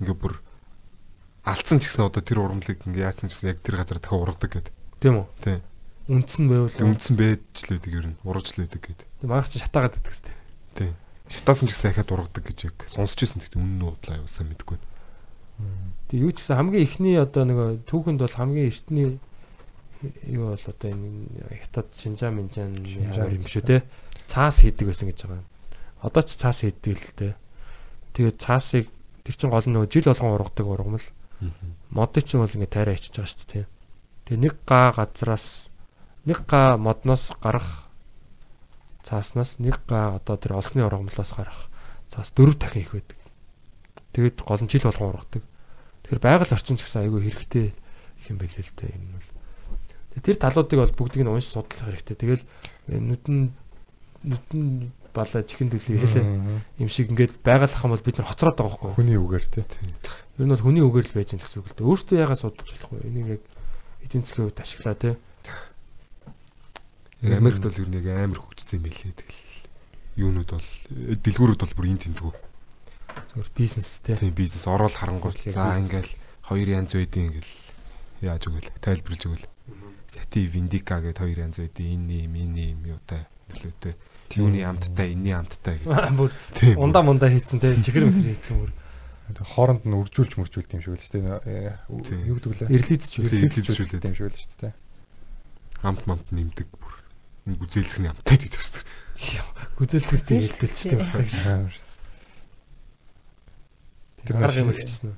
S6: Ингээ бүр алдсан ч гэсэн одоо тэр ургамлыг ингээ яасан ч гэсэн яг тэр газар дахиад ургадаг гэд.
S4: Тийм үү?
S6: Тийм.
S4: Үндсэн байвал
S6: үндсэн байж л байдаг ер нь ургаж л байдаг гэд.
S4: манайх чи шатаагаад идэх хэвээр.
S6: Тийм. Шатаасан ч гэсэн ахаад ургадаг гэж яг сонсч ирсэн гэхдээ үнэн нь удлаа явуулсан мэдгүй.
S4: Тэг юу ч гэсэн хамгийн ихний одоо нэг түүхэнд бол хамгийн эртний юу бол одоо энэ хятад Шинжаан Минжаан юм шүү те. Цаас хийдэг байсан гэж байгаа юм. Одоо ч цаас хийдэг л те. Тэгээд цаасыг тэр чин гол нөгөө жил болгон ургадаг ургамал. Модыг чинь бол ингээ тайраа ичиж байгаа шүү дээ. Тэгээ нэг га газраас нэг га модноос гарах цааснаас нэг га одоо тэр олсны ургамлаас гарах цаас дөрөв дахин их байдаг. Тэгээд гол нь жил болгон ургадаг. Тэгэхээр байгаль орчин ч гэсэн айгүй хэрэгтэй юм байл л дээ энэ бол. Тэр талуудыг бол бүгдийг нь унш судлах хэрэгтэй. Тэгэл нүдэн нүдэн бала чихэн төлөв хэлээ. Им шиг ингээд байгалах юм бол бид нар хоцроод байгаа байхгүй юу?
S5: Хүний үгээр тий.
S4: Ер нь бол хүний үгээр л байж байгаа гэсэн үг л дээ. Өөртөө ягаа судалж болохгүй. Энийг яг эдийн засгийн хувьд ашиглаа
S6: тий. Америкт бол ер нь яг амар хөгжсөн юм билээ тэгэл. Юунууд бол дэлгүүрүүд бол бүр энэ тэмдгүү.
S4: Зөвхөн бизнес тий.
S6: Тий бизнес орол харангуул. За ингээл хоёр янз байдгийн ингээл яаж өгөл тайлбарлаж өгөл. Сати Виндика гэдэг хоёр янз байдгийн энэ юм энэ юм юутай нөлөөтэй. Юуны амттай, энэний амттай гэх.
S4: Ундаа мундаа хийцэн те. Чихэр мэхэр хийцэн бүр.
S5: Хооронд нь үржүүлж мөржүүлт юм шиг л шүү дээ. Юу гэдэг лээ?
S4: Ирлийдч үү.
S6: Тийм. Ирлийцжүүлээд.
S5: юм шиг л шүү дээ.
S6: Амт мамт нэмдэг бүр. Энэ гүзээлцгний амттай гэж байна.
S4: Гүзэл зүтээ хэлдэлчтэй байна гэж.
S5: Амар. Тэр
S4: Арга юм хэлчихсэн үү?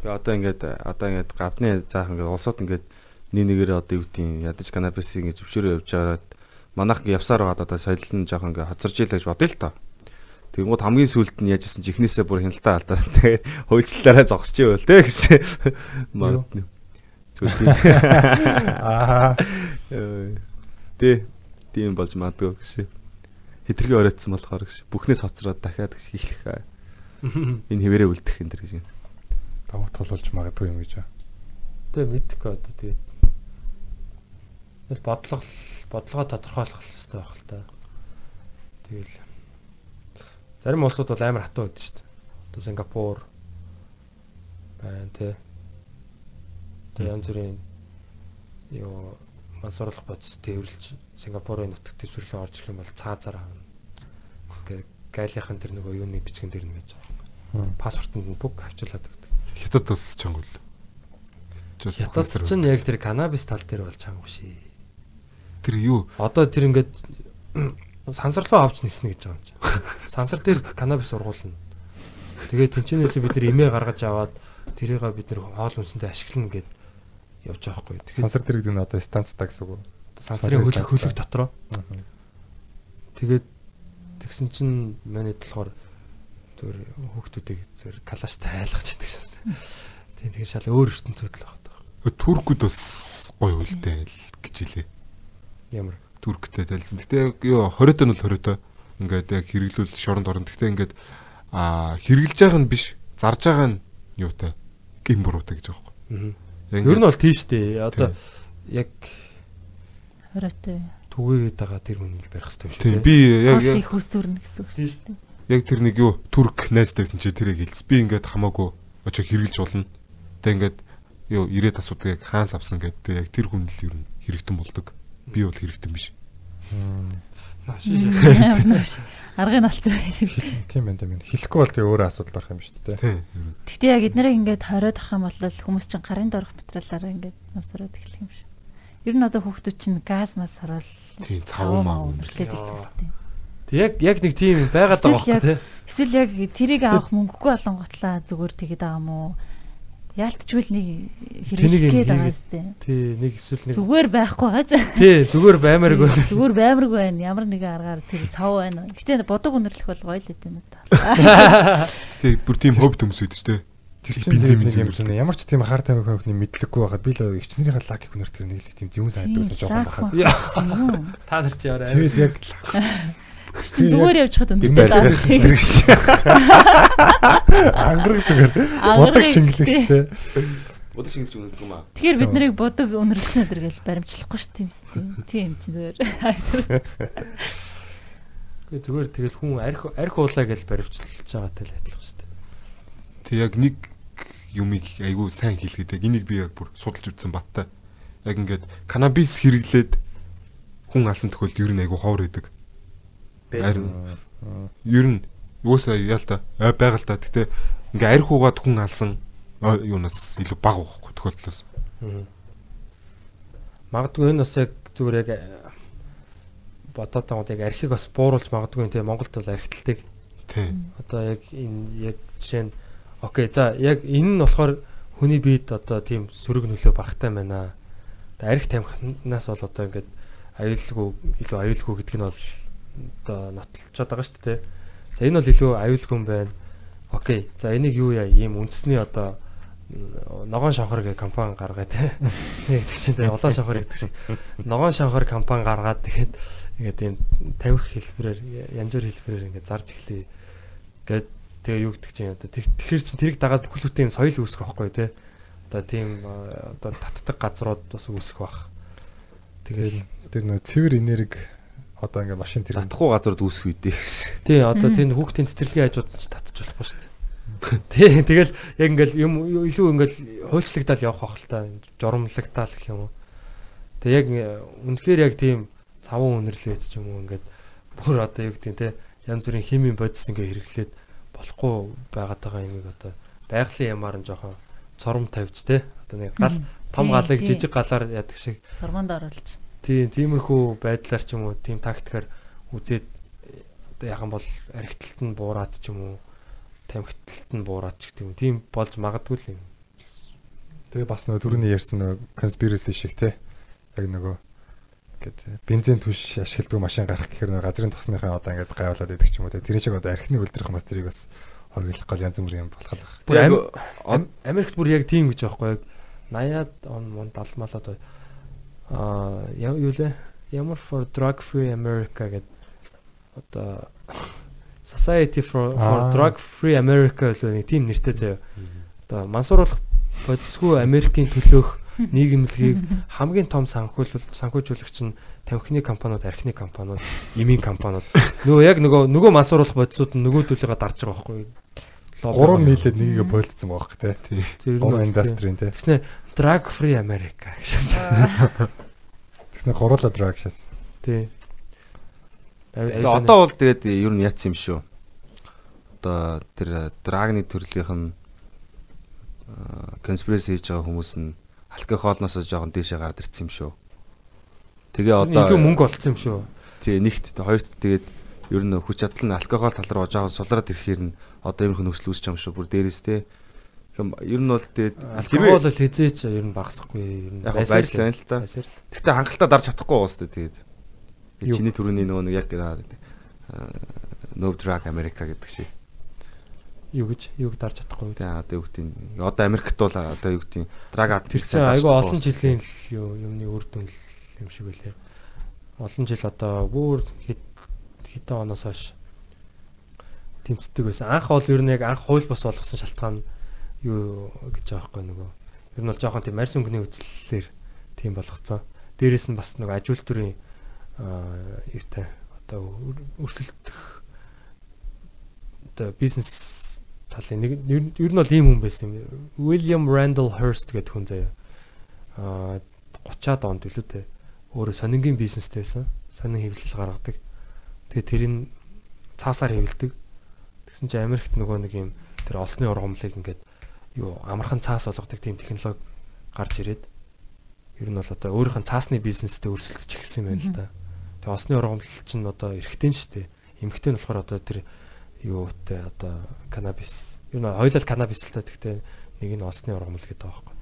S7: Тэгээ одоо ингээд одоо ингээд гадны заах ингээд улсууд ингээд нэг нэгээрээ одоо юу гэдгийг ядаж канабисыг ингээд зөвшөөрөө явж байгаад манайх ингээд явсаар байгаа одоо соёл нь жоохон ингээд хоцорж ийлээ гэж бодъё л тоо. Тэгмүүд хамгийн сүүлд нь яажсэн чи ихнээсээ бүр хяналтаа алдаа. Тэгээ хөөцлөлөөрөө зогсож ивэл тэ гэж.
S5: Аа.
S7: Тэ тийм болж магадгүй гэж. Хитрхи оройтсан болохоор гэж. Бүхнээс хоцроод дахиад гэж аа. Энэ хэвээрээ үлдэх энэ төр гэж.
S5: Давуу толуулж магадгүй юм гэж.
S4: Тэ мэдхгүй одоо тэгээд Тэгэл бодлого тодорхойлох хэрэгтэй байх л та. Тэгэл зарим улсууд бол амар хатуу байдаг шүү дээ. Одоо Сингапур байна тий. Тэгээ янз бүрийн юу мансуурлах бодис тээвэрлж Сингапурын нутагт төсвөрлөө орж ирэх юм бол цаазаар авна. Ингээ гайлынхан тэр нөгөө юуны бичгэн дээр нь гэж байгаа. Паспортод нь бүх авчирлаад өгдөг.
S6: Хятад бас чангуул.
S4: Хятад ч яг тэр канабис тал дээр бол чанга биш.
S6: Тэр юу
S4: Одоо тэр ингээд сансарлуу авч ниснэ гэж байгаа юм чи. Сансар дээр канабис ургуулна. Тэгээд тэнцэнээс бид нэр имээ гаргаж аваад тэрийг бид нэр хоол хүнсэндээ ашиглана гэд явж байгаа хгүй. Тэгэхээр
S5: Сансар дэрэг дэн одоо станцтай гэсэн үг
S4: сансарын хөлөг хөлөг дотроо. Тэгээд тэгсэн чинь манайд болохоор зөвөр хүүхдүүдийг зөвөр калаштай айлгаж идэг шээ. Тийм тэгэхээр шал өөр ертөнцөд л байгаа.
S6: туркууд бас гоё үлдээ л гэж хэлээ.
S4: Ямар
S6: Турктэй талсан. Гэтэ юу 20-т нь бол 20-т ингээд яг хэрэглүүл шоронд орно. Гэтэ ингээд аа хэрэгжилж байгаа нь биш. Зарж байгаа нь юутай гин буруутай гэж байгаа юм.
S4: Ер нь бол тийш дээ. Одоо яг
S1: Хоройтой.
S4: түгээгээд байгаа тэр хэрэгтэй
S6: Тийм
S4: юм шүү.
S6: би яг яг
S1: их үсвэрнэ гэсэн үг шүү дээ.
S6: яг тэр нэг юу турк найзтай байсан чи тэрийг хэлсэн. Би ингээд хамаагүй очоо хэрэгжилж болно. Тэ ингээд юу ирээд асуудаг яг хаанс авсан гэдэг яг тэр хүн л ер нь хэрэгтэн болдог. Би бол хэрэгтэн биш.
S1: Аргыг олцсон.
S5: Тийм байна тийм байна. Хэлэхгүй бол тэгээ өөрөө асуудал орох юм шүү дээ.
S6: Тийм. нь.
S1: Гэтэ яг эднэрийг ингээд хориод ах юм бол хүмүүс чинь гарын дорох материалаараа ингээд масраад эхлэх юм шиг. Ер нь одоо хүүхдүүд чинь газ мас сорол
S6: Тийм, цавуу маа
S1: өмрлөд. хэлдэг.
S4: Тэг яг яг нэг тийм байгаад байгаа байхгүй тий.
S1: Эсвэл яг тэрийг авах мөнгөгүй болонготлаа зүгээр тэгээд байгаа юм уу? Яалтчгүй л нэг хэрэглэх гээд байгаа зү.
S4: Тий нэг эсвэл нэг
S1: Зүгээр байхгүй зү.
S4: тий зүгээр баймааргүй.
S1: Зүгээр баймарг байна. Ямар нэгэн аргаар тэр цав байна. Гэтэ бодог өнөрлөх бол гоё л гэдэг юм да.
S6: Тэгээ бүр тийм хөв төмс үйдэж тэ.
S5: Тэр
S6: Бензин,
S5: чинь нэг
S6: бензин
S5: юм чинь ямар ч тийм хар тамхи хөхний мэдлэггүй байхад би л эгчнэрийн лаки хүнэрт тэр нэг л тийм зөвүүн санагдсан жоохон байхад.
S4: Та нар чи яваа.
S5: Тэгээд яг
S1: Чи зүгээр явж хад
S5: Би
S1: өндөртэй
S5: байлгаас хэлдэг ш. Ангараг зүгээр. Бодог шингэлэгч те.
S7: Бодог шингэлж үнэлдэг юм аа.
S1: Тэгэхээр бид нарыг бодог өнөрлсөн өдр гэж баримтлахгүй шүү дээ юм. Тийм юм чинь зүгээр.
S4: Гэ зүгээр тэгэл хүн арх арх уулаа гэж баривчлж байгаатай л адилхан шүү дээ.
S6: Тэг яг нэг юмыг айгүй сайн хийлгээд яг энийг би яг бүр судалж үзсэн баттай. Яг ингээд канабис хэрэглээд хүн алсан тохиолдолд ер нь айгүй ховор идэг. Харин ер нь юусаа яа л та а, байгаа л та. Гэтэ ингээ арх угаад хүн алсан юунаас илүү бага байхгүй тохиолдлоос.
S4: Магадгүй энэ бас яг зүгээр яг э, бодоод тагууд яг архийг бас бууруулж магадгүй тийм Монголд бол архитэлдэг.
S6: Тий.
S4: Одоо яг энэ яг жишээ нь окей за яг энэ нь болохоор хүний биед одоо тийм сөрөг нөлөө багтай байна. Арх тамхинаас бол одоо ингээд аюулгүй илүү аюулгүй гэдэг нь бол одоо нотлцоод байгаа шүү дээ. За энэ бол илүү аюулгүй юм байна. Окей. За энийг юу яа ийм үндэсний одоо ногоон шавхар гэх компани гаргаад те. Тэгдэг чинь те улаан шавхар гэдэг шиг. Ногоон шавхар компани гаргаад тэгээд ингээд ийм тавих хэлбэрээр янз бүр хэлбэрээр ингээд зарж эхлэе. Гэт тэгээ юу гэдэг чинь одоо тэгэхэр чинь тэрийг дагаад бүхэл бүтэн юм соёл үүсэх байхгүй те. Одоо тийм одоо татдаг газрууд бас үүсэх бах. Тэгэл
S5: Тэр нөө цэвэр энерги одоо ингээ машин тэр
S7: Татахгүй газрууд үүсэх үедээ.
S4: тий одоо тийм хүүхдийн цэцэрлэгийн хажууд ч татчих болохгүй шүү дээ. Тий тэгэл яг ингээл юм илүү ингээл хуульчлагдал явах бах л та жоромлагтаал гэх юм уу. Тэг яг үнэхээр яг тийм цаван үнэрлээд ч юм уу ингээд бүр одоо юу гэдэг те янз бүрийн химийн бодис ингээ хэрэглээд болохгүй байгаад байгаа юмыг одоо байгалийн ямаар нь жоохон цором тавьж те одоо нэг гал том
S1: Тий,
S4: галыг
S1: тий.
S4: жижиг галаар яадаг шиг
S1: Сурманд оруулж.
S4: Тийм тиймэрхүү байдлаар ч юм уу тийм тактикаар үзээд одоо яхан бол архитэлт нь буураад ч юм уу тамхитэлт нь буураад ч гэдэг юм тийм болж магадгүй л юм.
S5: тэгээ бас нөгөө түрүүний ярьсан нөгөө conspiracy шиг те. Яг нөгөө ингээд бензин түш ашигладаг машин гарах гэхээр нөгөө газрын тосныхаа одоо ингээд гайвуулаад идэх ч юм уу те. Тэр шиг одоо архины үлдэрх бас тэрийг бас хориглох гол янз бүрийн юм болох байх.
S4: Америкт бүр яг тийм гэж байхгүй яг 80-аад он мөн 70 малаад аа юу лээ ямар for drug free America гэдэг одоо Society for for. Drug Free America л нэг тийм нэртэй заяа. Одоо мансууруулах бодисгүй Америкийн төлөөх нийгэмлэгийг хамгийн том санхүүл санхүүжуулагч нь тамхины компаниуд, архины компаниуд, эмийн компаниуд. Нөгөө яг нөгөө нөгөө мансууруулах бодисууд нь нөгөө төлөөгөө дарж байгаа байхгүй юу? Байгаа.
S5: нийлээд нэгийгэ болцсон байгаа
S4: нь
S5: Гурван
S4: бол
S5: индастрийн те.
S4: Тэгснэ drug free America гэж.
S5: Тэгснэ гуруула драг шээс.
S4: Тий.
S7: Одоо бол тэгээд ер нь яатсан юм шүү. Одоо тэр драгны төрлийнх нь конспираси хийж байгаа хүмүүс нь алкохолноос жоохон дээшээ гард ирсэн юм шүү. Тэгээ одоо
S4: илүү мөнгө олцсон юм шүү.
S7: тий нэгт хоёрт тэгээд ер нь хүч чадал нь алкогол тал руу жоохон сулраад ирэхээр нь одоо юм хүн нөхцөл үүсэж байгаа юм шүү. Бүр дээрээс те. Ер нь бол тэгээд
S4: Алкогол бол хизээч ер нь багасахгүй ер нь
S7: яг байрлал байна л та.
S4: Байсаар л.
S7: Гэхдээ хангалттай дарж чадахгүй уус тэгээд.
S4: Юу?
S7: Чиний төрөний нөгөө нэг яг аа, No Drug America гэдэг шиг.
S4: Юу гэж юуг дарж чадахгүй.
S7: Тэгээ одоо юу гэдэг нь одоо Америкт бол одоо юу гэдэг нь drug addict
S4: Тэр чинь айгүй олон жилийн л юмны үр дүн л юм шиг үлээ. Олон жил одоо бүр хэд хэдэн оноос хойш тэмцдэг байсан. Анх бол ер нь яг анх хууль бос болгосон шалтгаан юу гэж байхгүй нөгөө. Ер нь бол жоохон тийм арьс өнгөний үзлэлээр тийм болгоцсон. Дээрээс нь бас нөгөө аж үйлдвэрийн аа юутай одоо өр- өрсөлдөх одоо бизнес талын нэг ер нь- нь бол ийм хүн байсан юм. William Randall Hearst гэдэг хүн заяа. Аа 30-аад онд билүү те. Өөрөө сонингийн бизнестэй байсан. Сонин хэвлэл гаргадаг. Тэгээ тэрийг цаасаар хэвлдэг. Тэгсэн чинь Америкт нөгөө нэг юм тэр олсны ургамлыг ингээд юу амархан цаас болгодог тийм технологи гарч ирээд ер нь бол одоо өөрийнх нь цаасны бизнестэй өрсөлдөж эхэлсэн байна л да. Тэгээ олсны ургамл чинь одоо эргэтэй шүү дээ. Эмхтэй нь болохоор одоо тэр юутай одоо канабис. Юу нэ хоёлал канабис л та гэхдээ нэг нь олсны ургамал гэдэг байхгүй.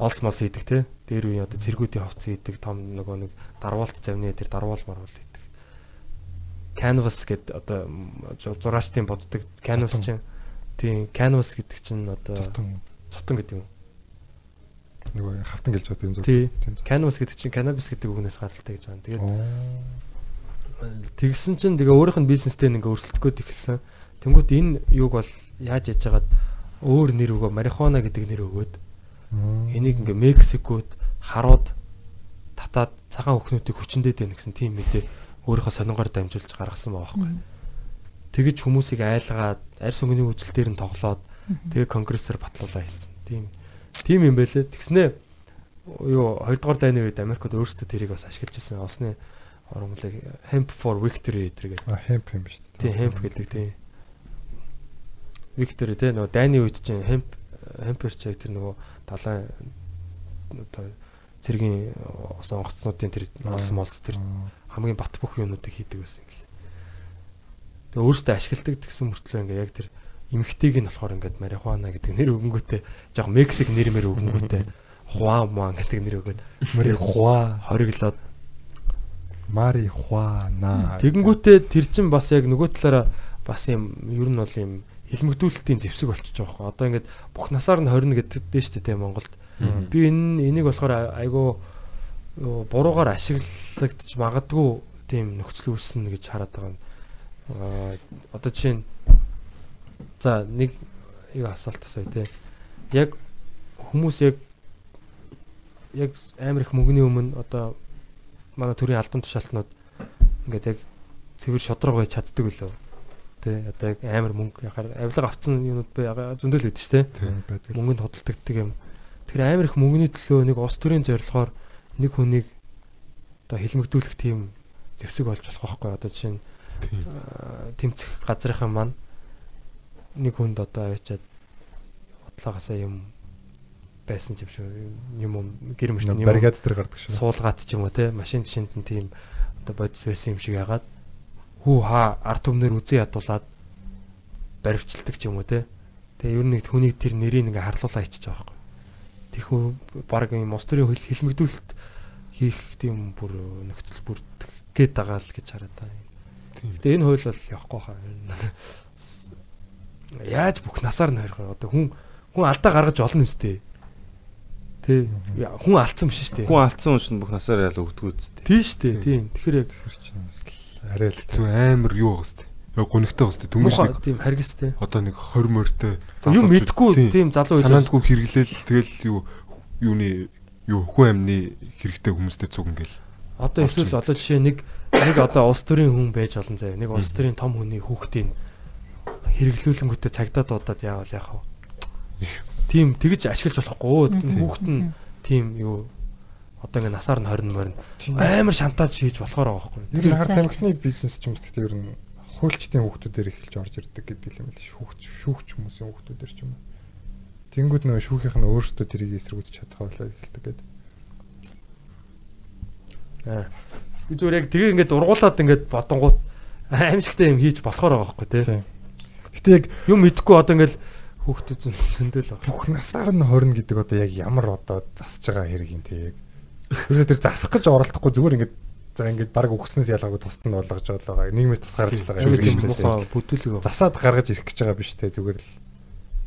S4: Олс мос идэг те. Дээр үе одоо цэргүүдийн хувцас идэг том нөгөө нэг дарвуулт завны тэр дарвуул марвал идэг. Canvas гэдэг одоо зураачдын боддог canvas чинь тийм canvas гэдэг чинь одоо
S5: Цотон
S4: цотон гэдэг юм.
S5: нөгөө хавтан гэлж байгаа юм зүг.
S4: Тий.
S5: Тийм.
S4: Canvas гэдэг чинь cannabis гэдэг үгнээс гаралтай гэж байна. Тэгээд тэгсэн чинь тэгээ өөрийнх нь бизнестэй ингээ өрсөлдөх гээд ихэлсэн. Тэнгүүт энэ юуг бол яаж яж хагаад өөр нэр өгөө марихуана гэдэг нэр өгөөд энийг ингээ Мексикод харууд татаад цагаан хөхнүүдийг хүчнээд байна гэсэн тийм мэдээ өөрийнхөө сонингоор дамжуулж гаргасан байгаа байхгүй. Тэгэж хүмүүсийг айлгаад арьс өнгөний үзэл дээр нь тоглоод тэгээ конгрессээр батлуулаа хэлсэн. Тийм тийм юм байлээ. Тэгснээ юу хоёрдугаар дайны үед Америкт өөрсдөө тэрийг бас ашиглаж ирсэн. Осны оромлыг hemp for victory гэдэг.
S5: А hemp юм ба шүү дээ.
S4: Тийм hemp гэдэг тийм. Victory те нөгөө дайны үед чинь hemp hemp чиг тэр нөгөө далайн одоо цэргийн осон онгоцнуудын тэр олсон молс тэр хамгийн бат бөх юмнуудыг хийдэг байсан юм лээ. Тэгээ өөрөөсөө ашигладаг гэсэн мөртлөө ингээ яг тэр эмхтэйг нь болохоор ингээд марихуана гэдэг нэр өгөнгөтэй жоо Мексик нэрмээр өгөнгөтэй хуан муан гэдэг нэр өгөөд
S5: марихуа
S4: хориглоод
S5: марихуана
S4: тэгэнгүүтээ тэр чин бас яг нөгөө талаараа бас юм ер нь бол юм хилмигдүүлэлтийн зэвсэг болчихж байгаа хөө. Одоо ингээд бүх насаар нь 20 гэдэг дээ шүү дээ Монголд. Би энэ энийг болохоор айгүй буруугаар ашиглагдчих магадгүй тийм нөхцөл үүснэ гэж хараад байгаа юм. Аа одоо жишээ нь за нэг юу асуулт асууя те. Яг хүмүүс яг яг амар их мөнгөний өмнө одоо манай төрийн албан тушаалтнууд ингээд яг цэвэр шодрог байж чаддаг үлээ. Тэ одоо яг амар мөнгө яхаар авилга авцсан юмуд бай зөндөл байдаг шүү дээ. Мөнгөнд тодтолдогдаг юм. Тэр амар их мөнгөний төлөө нэг ус төрийн зорилгоор нэг хүнийг одоо хилмигдүүлэх тийм зэвсэг болж болох байхгүй одоо жишээ нь тэмцэх газрынхан маань нэг хүнд одоо авчиад бодлогоосаа юм байсан юм шүү юм гэр мөрч юм
S5: баригад дээр гардаг шүү
S4: суулгаад ч юм уу те машин шинт нь тийм одоо бодис байсан юм шиг ягаад хүү хаа арт түмнэр үзээ ядуулаад баривчилдаг ч юм уу те тэгээ ер нь нэг хүний тэр нэрийг ингээ харлуулаа ичиж байгаа байхгүй. Тэхүү баг юм ус төрийн хилмигдүүлэлт хийх тийм бүр нөхцөл бүрдэх гээд байгаа л гэж хараад байна. Гэтэ энэ хууль бол явахгүй хаа. Яаж бүх насаар хорих вэ? Одоо хүн хүн алдаа гаргаж олно үстэй. Тэ хүн алдсан биш шүү дээ.
S7: Хүн алдсан хүн чинь бүх насаар ял өгдгүү үстэй.
S4: Тийм шүү дээ. Тийм. Тэгэхээр яг
S5: арай л
S6: зү амар юу байгаа үстэй. Яг гонигтай байгаа үстэй. Түмэш нэг
S4: тийм харгистэй.
S6: Одоо нэг 20 морьтой.
S4: Юм мэдгүй тийм залуу
S6: үед санаандгүй хэрэглээл тэгэл юу юуны юу хүн амны хэрэгтэй хүмүүстэй цуг ингээл.
S4: Одоо эсвэл одоо жишээ нэг нэг одоо улс төрийн хүн байж олон заяа. Нэг улс төрийн том хүний хүүхдийн хэрэглүүлэнгүүтээ цагдаа дуудаад яавал яах вэ? Тийм тэгж ашиглаж болохгүй. Хүүхд нь тийм юу одоо ингээ насаар нь 20 морин амар шантааж хийж болохоор байгаа байхгүй.
S5: Нэг хар тамхины бизнес ч юм уу гэхдээ ер нь хуульчдын хүүхдүүдээр эхэлж орж ирдэг гэдэг юм л шүүгч шүүгч хүмүүсийн хүүхдүүдээр ч юм уу. Тэнгүүд нөгөө шүүхийнх нь өөрсдөө тэрийг эсэргүүцэж чадхаа болоо эхэлдэг гэдэг.
S4: Би зүгээр яг тэгээ ингээд ургуулад ингээд бодонгууд аимшигтай юм хийж болохоор байгаа байхгүй тий.
S5: Гэтэ яг
S4: юм мэдхгүй одоо ингээд хүүхдүүд зөндөл байгаа.
S5: Бүх насаар нь 20 гэдэг одоо яг ямар одоо засж байгаа хэрэг юм тий яг. Ерөөсөө тэр засах гэж оролдохгүй зүгээр ингээд за ингээд баг өгснөөс ялгаагүй тусад нь болгож байгаа. Нийгмээс тусгаарч байгаа
S4: юм шиг байна. Бүтүүлэг.
S5: Засаад гаргаж ирэх гэж байгаа биш тий зүгээр л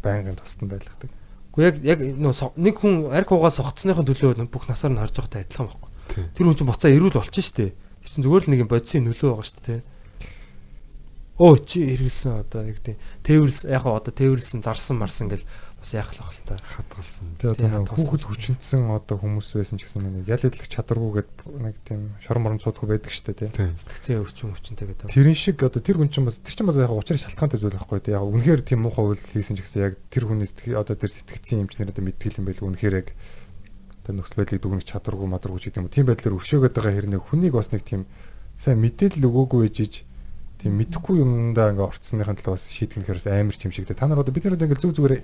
S5: байнгын тусад нь байлгадаг.
S4: Гэхдээ яг яг нэг хүн арх угаа согцсныхын төлөө бүх насаар нь харж байгаатай адилхан байхгүй. Тэр хүн чинь буцаа ирүүл болчихно шүү дээ. Тэр чинь зүгээр л нэг юм бодисын нөлөө байгаа шүү дээ. Оо чи хэрэгэлсэн одоо нэг тийм тээвэрлс яг одоо тээвэрлсэн зарсан марсан гэл бас яах л байна та
S6: хадгалсан.
S5: Тэгээ одоо хүүхэд хүчнэсэн одоо хүмүүс байсан ч гэсэн нэг ял идлэх чадваргүйгээд нэг тийм шор морон цуудгүй байдаг шүү дээ тийм.
S4: Сэтгцэн өвчин өвчнтэй гэдэг.
S5: Тэрэн шиг одоо тэр хүн чинь бас тэр чинь бас яг учрын шалтгаантай зүйл байхгүй тийм. Яг үнэхээр тийм муухай үйл хийсэн ч гэсэн яг тэр хүний одоо тэр сэтгцэн эмчнэр одоо мэдтгэл юм байл үнэхээр яг тэр нөхцөл байдлыг дүгнэх чадваргүй мадргүй ч гэдэг юм. Тийм байдлаар өршөөгöd байгаа хэрнээ хүнийг бас нэг тийм сайн мэдээлэл өгөөгүй ээжиж тийм мэдхгүй юмдаа ингээ орцсныхын төлөө бас шийтгэнэхээр амар ч юм шигдэ. Та нар одоо бид нар ингээ зүг зүгээр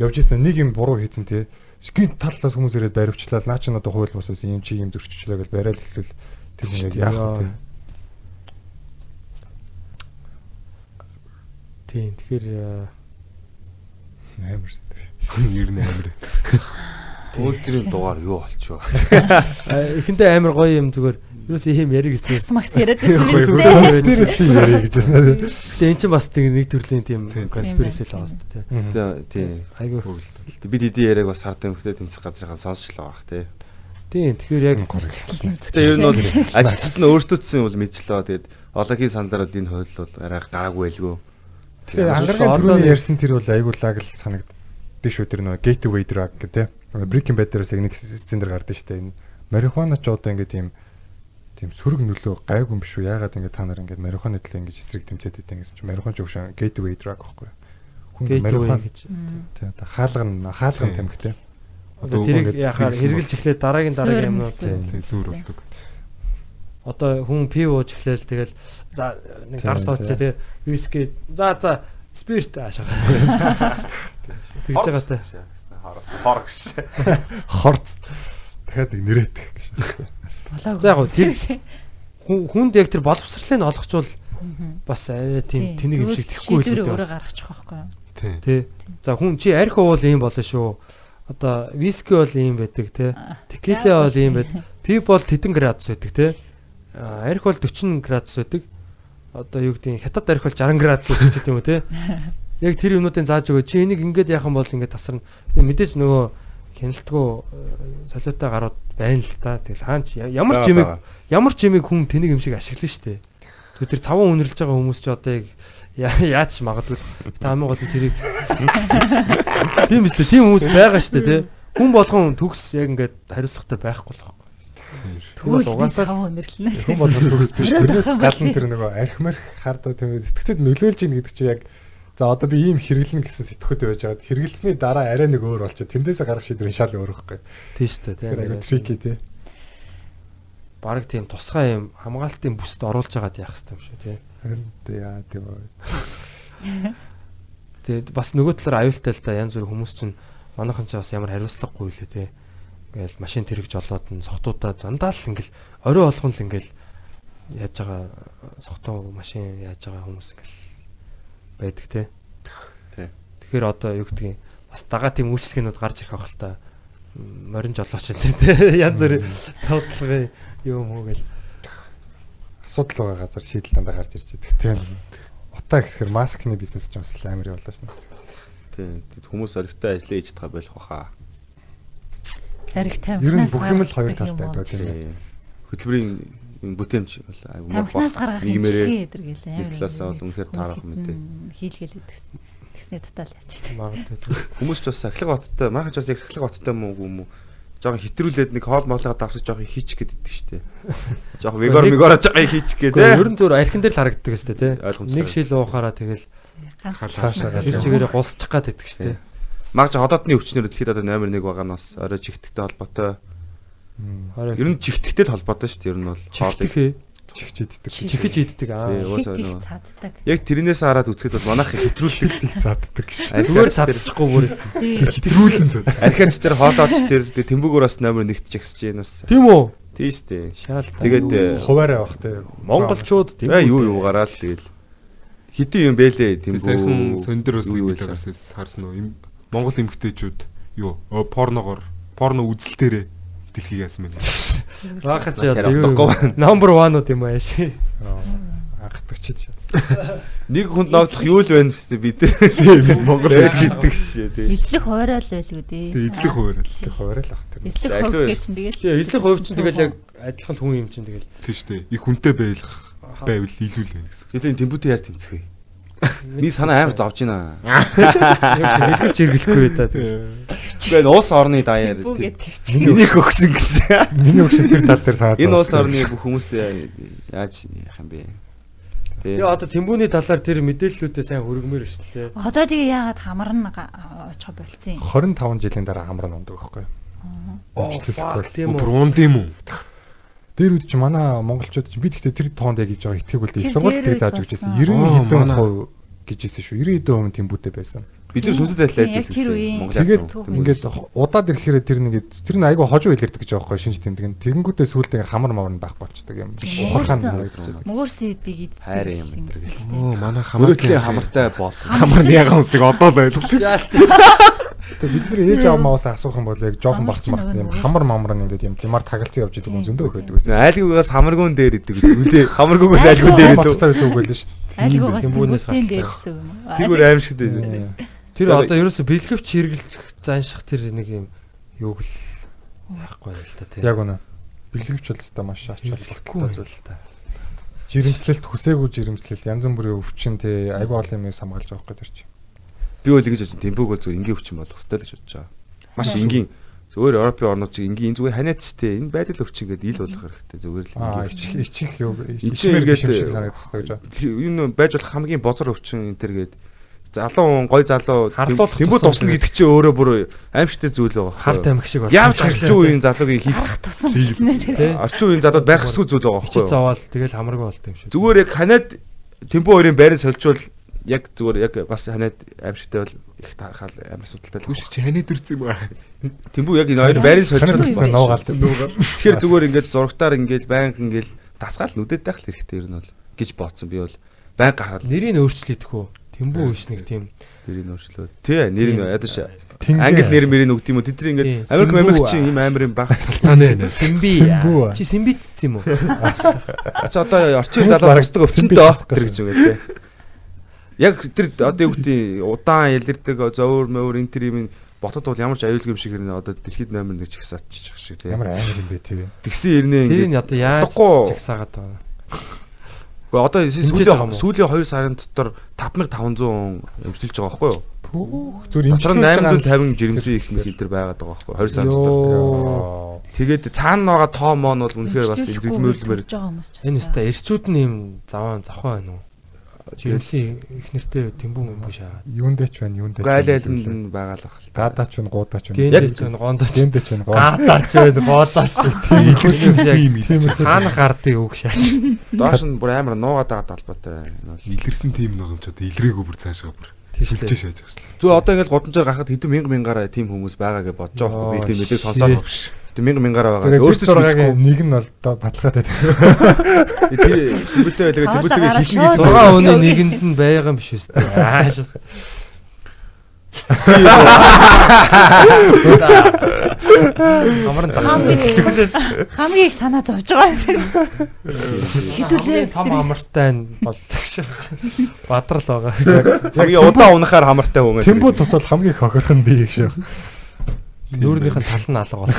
S5: явж ирсэн нэг юм буруу хийцэн тий. Гин таллаас хүмүүс ирээд баривчлаа. Наа чи одоо хууль бус юм чи юм зөрчилчлээ гэж барайл эхлэл тэр нэг яах вэ?
S4: Тийм тэгэхээр
S5: амар
S6: ер нь амар.
S7: Өөдрийн дугаар юу болчихоо.
S4: Эхэндээ амар гоё юм зүгээр Юус ийм яриг гэсэн.
S1: Макс яриад байсан юм дээ.
S5: Тийм яриг гэж байна.
S4: Гэтэ эн чинь бас тийм нэг төрлийн тийм конспираси л байгаа шүү дээ.
S7: За тийм.
S4: Айгүй
S7: хөвгөлт. Бид эдийн яриаг бас хард юмхтэй тэмцэх газрынхаа сонсчлаа бах тий.
S4: Тийм тэгэхээр яг
S7: Гэтэ ер нь бол ажилчид нь өөрсдөө ч юм бол мэдчлээ. Тэгээд Ологийн саналаар бол энэ хууль бол арай гараагүй байлгүй.
S5: Тэгээ
S4: Ямар ч
S5: ангаргийн түрүүний ярьсан тэр бол айгуулаг л санагддаг шүү тэр нөгөө gateway drug гэх тээ. Breaking Bad дээрээс яг нэг сцен дээр гардаг шүү дээ. Энэ марихуана ч одоо ингээд тийм тийм сөрөг нөлөө гайгүй юм биш үү? Яагаад ингээд та нар ингээд марихуана төлөө ингээд эсрэг тэмцээд идэв гэсэн чинь марихуан ч өгшөн gateway drug байхгүй юу? Хүн марихуан
S4: гэж.
S5: тий одоо хаалган хаалган тамхи тий.
S4: Одоо тэрийг яхаар хэрглэж эхлээд дараагийн дараагийн юмнууд.
S6: Тэг сүр болдог.
S4: одоо хүн пив ууж эхлээл тэгэл за нэг
S5: Тийм,
S4: дар сууч
S5: тийм.
S4: тэгээ виски за за спирт аашаа. Тэгж байгаа
S7: Хоороос хор гэж.
S5: Хорц. Дахиад нэг нэрээдэх гэж.
S1: Болоо.
S4: За яг гоо тэр хүнд яг тэр боловсрлыг нь олгочвол бас арай тийм тэнийг юм шиг тэхгүй
S1: л
S4: үү.
S1: Өөрөө гаргачих واخгүй юу?
S6: Тий.
S4: Тий. За хүн чи арх уул ийм болно шүү. Одоо виски бол ийм байдаг те. Текила бол ийм байдаг. Пив бол тедэн градус байдаг те. Арх бол 40 градус байдаг. Одоо юу гэдэг хятад арх бол 60 градус байдаг ч гэдэг юм уу те. Яг тэр юмнуудын зааж өгөө. Чи энийг ингэж яхан бол ингэж тасарна. Мэдээж нөгөө хяналтгүй э, солиотой гарууд байна л та. Тэгэл хаан ч ямар ч юмэг ямар ч юмэг хүн тэнийг юм шиг ашиглана штэ. Тэгээ тэр цаван үнэрлж байгаа хүмүүс ч одоо яг я- яаж ч магадгүй та хамгийн гол нь тэрийг тийм үстэй тийм хүмүүс байгаа штэ тий. Хүн болгон төгс яг ингээд хариуцлагатай байхгүй л байна.
S1: Тэгвэл
S4: угаасаа.
S5: Хүн болгон төгс биш. Тэрнээс
S1: юм
S5: гал нь тэр нөгөө архимарх хардаа тийм сэтгцэд нөлөөлж ийн гэдэг чинь яг за одоо би ийм хэрэглэн гэсэн сэтгхүүтэй байж байгаад хэрэгэлсний дараа арай нэг өөр болчих. Тэндээсээ гарах шийдвэр шал өөр байхгүй.
S4: Тийм штэ тий.
S5: Тэр айгу трики тий.
S4: Бараг тийм тусгай юм хамгаалтын бүсд оруулж байгаад яах хэрэгтэй юм шүү тий.
S5: Харин тий яа тийм үү.
S4: Тэгээд бас нөгөө талаар аюултай л да янз бүр хүмүүс чинь манайхан ч бас ямар хариуцлагагүй лээ тий. Ингээл машин тэрэгж олоод нь сохтуудаа дандаа л ингээл орой болгон л ингээл яаж байгаа сохтуу машин яаж байгаа хүмүүс ингээл байдаг тий.
S7: Тий.
S4: Тэгэхээр одоо юу гэдгийг бас дагаа тийм үйлчлэгнүүд гарч ирэх байх л та. Морин жолооч энэ тий. Янз бүрийн тоотлогын юм уу гэл.
S5: Асуудал байгаа газар шийдэл дандаа гарч ирж байдаг. Тийм. Утаа гэсхэр маскны бизнес ч бас амар явлаа шнэ.
S7: Тийм. Хүмүүс оригтой ажиллаа хийж байгаа байх баха.
S1: Тамхинаас
S5: Ер нь бүх юм л хоёр талтай байдаг.
S7: Хөтөлбөрийн энэ бүтээмж бол
S1: Тамхинаас гаргах гэл
S7: нэг талаасаа бол үнэхээр таарах юм дээ.
S1: Хийлгээл гэдэгсэн. Тэгснэ татал явчих.
S4: Магадгүй.
S7: Хүмүүс ч бас сахилга хоттой, махач бас яг сахилга хоттой мүү юм уу? Жохон хитрүүлээд нэг хоол моолгоо давсаж жохон хийчих гээд идэг штэ. Жохон вегор мегор жохон хийчих гээд
S4: Гэхдээ ер нь зүгээр архин дээр л харагддаг тий.
S7: Ойлгомжтой.
S4: Нэг шил уухаараа тэгэл
S1: Ганц
S5: Цаашаа
S4: тэр чигээрээ гулсчих гад байдаг шүү дээ.
S7: Магж ходоодны өвчнөр дэлхийд одоо номер 1 байгаа нь бас орой чихтгтэй холбоотой. Ер нь чихтгтэй л холбоотой шүү дээ. Ер нь бол хоолыг
S5: Чихж иддэг.
S4: чихэж иддэг аа.
S7: Тий, уус
S1: хит
S7: өнөө.
S1: их цаддаг.
S7: Яг тэрнээс хараад үзэхэд бол манайх хэтрүүлдэг.
S5: Их заддаг.
S4: Зүгээр цадцчихгүй бүр.
S5: Хэтрүүлэн зөө.
S7: Архиач тэр хоолооч тэр тэмбүүгээр бас номер 1-т жагсаж байна бас.
S4: Тийм үү?
S7: Тийм шүү дээ.
S4: Шаал.
S7: Тэгээд, э,
S5: хуваараа бах те.
S4: монголчууд тийм
S7: Бай юу юу гараал тэгэл. Хитэн юм бэлээ тэмбүү.
S6: саяхан сондор бас нэг гарсан харсан уу? Монгол эмгтээчүүд юу ö, порногоор порно үзэлтээрээ дэлхийг яасан байна.
S4: Бахач
S7: байна.
S4: Number 1 уу тийм үү яаш.
S5: Анхдагчид шат.
S7: Нэг хүнд ноогдох юу л байна вэ бид нар. Монгол байж иддэг шээ тий.
S1: Эзлэх хуваарай л байлгүй дээ.
S6: Тэгээ эзлэх хуваарай л.
S5: Их хуваараа л бах тэр.
S1: Эзлэх хувь чинь тэгэл.
S4: Тэгээ эзлэх хувь чинь тэгэл яг адилхан хүн юм чинь тэгэл.
S6: Тийм шүү дээ. Их хүнтэй байх байвал илүү л байна гэсэн.
S7: Тэлийн тэмбүүтэй яаж тэмцэх вэ? Би санаа амар зовж байна.
S4: Хэлгэж иргэлэхгүй та.
S7: Тэгээ уус орны даяар миний хөгсөн гэсэн.
S5: Миний өгшин тэр тал дээр санаад.
S7: Энэ уус орны бүх хүмүүстэй яаж яах юм бэ?
S4: Тэгээ одоо тэмбүүний талаар тэр мэдээллүүдээ сайн хөргмөр шүү дээ.
S1: Одоо тэгээ яагаад хамарна очих болцсон юм.
S5: 25 жилийн дараа хамраа нундаг байхгүй.
S4: Тийм
S6: Бүр унд юм уу?
S5: Тэр үед чи манай монголчууд чи би тэгтээ тэр тоонд яг гэж байгаа итгэв үл
S1: Тэр
S5: их сургууль
S1: дээр
S5: тэгээ зааж
S1: үед
S5: өгч байсан.
S1: болсон.
S5: 90
S6: Аа,
S5: хэдэн хувь гэжсэн шүү. 90 хэдэн хувь тэмбүүтэй байсан.
S7: бид нар сүнсэд ажиллаад
S1: Яг үеийн-
S7: Монгол
S5: Тэгээд
S1: Түүх
S5: ингээд удаад ирэхээр тэр нэгэд тэр нь айгүй хожуу илэрдэг гэж байгаа байхгүй шинж тэмдэг нь. Тэгэнгүүтээ сүулдэ хамар мавар нь байх болчдөг юм. Ухаан харагддаг.
S1: Мөгөрсөн эдийг иддэг.
S7: Хайр юм энэ гэл.
S6: Оо манай
S7: Мөрөдлийн
S6: хамаатай
S7: хамартай бол.
S6: хамар ягаан үсдэг одоо л ойлголоо.
S5: Тэгээ бид нар ээж аав мааваас асуух юм бол яг жоохон багц мах юм хамар мамар нь ингээд юм гимар тагалцсан явж идэг хүн зөндөө байдаг байсан.
S7: Айлгуугаас хамаргуун дээр идэг үлээ. Хамаргуугаас айлгуун дээр идэг.
S5: Баттай байсан үг байлаа шүү дээ.
S1: Айлгуугаас
S4: тэмбүүнээс
S1: юм уу?
S7: Тэр бүр аим шиг дээ.
S4: Тэр одоо ерөөсө бэлгэвч хэрглэх занших тэр нэг юм юуг л яахгүй л та тийм.
S5: Яг үнэ. Бэлгэвч бол өстой маш ач
S4: Хэрэглэхгүй
S5: холбогдолтой
S4: зүйл та.
S5: жирэмслэлт хүсээгүй жирэмслэлт янз бүрийн өвчин те айгүй олон юм хамгаалж байгаа байхгүй тэр чинь.
S7: Би бол ингэж бодсон. Темпог бол зөв энгийн өвчин болох хэрэгтэй л гэж бодож байгаа. Маш энгийн зөвөр Европын орнууд чинь энгийн энэ зүгээр ханиац те энэ байдал өвчин гэдэг ил болох хэрэгтэй зүгээр л энгийн
S5: ичих юу
S7: чинь эргээд
S5: санагдах хэрэгтэй гэж байна.
S7: энэ байж болох хамгийн бозор өвчин энэ төр гээд залуу хүн гой залуу
S4: тусам
S7: тусна гэдэг чинь өөрөө бүр аимшигтэй зүйл байгаа.
S4: Харт амих шиг байна.
S7: Яавч орчин үеийн залуугийн хийх орчин үеийн залууд байх хэсгүй зүйл байгаа
S4: Хичээ
S7: байхгүй юу?
S4: зовоол тэгэл хамаргүй болт юм шиг.
S7: Зүгээр яг ханаад темпо хоёрын байрыг сольжвол яг зүгээр яг бас ханаад аимшигтай бол их таахал амар судалтай л
S6: Түш чи ханаад ирсэн юм аа.
S7: Темпо яг энэ хоёрын байрыг сольжвол
S5: Санагдах нуугаалт.
S7: Тэгэхээр зүгээр ингээд зурагтаар ингээд байнга ингээд дасгаал нүдэд байх л хэрэгтэй ер нь бол гэж бодсон би бол байнга гараад
S4: Нэрийг өөрчлөдөх үү? Тэмбүү биш нэг тийм
S7: нэрийг өөрчлөө. Тий, нэрийг ядаж англи нэр мэрийг өгд юм уу? Тэдний ингээд
S4: Тийм,
S7: Америк
S4: Симбүү
S7: Америк
S4: а.
S7: чинь ийм амар юм баг.
S4: Нэ Симби.
S5: Симбүү а.
S4: Чи симбит гэсэн юм уу?
S7: Чи одоо орчин залуу тусдаг өвчнөд байх гэж үгээ тий. Яг тэр одоо юу гэдэг удаан ялэрдэг зовөр мөвөр энэ тэр юм ботод бол ямар ч аюулгүй юм шиг хэрнээ одоо дэлхийд номер нэг чигсаад чих шиг тий.
S5: Ямар амар юм бэ тэр.
S7: Тэгсэн ирнэ
S4: Тэр
S7: ингээд
S4: нь одоо яаж чагсаагаад байгаа.
S7: Гэхдээ одоо сүүлийн сүүлийн 2 сарын дотор 5500 эмчилж байгаа байхгүй юу?
S5: Зүгээр
S7: Дотор
S5: имчилж
S7: 850 жирэмсэн их энэ төр байгаад байгаа байхгүй юу? 2 сарын дотор. Тэгээд цаана байгаа тоо моон бол үнэхээр бас
S1: ч
S4: Энэ өстой эрчүүд нь юм заваа завхаа байна уу? Жирэмсэн их нэртэй тэмбүү юм шаа.
S5: юундэ ч байна юундэ.
S7: айл айл нь байгаа л бах.
S5: гадаач байна гуудаач байна.
S4: Гэндэч байна, гондоч.
S5: Гэндэч байна гоо.
S4: Гадаач байна, гоодаач. Тийм яг
S5: тийм илэрсэн.
S4: хаана гардыг үг шаач.
S7: Доош нь бүр амар нуугаад байгаа талбайтай.
S6: Илэрсэн тим нэг юм ч одоо илрээгүй бүр цаашаа бүр.
S4: Тийм дээ.
S6: шааж байгаа шүү.
S7: Зү одоо ингээд годамжаар гарахад хэдэн мянга мянгаараа тийм хүмүүс байгаа гэж бодож байгаа байхгүй би тийм мэдээ сонсоод хэдэн мянга мянгаараа байгаа. Өөртөө мэдэхгүй.
S5: нэг нь бол баталгаатай.
S7: Тэбэтээ байлгаа тэбэтээ
S1: Аваад
S7: хийхний
S1: гараад
S4: 6 хүний нэгэнд нь байгаа юм биш үстэй. Ааш. ус. Амар зах.
S1: хамгийн их санаа зовж байгаа тэр. Хэдүүлээ.
S4: Том амартай нь боллоо шиг. Бадрал байгаа.
S7: хамгийн удаан унахаар хамартай хүн.
S5: Тэмбүү тус бол хамгийн их хохирох нь би гэж шүү.
S4: Нүүрнийх нь тал нь алга бол.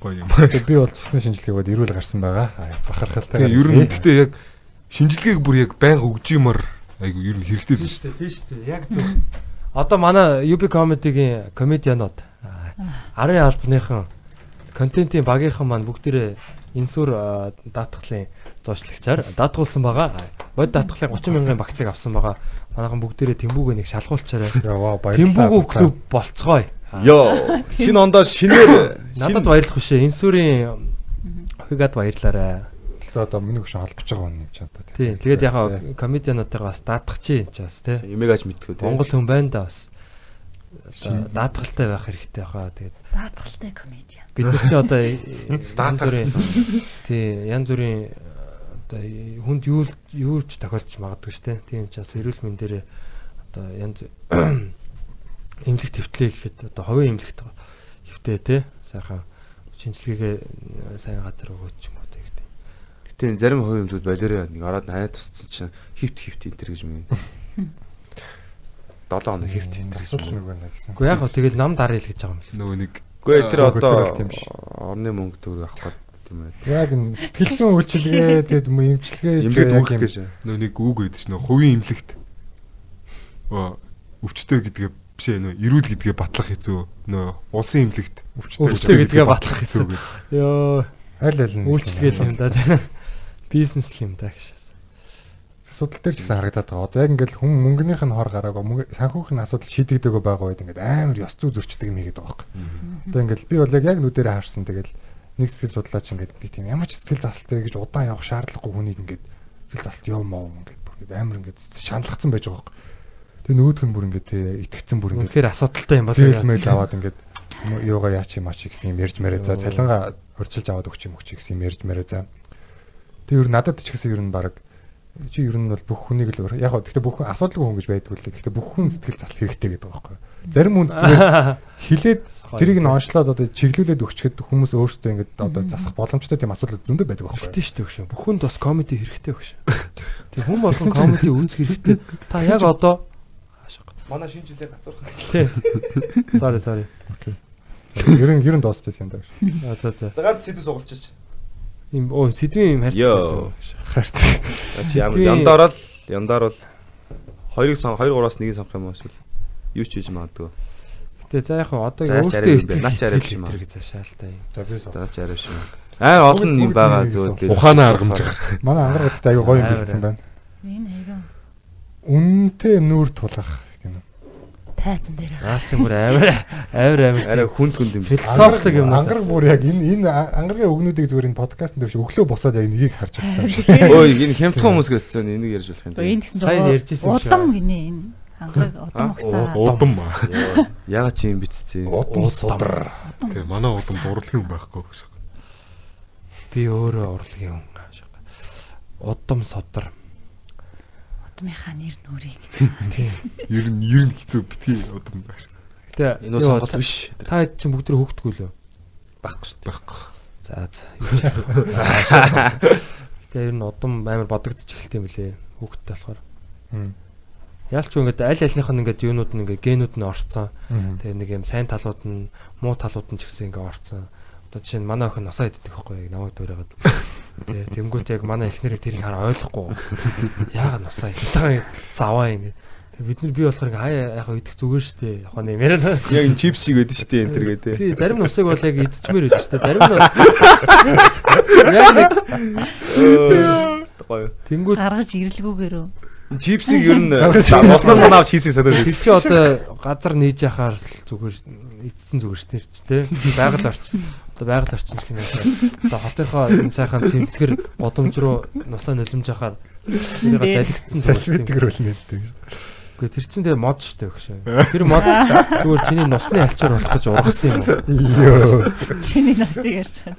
S6: Гоё юм.
S5: Би бол цусны шинжилгээгээд ирүүл гарсан байгаа. Бахархалтай.
S6: Тэгээ ер нь гэхдээ яг шинжилгээг бүр яг байнга өгж юмар айгу ер нь хэрэгтэй л шүү.
S4: шүү дээ. Тийм шүү дээ. Яг зөв. Одоо манай UB comedy-гийн комедианууд арын албаныхан контентын багийнхан маань бүгдээрээ энсүр а, даатгалын зоочлагчаар даатгуулсан байгаа. Бод даатгалын 30 мянган багцыг авсан байгаа. Манайхан бүгдээрээ тэмбүүг нэг шалгуулчаарай.
S5: Яа баярлалаа.
S4: Тэмбүүг клуб болцгоё.
S7: Йоо. Шинэ ондоо шинээр
S4: Надад баярлах биш ээ. Энсүрийн хувигад баярлаарай.
S5: Тэгтээ одоо миний хөшөө холбож байгаа юм чи одоо.
S4: Тийм. Тэгээд яг комедиануудтайгаа бас даатгах чи энэ ч бас тий.
S7: Юмэг аж мэдгүй те.
S4: Монгол хүн байна да бас. Одоо даатгалтай байх хэрэгтэй хаа. Тэгээд
S1: Даатгалтай комедиан.
S4: бид нар чи одоо
S7: Даатгалсан.
S4: тий янз бүрийн одоо хүнд юу юу ч тохиолдож магадгүй шүү дээ. Тийм ч бас эрүүл мэнд дээр одоо янз эмнэлэг твтлээ гэхэд одоо ховын эмнэлэгт хөвтэй тий сайхан шинжилгээгээ э, сайн газар өгөөч юм уу тий гэдэг.
S7: Гэтэ зарим хувь юмнууд болоорой нэг ороод хаяа тусцсан чинь хифт хифт энэ төр гэж мэн. 7 хоног хифт энэ төр гэж
S5: нэг байна гэсэн.
S4: Гэхдээ яг гоо тэгэл нам дарайл гэж байгаа юм л.
S6: Нөгөө нэг
S7: Гэхдээ тэр одоо орны мөнгө төгрөг авах гэдэг юм байна.
S5: Яг энэ сэтгэл зүйн үйлчилгээ тэгээд юм эмчилгээ
S7: Имлэг
S5: яг
S7: дүүх
S5: юм-
S7: гэж.
S6: нөгөө нэг үг гэдэг чинь хувийн имлэгт оо өвчтөй гэдгээ биш ээ нөө эрүүл гэдгээ батлах хэцүү нөө улсын имлэгт
S4: Өвчтөй гэдгээ батлах хэцүү.
S6: гэж.
S4: Йоо
S5: аль аль нь
S4: үйлчлэгээ л юм да. тий. Бизнес юм да гэж.
S5: Судал дээр ч гэсэн харагдаад байгаа. Одоо яг ингээл хүн мөнгөнийх нь хор гараагаа мөнгө санхүүхийн асуудал шийдэгдэггүй байгаа үед ингээд амар ёс зүй зөрчдөг юм хийгээд байгаа байхгүй. Одоо ингээл би бол яг яг нүдэрээ харсан тэгэл нэг сэтгэл судлаач ингээд нэг тийм ямар ч сэтгэл засалтай гэж удаан явах шаардлагагүй хүнийг ингээд сэтгэл засалт яв маа ингээд бүр ингээд амар ингээд шаналгацсан байж байгаа байхгүй. Тэгээ нөгөөх нь бүр ингээд итгэцэн бүр ингээд
S4: Үнэхээр асуудалтай юм байна.
S5: зээл мэйл аваад ингээд юм- юугаа яач юм аач гэсэн юм ярьж мэрэ за цалингаа урьдчилж аваад өгч юм өгч гэсэн юм ярьж мэрэ за. Тэг ер нь надад ч гэсэн ер нь баг чи ер нь бол бүх хүнийг л яг гоо гэхдээ бүх асуудалгүй хүн гэж байдгүй л дээ. Гэхдээ бүх хүн сэтгэл засал хэрэгтэй гэдэг байгаа байхгүй. Зарим хүнд зүгээр хилээд тэрийг нь онцлоод одоо чиглүүлээд өгчөд хүмүүс өөрсдөө ингээд одоо засах боломжтой тийм асуудал зөндөө байдаг байхгүй.
S4: Хэрэгтэй шүү дээ өгшөө. Бүхэнд бас комеди хэрэгтэй өгшөө. Тэг хүн болгон комеди үзэх хэрэгтэй. Та яг одоо
S7: Манай шинэ жилээ гацуурах.
S4: тий. Sorry sorry.
S5: Ер нь ер нь дуусчихсан юм даа.
S4: За за за.
S7: За ганц сэдв сугалчих.
S4: Им оо сэдвийн юм байсан.
S5: Харт.
S7: Ямар
S4: Сэдвийн-
S7: яндаар л яндаар бол хоёрыг сон 2 3-аас нэгийг сонгох юм уу эсвэл юу ч хийж магадгүй.
S4: Гэтэ за яг одоо өөртөө
S7: арай юм
S4: итгэл
S7: бэ. Наач арай
S4: итгэл
S7: юм аа.
S4: гэтэр гэж шаалтай юм.
S5: За би
S7: арай шүү. Аа олон юм байгаа
S5: нэгсэн.
S6: Ухаанаа аргамжих.
S5: Манай ангарагт аягүй гоё юм бэлдсэн байна.
S1: Энэ хайгаа
S5: Үнэтэй нүүр тулах гэнэ.
S1: тайзан дээр байгаа.
S4: Наац бүр амар амар амар
S7: Арай хүнд хүнд юм.
S4: философик юм.
S5: Ангараг бүр яг энэ энэ ангаргийн өгнүүдийг зүгээр энэ подкастн дээр шиг өглөө босоод яг нэгийг харж байгаа юм шиг.
S7: Ой энэ хямдхан хүмүүс гэлцсэн энийг ярьж болох юм.
S1: Энэ гэсэн
S4: Сайн ярьж ирсэн юм шиг
S1: удам
S4: байна.
S1: гинэ энэ. Хангараг удам ухсаа.
S6: Удам аа.
S7: Яга чи юм битцээ.
S5: Удам судар.
S6: Тэг манай удам дурлах юм байхгүй гэж.
S4: Би өөрөө урлагийн хүн. Удам содор.
S1: Удмынхаа нэр нүрийг.
S6: Ер нь ер нь хэцүү битгий удам байх.
S4: Гэтэ
S7: Энэ сонголт биш.
S4: Та хэд чинь бүгд хөөгдгөө лөө.
S7: Баггүй шүү дээ.
S6: Байхгүй.
S4: За за. Гэтэ ер нь удам амар бодогдож эхэлт юм лээ. Хөөгдтэй болохоор. Яалч юу ингээд аль альнийх нь ингээд юунууд нь ингээд генүүд нь орцсон. Тэгээ нэг юм сайн талууд нь муу талууд нь ч гэсэн ингээ орцсон. Одоо жишээ нь манай охин насаа идэх байхгүй яг намайг дуурайгаад. Тэгээ тэнгуут яг манай эхнэрийг тэрийг хараа ойлгохгүй. Яагаад насаа идэх заваа ингээ. Тэгээ бид нар би болохоор ингээ хаяа яг идэх зүгээр шүү дээ. Яг нэг яриа.
S7: Яг энэ чипс шиг шүү дээ энэ төр гэдэг.
S4: Тий, зарим нусыг бол яг идчихмээр байдаг шүү дээ. Зарим нь яг нэг
S7: Гоё.
S4: тэнгуут
S1: Гаргаж ирэлгүүгээр үү.
S7: Чипсийг ер нь уснаас санаа авч хийсийг санаад
S4: Тэр чи одоо газар нээж яхаар зүгээр эдсэн зүгээр дээ ч тий. Байгаль орчин. Одоо байгаль орчин гэх юм аа. Одоо хотынхоо энэ сайхан цэмцгэр годомж руу нусаа нулимж яхаар тэрийг залгицсан.
S5: Тэгэр үлнэ гэдэг.
S4: Гэхдээ тэр чинь тэгээ мод дээ гэшээ. Тэр мод зүгээр чиний нусны альчаар болох гэж ургасан юм уу?
S5: Йоо.
S1: Чиний насыг ярьж байна.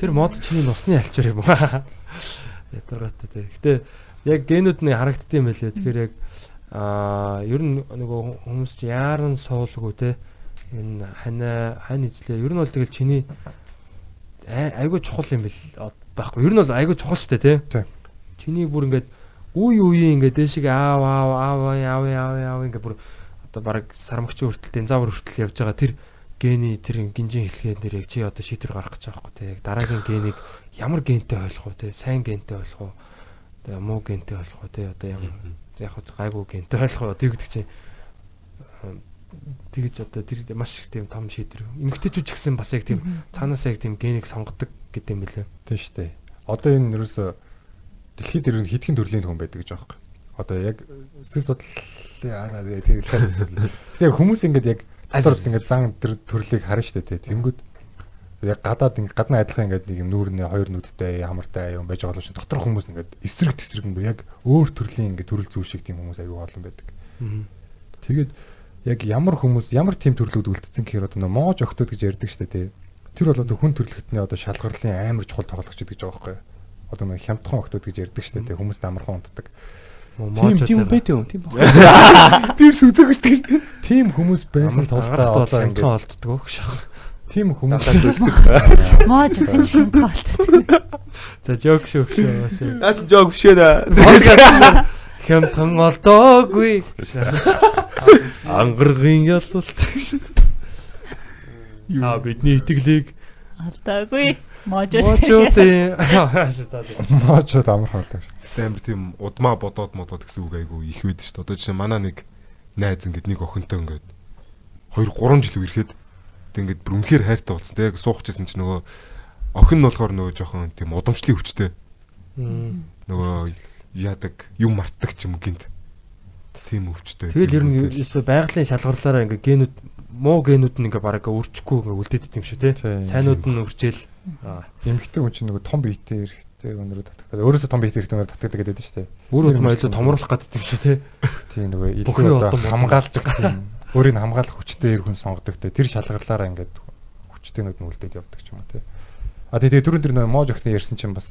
S4: Тэр мод чиний нусны альчаар юм уу? Ядаргатай тий. Гэтэ яг генүүд нь харагддсан юм байлээ. Тэгэхээр яг аа ер нь нөгөө хүмүүс чи яаран суулгүй те энэ хана хань ижлээ. Ер нь бол тэгэл чиний ай- айгүй чухал юм бэл байхгүй. Ер нь бол айгүй чухал штэ те. Чиний бүр ингээд үе үеийн ингээд дэшиг аав аав аав аав аав аав ингээд бүр одоо баг сармагчийн хүртэл динзавр хүртэл явж байгаа тэр гений тэр гинжин хэлхээ нэр яг чи одоо шийдвэр гаргах гэж байгаа байхгүй те. Дараагийн генийг ямар гентэй ойлгох вэ те? Сайн гентэй ойлгох уу? Тэгээ муу гентэй ойлгох уу те? Одоо ямар яг гайгүй гентэй ойлгох уу? Тэг гэдэг чинь тэгэж одоо тэр маш их тийм том шийдвэр. Эмгтээчүүд ч гэсэн бас яг тийм цаанаасаа яг тийм генийг сонгодог гэдэг юм билээ.
S5: Тийм шүү дээ. Одоо энэ ерөөсө дэлхийд ер нь хэдхэн төрлийн хүн байдаг гэж юм. Одоо яг сэтгэл судлалын аа тийм Тэгэхээр хүмүүс ингээд яг дотор ингээд зан тэр төрлийг харна шүү дээ. Тэнгүүд яг гадаад ингээд гадна адилхан ингээд нэг юм нүүрний хоёр нүдтэй хамартай юм байж байгаа шүү. Дотор хүмүүс ингээд эсрэг тэсрэг юм яг өөр төрлийн ингээд төрөл зүйл шиг тийм хүмүүс аягүй олон байдаг. Тэгээд яг ямар хүмүүс ямар тийм төрлүүд үлдсэн гэхээр одоо нөө моож өгтөд гэж ярьдаг шүү дээ. Тэр бол одоо хүн төрөлхтний одоо шалгарлын амар чухал тоглогч гэдэг байгаа байхгүй? Одоо нөө хямдхан өгтөд гэж ярьдаг шүү дээ. Хүмүүс амархан унтдаг.
S7: Тийм тийм бэт юм. Тийм баг.
S5: Би дээ. Тийм хүмүүс байсан толгой
S4: бол
S5: одоо
S4: амтхан
S5: ингээд
S4: олддог гэх шах.
S5: Тийм хүмүүс
S1: Моо жин шиг болт.
S4: За жок шүү шүү бас.
S7: Наа чи жог бишээ да.
S4: Хямдхан олдоогүй. Ангаргийн ялуулт. Аа бидний итгэлийг
S1: Алдаагүй. Моо жин.
S4: мочуудын
S5: моочод амархан болдог.
S6: амар тийм удмаа бодоод модоод гэсэн үг айгу их байдаг шүү дээ. Одоо жишээ манай нэг найз ингээд нэг охинтой ингээд 2 3 жил үерхэд тэг ингээд бүр үнэхээр хайртай болсон. Тэг суухчихсан чинь нөгөө охин нь болохоор нөгөө жоохон тийм удамшлын хүчтэй. Нөгөө яадаг юм мартдаг ч юм гинт. Тийм өвчтэй.
S4: Тэгэл ер нь байгалийн шалгуурлаараа ингээ генүүд муу генүүд нь ингээ бараг өрчихгүй ингээ үлдээдэг юм шүү те. Сайнууд нь өрчөөл. Аа.
S5: Эмэгтэй хүн чинь нөгөө том биетэй эрэхтэй өнөрөө татдаг. Өөрөөсөө том биетэй эрэхтэй өнөрөө татдаг гэдэг шүү дээ.
S4: Өөр удам ойлоо томруулах гэдэг юм шүү те.
S5: Тийм нөгөө илүү одоо
S4: удам удам.
S5: өөрийг хамгаалах хүчтэй хүн сонгодог те. Тэр шалгарлаараа ингээд хүчтэйнүүд нь үлдээд явдаг ч юм уу те. А тэгээ түрүүн тэр нөгөө моож өгтөн ярьсан чинь бас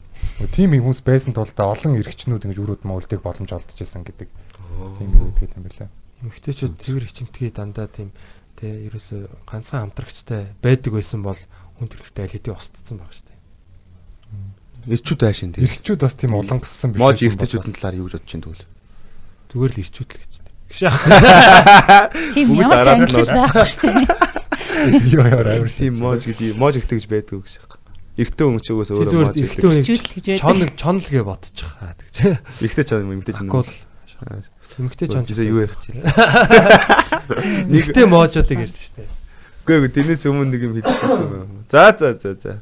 S5: тийм хүмүүс байсан тул та олон эргчнүүд ингэж өрөөд мөөлдөг боломж олдчихсан гэдэг тийм юу гэдэг юм бэлээ.
S4: Эмэгтэйчүүд цэвэр хичимтгий дандаа тийм те ерөөсө ганцхан хамтрагчтай байдаг байсан бол хүн төрлөختөө аль хэдийн устдсан баг дээ.
S7: Ирчүүд аашин тийм.
S5: Эргчүүд бас тийм улангассан биш.
S7: Мож
S5: бол
S7: талаар юу гэж бодож чинь тэгвэл.
S4: Зүгээр л ирчүүд л гэж.
S1: Тийм ямар ч англи байхгүй шүү дээ.
S5: Йоо яа амар
S7: Тийм мож гэж мож ихтэй гэж байдгүй гэж байна. Эртөө хүн ч угаас өөрөө мож
S4: ихтэй хүн
S1: гэж байдаг.
S4: чонл чонл гэ бодчих. Аа тэгж.
S7: Ихтэй ч юм эмэгтэй ч юм.
S4: Акул эмхтэй чонч
S7: Жишээ юу ярих чинь.
S4: Нэгтэй моожуудыг ярьсан шүү дээ.
S7: Үгүй ээ тэрнээс өмнө нэг юм хэлчихсэн. За за за за.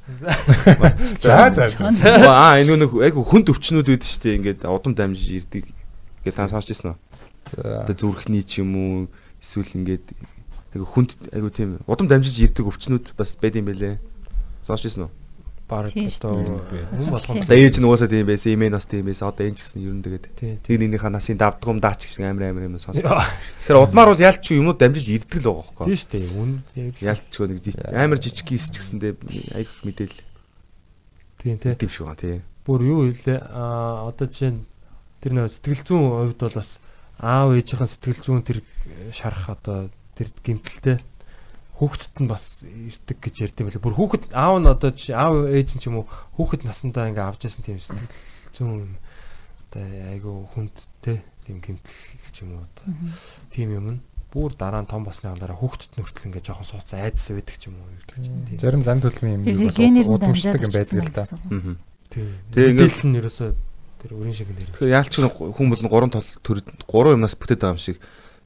S5: За за за.
S7: Аа энэ нэг айгу хүнд өвчнүүд үүд шүү дээ. Ингээд удам дамжиж ирдэг. Ингээд та сонсч ирсэн үү? Одоо зүрхний ч юм уу эсвэл ингээд айгу хүнд айгу тийм удам дамжиж ирдэг өвчнүүд бас байд юм бэлээ. Сонсч ирсэн үү?
S4: Баг
S1: Тийм шүү
S4: одоо хүн болгонд
S7: Одоо ээж нь угаасаа тийм байсан, эмээ нас тийм байсан. Одоо энэ ч гэсэн ер нь тэгээд тэр нэгнийхээ насын давдгум даач гэсэн амар амар юм сонсож. Тэгэхээр удмаар бол ялч юмнууд дамжиж ирдэг л байгаа
S4: Тийм
S7: байхгүй.
S4: шүү дээ. Үн
S7: Ялчгүй нэг жи- амар жижиг кис ч гэсэндээ айх мэдээл
S4: тийм тий.
S7: тийм шиг байна тий.
S4: Бүр юу хэлээ аа одоо жишээ нь тэр нэг сэтгэл зүйн хувьд бол бас аав ээжийнхэн сэтгэл зүйн тэр шарах одоо тэр гимтэлтэй хүүхдэд нь бас ирдэг гэж ярьд юм билээ. Бүр хүүхэд аав нь одоо аав ээж нь ч юм уу хүүхэд насандаа ингээ авч яасан тийм сэтгэл зүйн одоо айгу хүндтэй тийм гимтэл ч юм уу одоо тийм юм нь бүр дараа нь том болсны дараа хүүхдэд нь хүртэл ингээ жоохон сууцсан айдас байдаг ч юм уу гэдэг чинь тийм.
S5: Зарим зан төлөвийн юм
S1: нь
S5: удамшдаг юм байдаг л да.
S7: Аа.
S4: Тийм.
S7: Тэгээ ингээ-
S4: нь ерөөсөө тэр өрийн шиг нэр.
S7: Тэгэхээр ялч нь хүн бол гурван тол төр гурван юмнаас бүтээд байгаа юм шиг.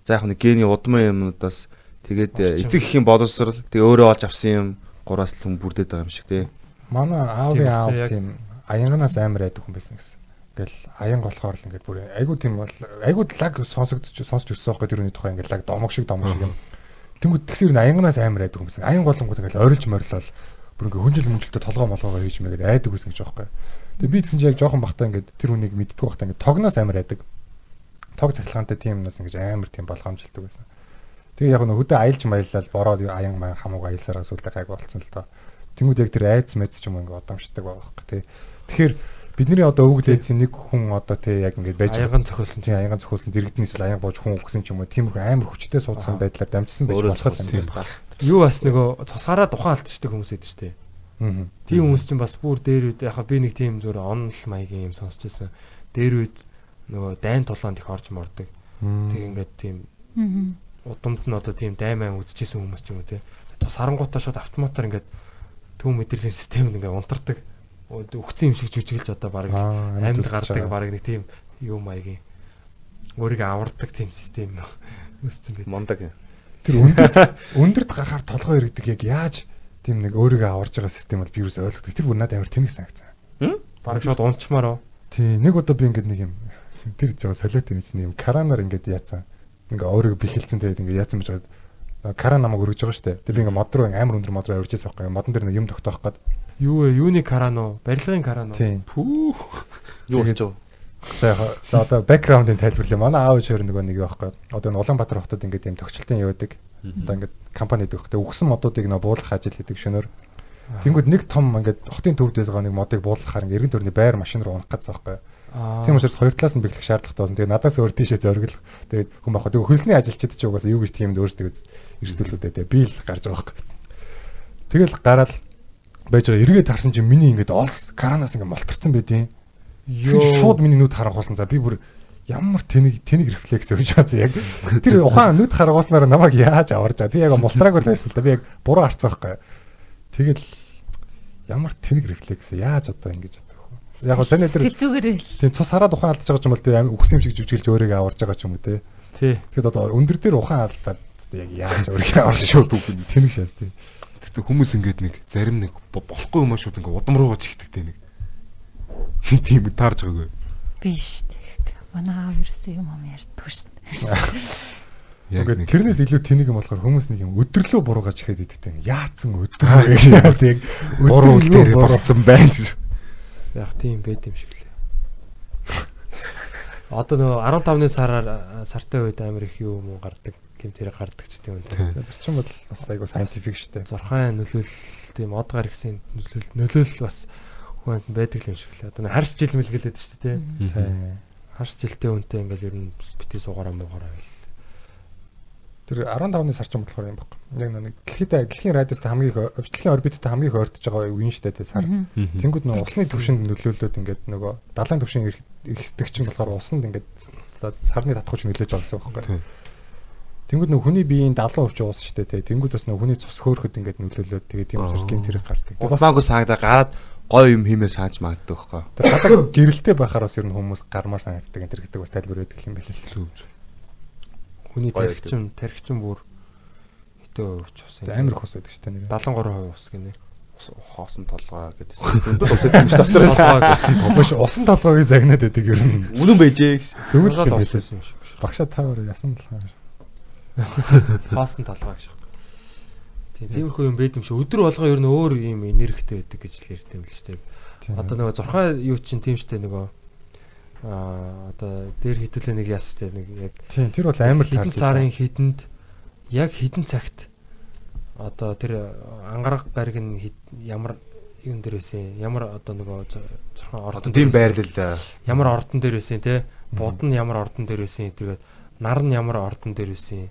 S7: За яг нэг гений удмын юмнуудаас тэгээд эцэг ихийн боловсрал тэгээ өөрөө олж авсан юм гураас л хүн бүрдээд байгаа юм шиг тий.
S5: Манай аавын аав тийм аянганаас амар айдаг хүн байсан гэсэн. Ингээл аян болохоор л ингээд бүр айгуу тийм бол айгуу лаг сонсогдож сонсож өссөн байхгүй тэр үний тухай ингээд лаг домог шиг домог шиг юм. Тэнгүүд тэгсэр нь аянганаас амар айдаг хүн байсан. Аян голонгууд ингээд орилж морилол бүр ингээд хүнжил мүнжилтэй толгоо молгоогоо хийж мэгээд айдаг гэсэн гэж байхгүй. Тэгээ би тэгсэн чинь яг жоохон бахтаа ингээд тэр хүнийг мэддэг бахтаа ингээд тогноос амар айдаг. Тог цахилгаантай тийм юмнаас ингээд амар тийм болгоомжилдаг байсан. Тэгээ яг нэг хөдөө аялж маялал бороод аян маян хамууг аялсараа сүлдээ гайг болцсон л доо. Тэнгүүд яг тэр айц мэц ч юм ингээ удамшдаг байгаа байхгүй тий. Тэгэхээр бидний одоо өвгөл эцсийн нэг хүн одоо тий яг ингээ байж
S4: Аяган цохилсон
S5: тий аян цохиулсан дэрэгдэн эсвэл аян бууж хүн өгсөн ч юм уу тиймэрхүү амар хүчтэй суудсан байдлаар дамжсан байж болох
S7: цохилсон
S5: юм байна.
S4: юу бас нөгөө цусгаараа тухайн алдчихдаг хүмүүс байдаг шүү дээ. Тийм хүмүүс чинь бас бүр дээр үед яхаа би нэг тийм зүгээр онл маягийн юм сонсч байсан. Дээр үед нөгөө дайн тулаанд их орж мордог. Тэг ингээд тийм удамд нь одоо тийм даймаа үзчихсэн хүмүүс ч юм уу те. Тус харангуйтаа шууд автоматар ингээд төв мэдрэлийн систем ингээд унтардаг. Өгцөн юм шиг жүжиглж одоо баг амьд гардаг баг нэг тийм юу маягийн өөрийгөө авардаг тийм систем үүссэн байт.
S7: Мондаг.
S5: Тэр өндөрт өндөрт гарахаар толгой иргэдэг яг яаж тийм нэг өөрийгөө аварж байгаа систем бол би юус ойлгохгүй. Тэр бүр надад амар тэнэг санагцсан.
S4: Баг шууд унчмаар оо.
S5: Тий, нэг удаа би ингээд нэг юм тэр жоо солиот юм чинь юм каранаар ингээд яатсан. Ингээ өөрийгөө бихэлцэн тэгээд ингээ яатсан байж байгаа. Каран намайг өргөж байгаа штэ. Тэр би ингээ мод руу амар өндөр мод руу урьж байсан байхгүй. Модон дээр нэг юм тогтоох гээд.
S4: Юу вэ? Юуны карано? Барилгын карано.
S5: Тий.
S7: Пүү. Юу болж байгаа?
S5: За за одоо бэкграундын тайлбарлая. Манай аав хоёр нөгөө нэг юу байхгүй. Одоо энэ Улаанбаатар хотод ингээд юм төгчлөлтийн яваадаг. Одоо ингээд компани гэдэг байхгүй. Үгсэн модуудыг нөө буулгах ажил хийдэг шөнөөр. Тэнгүүд нэг том ингээд хотын төвд байгаа нэг модыг буулгахаар ингээ эргэн тойрны байр машин руу унах гэсэн байхгүй. Тийм учраас хоёр талаас нь бэглэх шаардлагатай болсон. Тэгээ надаас өөр тийшээ зориглох. Тэгээд хүн бахад тэгээ хөлсний ажилчид ч угаасаа юу гэж тиймд өөрсдөө эрсдүүлүүдээ тэгээ би л гарч байгаа байхгүй. Тэгэл гараад байж байгаа эргээд харсан чинь миний ингээд олс каранаас ингээд молторцсон байдیں۔
S4: Йоо.
S5: Шууд миний нүд харангуулсан. За би бүр ямар тэнэг тэнэг рефлекс өгч байгаа яг. Тэр ухаан нүд харангуулснаар намайг яаж аварж байгаа. Би яг мултрааг л байсан л да. Би яг буруу харцсан байхгүй. Тэгэл ямар тэнэг рефлекс яаж одоо ингэж? Яг гоо саний
S1: л
S5: Тийм цус хараад ухаан алдаж байгаа юм бол тийм үхс юм шиг жүжиглж өөрийгөө аварж байгаа ч юм уу те.
S4: Тий.
S5: Тэгэхэд одоо өндөр дээр ухаан алдаад яг яаж өөрийгөө аварж шууд үгүй тэнэг шээс тийм.
S6: Тэгтээ хүмүүс ингээд нэг зарим нэг бо- болохгүй юм шууд ингээд удам руугаа чихдэг нэг. Тийм таарж байгаагүй.
S1: биш. Манай аав ерөөсөө юм ам ярьдгүй.
S6: Яг
S5: Ингээд
S6: нэг
S5: тэрнээс илүү тэнэг юм болохоор хүмүүс нэг юм өдөрлөө буруугаж ихэд идэгтэй. Яатсан өдрөө гэж яа тийм.
S6: буруу дээр болцсон байна.
S4: Яг тийм байд юм шиг лээ. Одоо нөгөө 15-ны сараар сартай үед амар их юу юм уу гардаг, гэмтэр гардаг ч тийм үү.
S5: Тэр чинь бол бас айгу scientific шүү дээ.
S4: Зурхаан нөлөөл тийм од гаргсан нөлөөл нөлөөл бас хүнд байдаг юм шиг лээ. Одоо харс жил мэлгэлээд шүү дээ. тий.
S5: Тийм.
S4: Харс жилтэй үнтэй ингээл ер нь бити суугаараа муугаараа гэл.
S5: Тэр 15-ны сар ч юм болохоор юм баг. Яг нэг дэлхийд дэлхийн радиост хамгийн их дэлхийн орбиттой хамгийн их ойртож байгаа үеийн шүү дээ сар. Тэнгүүд нөгөө усны төвшөнд нөлөөлөд ингээд нөгөө далайн төвшин ихсдэг чинь болохоор усанд ингээд сарны татгууч нөлөөж байгаа гэсэн үг байхгүй. Тэнгүүд нөх хүний биеийн 70% уус шүү дээ. Тэнгүүд бас нөх хүний цус хөөхөд ингээд нөлөөлөд тэгээд тийм учраас гэмт хэрэг гардаг.
S7: Улмаагүй сангадаа гараад гоё юм хиймээ сааж магадгүй байхгүй.
S5: тэгээд гадаг гэрэлтэй байхаар бас ер нь хүмүүс гармаар санагддаг энэ гэдэг бас тайлбар өгдөг юм байл л.
S7: Зүг зүг.
S4: Хүний тархичин тархичин бүр хитэ өвч ус.
S5: Амар их ус байдаг шүү дээ нэр.
S4: 73% ус гинэ.
S7: Хоосон толгой гэдээс. Өндөр усад юм шүү дээ.
S4: Толгой гэсэн
S5: Маш усан толгойг загнаад байдаг ер нь.
S7: Үнэн байжээ гэж.
S5: Зөвөл
S4: толгой
S5: юм
S4: ус
S5: байлээ.
S4: байсан юм шиг. биш.
S5: Багшаа тавар ясан толгой.
S4: Хоосон толгой гэж. Тийм тиймэрхүү юм байд юм шиг. Өдөр болгоо ер нь өөр юм энергитэй байдаг гэж л ярьдаг юм л шүү дээ. Одоо нөгөө зурхай юу чинь тийм шүү дээ нөгөө аа одоо дээр хитүүлээ нэг яс дээ нэг яг
S5: Тийм тэр бол амар
S4: хитэн
S5: таарсан.
S4: сарын хитэнд яг хитэн цагт одоо тэр ангараг гариг нь ямар юун дээр байсан ямар одоо нөгөө зурхай
S7: Одоо
S4: ордон
S7: тийм байрлал
S4: ямар ордон дээр байсан те бод нь ямар ордон дээр байсан тэгээд нар нь ямар ордон дээр байсан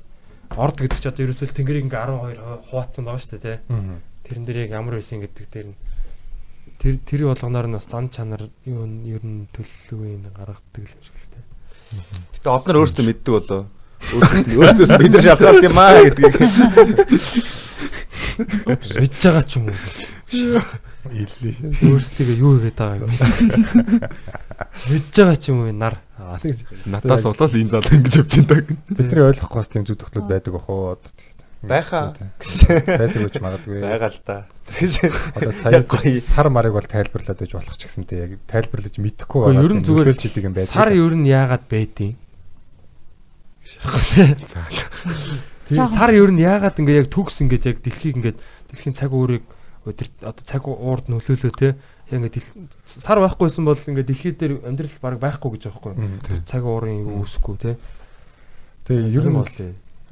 S4: орд гэдэг чи одоо ерөөсөө тэнгэрийг ингээ 12 хуваацсан байгаа шүү дээ
S5: Аа.
S4: тэрэн дээр яг ямар байсан гэдэг дээр нь тэр тэр болгоноор нь бас зан чанар юу нь ер нь төлөвлөгөөний гаргадаг л юм шиг л те
S7: Гэтэ однор өөртөө мэддэг болоо. Өөртөөс өөртөөс бид нар шалтгаалт юм аа гэдгийг.
S4: мэдж байгаа ч юм уу
S5: Иллээ шээ.
S4: өөрсдөө юу хийгээд байгаа юм мэдж байгаа ч юм уу нар аа тэгж
S6: Натаас болоод энэ залуу ингэж явж байна.
S5: Бидний ойлгохгүй бас тийм зүг тогтлол байдаг ах уу. Тэгээд.
S7: Байхаа.
S5: Байдаг гэж магадгүй.
S7: Байгаа л да. Тэгэж
S5: Одоо сая сар марыг бол тайлбарлаад байж болох ч гэсэнтэй яг тайлбарлаж мэдэхгүй
S4: Гэхдээ ер нь зүгээр
S5: идэг юм байдаг.
S4: сар ер нь яагаад байдیں۔
S6: За.
S4: Тэгээ
S1: Жаахан.
S4: сар ер нь яагаад ингээ яг төгс ингээд яг дэлхийг ингээд дэлхийн цаг өөрийг өдөр одоо цаг уурд нөлөөлөө те ингээд сар байхгүйсэн бол ингээд дэлхий дээр амьдрал баг байхгүй гэж байгаа байхгүй цаг уурын үүсэхгүй те
S5: Тэгээ ер нь бол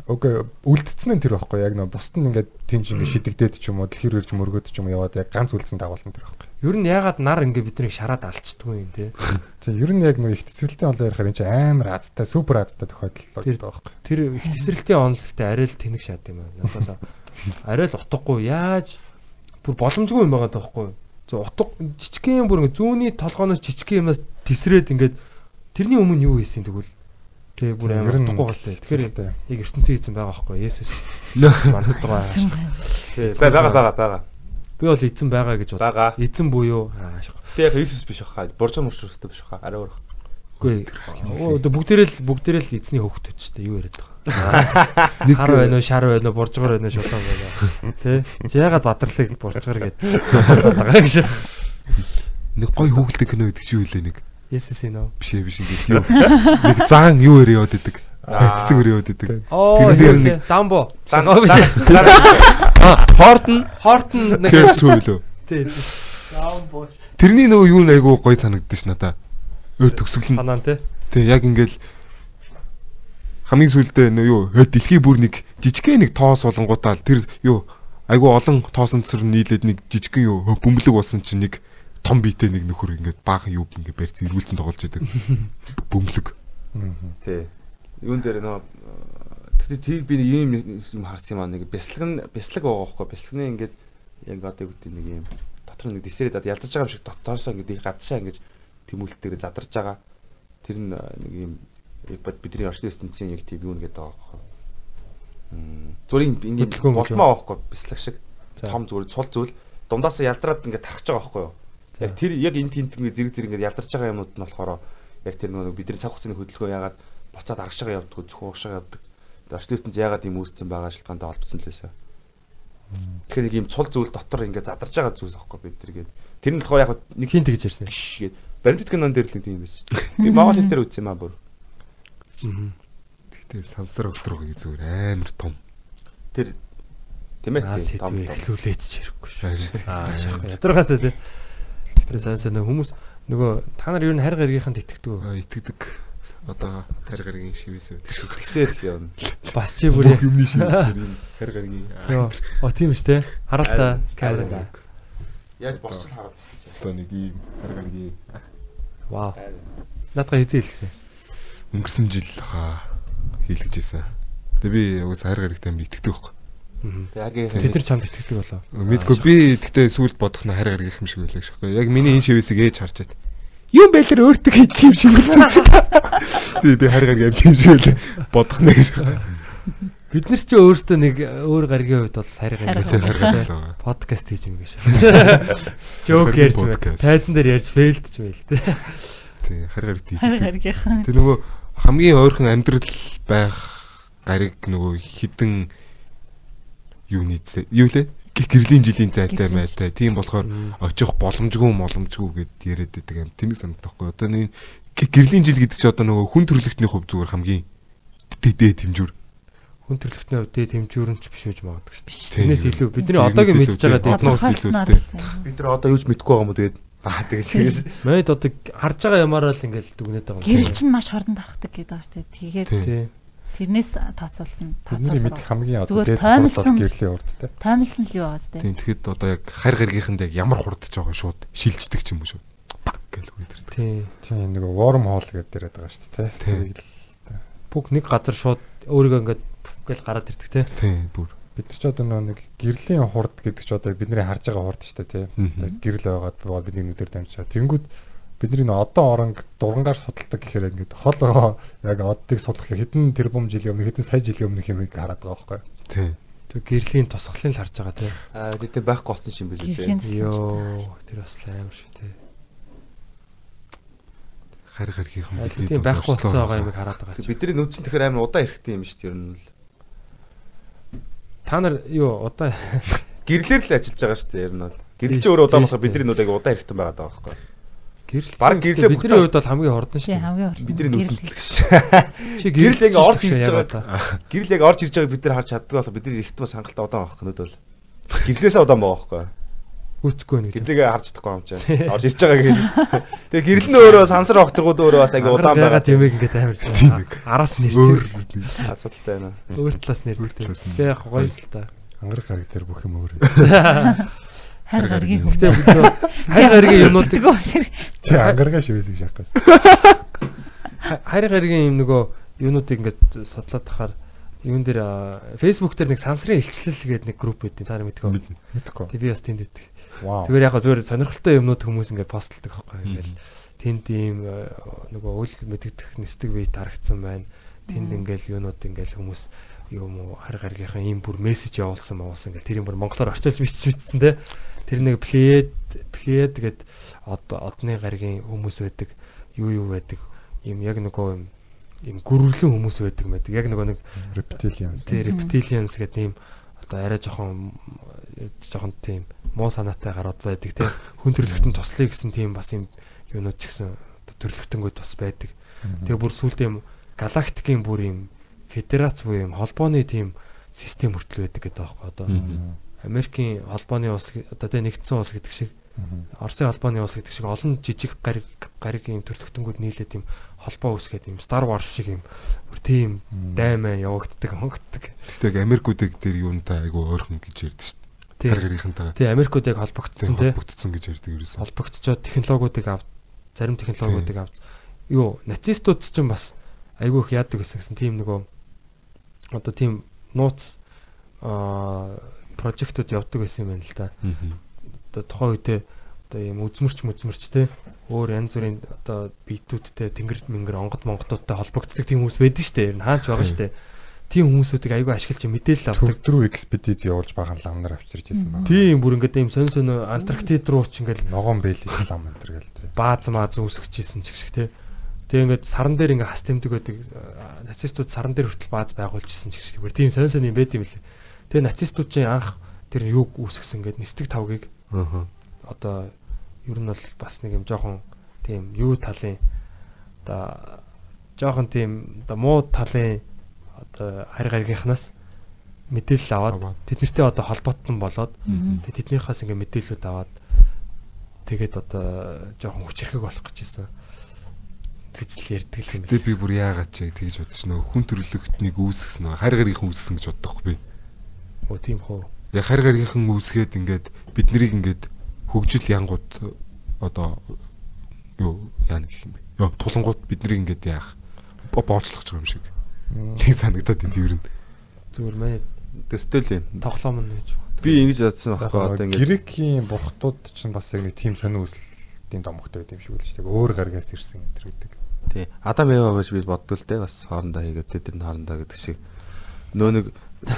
S5: Окей, үлдсэн нь тэр байхгүй яг нөө бусд нь ингээд тэнж ингээд шидэгдээд ч юм уу дэлхийр ирж мөргөөд ч юм уу яваад яг ганц үлдсэн дагуулна тэр байхгүй.
S4: ер нь яагаад нар ингээ биднийг шараад алчдгүй юм те
S5: Тийм ер нь яг нөө их тесрэлтийн онлоо ярихаар энэ чинь амар азтай, супер азтай тохиолдол байдаг байхгүй.
S4: тэр их тесрэлтийн гэхдээ арай л тэнэг шат юм байна надад арай л утгагүй яаж бүр боломжгүй юм байгаа даахгүй зөв утга жижигхэн бүр ингээ зүүнний толгооноос жижигхэн юмнаас тесрээд ингээд тэрний өмнө юу хийсэн тэгвэл? Тэгээ бүр амар утгагүй галтай тэгэхээр яг ертөнцийн эзэн байгаа байхгүй Есүс. Манддаг байгаа.
S7: Бай байгаа. Байгаа байгаа.
S4: би бол эзэн байгаа гэж бод
S7: Байгаа.
S4: эзэн буюу аа шах
S7: Тэг яг Иесус биш баха. Боржоо мөрчөөстэй биш баха. Арай өөр.
S4: үгүй бүгдээрээ л бүгдээрээ л эзний хөвгтөд ч дээ юу яриад байгаа хар байна уу шар байна уу буржгар байна уу шулаан байна уу тэ чи ягаад бадрлыг буржгар гэдэг байгаа гэж
S6: Нэг гой хөглөдөг кино гэдэг чи юу лээ нэг.
S4: Есүс энэ
S6: Биш ээ биш ингээд юу. Нэг заан юу өрөө яваад идэг. Цэцэг өрөө яваад идэг.
S4: оо
S6: Тэрэн дээр нэг-
S4: дамбо
S7: Дан-
S4: оо биш хортон хортон нэг
S6: Кэрс үлөө.
S4: тий дамбо
S6: Тэрний нөгөө юу нэг айгуу гой санагддаг ш надаа. Өө төгсгөл нь.
S4: санаан тий
S6: Тэг яг ингээл хамгийн сүүлдээ нөө юу хөө дэлхий бүр нэг жижигхэн нэг тоос болонгуудаа л тэр юу айгуу олон тоосон цэр нийлээд нэг жижигхэн юу бөмбөлөг болсон чинь нэг том биетэй нэг нөхөр ингээд баахан юу ингээд барьц эргүүлсэн тоглож байдаг. Бөмбөлөг.
S7: Тий. Юун дээр нөө тэгтээ тийг би нэг юм юм харсан юм аа нэг бяслаг нь бяслаг байгаа байхгүй бяслагны ингээд яг одоо үгтэй нэг юм дотор нэг дисрээд одоо ялдарч байгаа юм шиг дотоосоо ингээд гадшаа ингээд тэмүүлэлтээр задарч байгаа тэр э, нэг юм яг бидний орчин ертөнцийн яг тийм юу нэгэд байгаа байхгүй зүрийн ингээд болмоо байхгүй бяслаг шиг. Том зүгээр цул зүйл. Дундаасаа ялдраад ингээд тархаж байгаа байхгүй юу? Яг тэр яг энэ тент ингээд зэрэг зэрэг ингээд ялдарч байгаа юмуд нь болохоор яг тэр нөгөө бидний цаг хугацааны хөдөлгөөн ягаад буцаад аргашгаа явдаг зөвхөн уушгаа явдаг орчин ертөнд ягаад юм үүссэн байгаа шалтгаантай холбогдсон л байсан. Тэгэхээр нэг юм цул зүйл дотор ингээд задарч байгаа зүйлс аахгүй бид тэр гээд. Тэр нь болохоор яг нэг
S4: хин тэгж ярьсан.
S7: Гээд. Баримтат кинон дээр л нэг тийм байсан шүү дээ би монгол хэл дээр үзсэн юм аа бүр
S6: Тэгтээ сансар өдрөг зүгээр амар том.
S7: тэр тийм ээ том
S4: эхлүүлээч ч хэрэггүй шүү аа шахах ядаргаатай тий тэр сайн сайн хүмүүс нөгөө та нар ер нь харь гаргийнханд итгэдэг үү
S6: итгэдэг. Одоо тарь гаргийн шивээс байдаг.
S7: тэгсээр л явна
S4: бас чи бүр
S6: юмний шивээс юм. Тарь гаргийн.
S4: Йоо, о тийм шүү те. Хараал та
S7: Харин-
S4: камерада.
S7: яаж босч хараад
S6: Одоо нэг ийм тарь гаргийн
S4: Вау. Наадга хизээ хэлсэн.
S6: Өнгөрсөн жил хаа хийлгэж исэн. Тэгээ би уус хайр гарагтай юм итгэдэг байхгүй.
S7: яг
S4: Тэд нар чамд итгэдэг болоо.
S6: Мэдгүй би тэгтээ сүлд бодох нь хайр гаргих юм шиг байлаа шахгүй. Яг миний энэ шивээсийг ээж харж байт. Юм байлэр өөртөө хийж юм шиг үлдсэн шиг. Тэгээ би хайр гаргийн юм шиг байлаа бодох нэ гэж.
S4: Бид нар ч өөрсдөө нэг өөр гаргийн хувьд бол гаргийн.
S6: харгалаа.
S4: подкаст хийж юм гэж. Жок ярьж байна. Тайзан дээр ярьж фейлдж байл тэ.
S6: Тий, харгаар тий.
S1: Харин гаргийнхан.
S6: Тэр нөгөө хамгийн ойрхон амьдрал байх гариг нөгөө хідэн юуны юу лээ? Гэ- Гэрлийн жилийн зайлтай майтай. Тийм болохоор очих боломжгүй боломжгүй гэд яриад байдаг юм. Тэнийг санагдахгүй. Одоо нэг гэ- гэрлийн жил гэдэг чи одоо нөгөө хүн төрөлхтний хувь зүгээр хамгийн дээд хэмжүүр.
S4: Хүн төрөлхтний хувьд дээд хэмжүүрэнч биш үж магадгүй шүү дээ. Тэрнээс илүү бидний одоогийн мэдж байгаа
S6: Одноос
S4: нуус
S6: илүү дээ.
S7: бид нар одоо юуж мэдгүй байгаа юм уу тэгээд аа тэгэж чигээс
S4: Мэд одоо харж байгаа ямаараа л ингээл дүгнээд байгаа.
S1: Гэрэл чинь маш хорон тархдаг гэдэг шүү дээ. Тэгэхээр
S6: Тийм.
S1: Тэрнээс тооцоолсон.
S5: Мэдих хамгийн одоо
S1: Зүгээр
S5: дээд бодлого гэрлийн урд те.
S1: Таймлсан л юу байгаа зү.
S6: Тийм тэгэхэд одоо яг харь гаргийнханд яг ямар хурдж байгаа шууд шилждэг ч юм уу шууд. Пак гэж үгээд ирдэг.
S4: Тий.
S5: Тийм нэг warm hole гэдэг яриад байгаа шүү дээ те.
S6: Тийм.
S5: Тэрийг л
S4: Бүх нэг газар шууд өөрийгөө ингээд гэл гараад ирдэг те.
S6: Тийм бүр.
S5: Бид нар ч одоо нэг гэрлийн хурд гэдэг ч одоо бидний харж байгаа хурд шүү дээ.
S6: Мгм.
S5: Одоо гэрэл байгаад бол бидний нүдээр дамжаа. Тэнгүүд бидний одоо оронг дургангаар судалдаг гэхээр ингээд хол яг оддыг судлах хэдэн тэрбум жилийн өмнө хэдэн сая жилийн өмнөх юм хараад байгаа байхгүй.
S6: Тийм.
S4: Тэг гэрлийн тусгалыг л харж байгаа те.
S7: аа гэдэг байхгүй болсон юм билүү дээ.
S4: Йоо тэр бас аим шүү те.
S6: Харь гаргийнхан
S4: Аль хэдийн байхгүй болсон байгаа юм хараад байгаа.
S7: Бидний нүд чинь тэгэхээр амар удаан ирэхтэй юм шүү дээ ер нь л.
S4: Та нар юу одоо
S7: Гэрлэр л ажиллаж байгаа шүү дээ ер нь бол. Гэрэл чи өөрөө удаан болохоо бидний нүд аяг удаан ирэхтэй байгаа даа байхгүй.
S4: гэрэл
S7: Бараг гэрлээ
S4: бидний хувьд бол хамгийн хурдан шүү дээ.
S1: хамгийн хорон.
S7: Бидний нүд.
S4: Чи
S7: Гэрэл яг орж ирж байгаа. Гэрэл яг орж ирж байгааг бид нар харж чаддаг болохоор бидний ирэхтэй бас хангалттай удаан байх нүд бол. Гэрлээсээ удаан байгаа байхгүй.
S4: Гүцэхгүй нэг.
S7: Гэрлээгээ харж чадахгүй юм чинь. Орж ирж байгаа гэл. Тэгээ гэрэл нь өөрөө сансар огторгууд өөрөө бас аяг удаан байгаа.
S4: юм ингээд амар. Араас нэр.
S7: Асуудалтай байна.
S4: Өөр талаас нэр
S6: Өөр
S4: тэр.
S6: талаас нь.
S4: Тэг яг гоё л та.
S5: Ангарах гараг дээр бүх юм өөр.
S1: Харин гаргийн
S4: нөө хайр гаргийн юмнуудыг
S5: Чи ангаргаа шивэсийг шахаас.
S4: хайр гаргийн юм нөгөө юунуудыг ингээд судлаад тахаар юун дээр Facebook дээр нэг сансрын илчлэл гэдэг нэг групп байдیں۔ Та нар мэдгүй.
S5: Мэдхгүй.
S4: Тэг би бас тэнд байдаг. Зүгээр яг зүгээр сонирхолтой юмнууд хүмүүс ингээд постолдог байхгүй ингээл тэнд ийм э, нөгөө үл мэддэх нэстэг бие тарагдсан байна. Тэнд ингээл юунууд ингээл хүмүүс юм уу хар гаргийнхан ийм бүр мессеж явуулсан мавуулсан ингээл тэр юм бүр монголоор орчуулж бичсэн те. Тэр нэг плед плед гэд од одны гаргийн хүмүүс байдаг. Юу юу байдаг. Ийм яг нөгөө юм ийм гүрвлэн хүмүүс байдаг байдаг. Яг нөгөө нэг
S5: Reptilians.
S4: тий reptilians гэдэг ийм одоо арай жоохон жоохон тийм муу санаатай гарууд байдаг тийм хүн төрөлхтөн туслая гэсэн тийм бас юм юунууд ч гэсэн төрөлхтөнгөө тус байдаг. Тэгээ бүр сүулт юм галактикийн бүр юм федерац буюу юм холбооны тийм систем хүртэл байдаг гэдэг аахгүй одоо. Америкийн холбооны улс одоо тийм нэгдсэн улс гэдэг шиг. Оросын холбооны улс гэдэг шиг олон жижиг гариг гариг юм төрөлхтөнгүүд нийлээд юм холбоо үүсгээд юм Star Wars шиг юм бүр тийм даймаа явагддаг
S6: хөнгөддөг. Тэгтээ Америкуудыг тэр юунтай айгүй ойрхон гэж ярьдэн шүү дээ.
S4: Тий. Тий Америкууд яг холбогдсон тий
S6: холбогдсон гэж ярьдаг ерөөсөө.
S4: холбогдцоод технологиудыг авд зарим технологиудыг авд юу нацистууд ч ч бас айгүй их яадаг гэсэн гэсэн тийм нөгөө одоо тийм нууц аа прожектууд явдаг байсан юм байна л да. Одоо тухайн үедээ одоо юм үзмэрч мүзмэрч те өөр янз бүрийн одоо битүүдтэй тэнгэр мэнгэр онгод монгодуудтай холбогддог тийм хүмүүс байдаг штэ. Ер нь хаач байгаа штэ. Тийм хүмүүсүүдийг айгүй ашиглаж мэдээлэл авдаг.
S5: Төв рүү экспедиц явуулж бахан ламнаар авчирч байсан байна.
S4: Тийм бүр ингээд ийм сонь сонь Антарктид руу ч ингээл
S5: Ногоон бэйли лам энэ төр гэл.
S4: бааз мааз үүсгэжсэн ч гэх шиг те. Тэгээ ингээд саран дээр ингээ хас тэмдэг байдаг а, нацистууд саран дээр хүртэл бааз байгуулжсэн ч гэх шиг. Тийм сонь сонь юм байд юм лээ. Тэгээ нацистууд чинь анх тэр юг үүсгэсэн ингээд нистэг тавгийг
S6: Аха.
S4: одоо ер нь бол бас нэг юм жоохон тийм юу талын одоо жоохон тийм одоо муу талын одоо харь гаргийнхнаас мэдээлэл аваад тэднэртэй одоо холбоотон болоод тэднийхээс ингээ мэдээлэлүүд аваад тэгээд одоо жоохон хүчрэхэг болох гэж байсан. Тэгж л ярьдаг л юм байна.
S6: Тэгээ би бүр яагаад ч тэгж бодож нөө хүн төрлөختнийг үүсгэсэн нөө харь гаргийнхан үүсгэсэн гэж боддохгүй би.
S4: Оо тийм хөө.
S6: Яг харь гаргийнхан үүсгээд ингээд бид нарыг ингээд хөгжил янгууд одоо юу яана гэх юм бэ? Тулангууд бид нарыг ингээд яах бо- боочлох гэж байгаа юм шиг. Тэг санагдаад идэв ер нь.
S4: Зүгээр манай
S7: Төстэй л юм.
S4: тоглоом нь гэж.
S7: Би ингэж бодсон байхгүй одоо ингэ
S5: Грекийн бурхтууд ч бас яг нэг тим сонир үсэлтийн домогтой байт юм шиг үлж тэг. Өөр гаргаас ирсэн энэ гэдэг.
S7: тий Адам Ева байж би боддоо л те бас хоорондоо хийгээд тэд нар хоорондоо гэдэг шиг. нөө нэг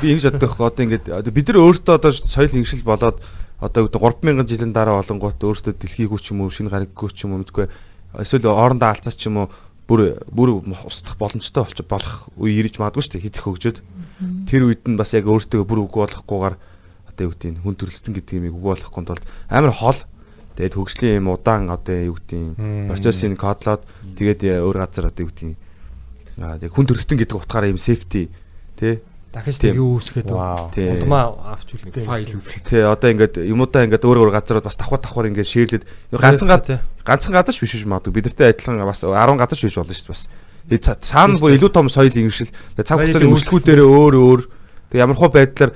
S7: би ингэж боддог байхгүй одоо одоо бид нар өөртөө одоо соёл ингэшил болоод одоо үүд 3000 жилийн дараа олонгууд өөртөө дэлхийгүү ч юм уу шинэ гариггүй ч юм уу мэдгүй эсвэл орондоо алцаа ч юм уу бүр бүр устдах боломжтой болч болох үе ирж магадгүй шүү дээ хидэх хөгжөөд. Тэр үед нь бас яг өөртөө бүр үгүй болохгүйгээр одоо юу гэдэг нь хүн төрөлхтөн гэдэг юм үгүй болохгүй тулд амар хол. Тэгээд хөгжлийн юм удаан одоо юу гэдэг нь процессын кодлоод тэгээд өөр газар одоо юу гэдэг нь хүн төрөлхтөн гэдэг утгаараа юм сефти тий
S4: дахиж тэг юу үүсгээд удмаа авч үлдээ
S6: файл үүсгэх.
S7: Тий одоо ингээд юмудаа ингээд өөр өөр газарууд бас давхар давхар ингээд шеэрлээд ганцхан
S4: тий.
S7: ганцхан газар биш биш магадгүй бидэртэй адилхан бас 10 газар биш болно шүү дээ бас. Тэгээ ца- цаана бүр илүү том соёл ингэшил. Цаг хугацааны
S4: Баярын
S7: өрсөлгүүдээр өөр өөр. Тэгээ ямар хөө байдлаар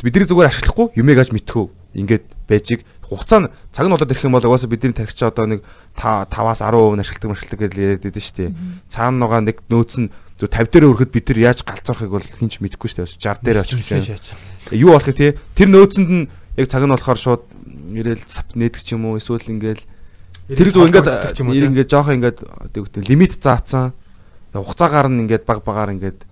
S7: бидний зүгээр ашиглахгүй юмэг аж мэдхүү. Ингээд байжиг хугацаа нь цаг нь болоод ирэх юм бол угаасаа бидний тархич одоо нэг 5-аас 10% нь ашигладаг маршилдаг гэж яриад байдаг шүү дээ. Цаана нугаа нэг нөөц нь зөв 50 дээр өрөхөд бид нар яаж галзуурахыг бол хинч мэдэхгүй шүү дээ. 60 дээр очих. Юу болохыг тий тэр нөөцөнд нь яг цаг нь болохоор шууд ирээл нээдэг ч юм уу эсвэл ингээл тэр зүг ингээд ингээд жоох ингээд үгтэй лимит заацсан хугацаагаар нь ингээд баг багаар ингээд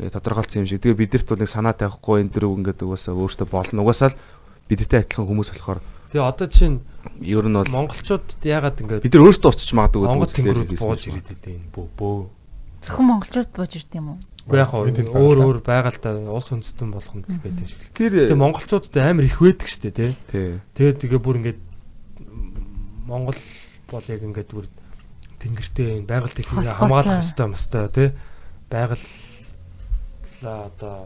S7: э, тодорхойлцсон юм шиг. Тэгээ бидэрт бол нэг санаа тавихгүй энэ дөрөв ингээд угаасаа өөртөө болно. Угаасаа л бидэртэй адилхан хүмүүс болохоор
S4: Тэгээ одоо чинь
S7: ер нь бол
S4: монголчуудад яагаад ингээд
S7: бид нар өөртөө уцчих магадгүй
S4: Монгол
S7: үзлээр
S4: тэнгэрүүд бууж ирээд идэв бөө бөө.
S1: Зөвхөн монголчууд бууж ирд юм уу?
S4: Уу яг өөр
S5: байгальтай.
S4: өөр байгальтай улс үндэстэн болгонд л байдаг шиг л.
S7: Тэр
S4: Тэгээ монголчуудад амар их байдаг штэ тий.
S7: тий.
S4: Тэгээд тэгээ бүр ингээд Монгол бол яг ингээд бүр тэнгэртэй энэ байгаль
S1: Холбоотой.
S4: хамгаалах хэрэгтэй мөстэй тий. Байгаллаа одоо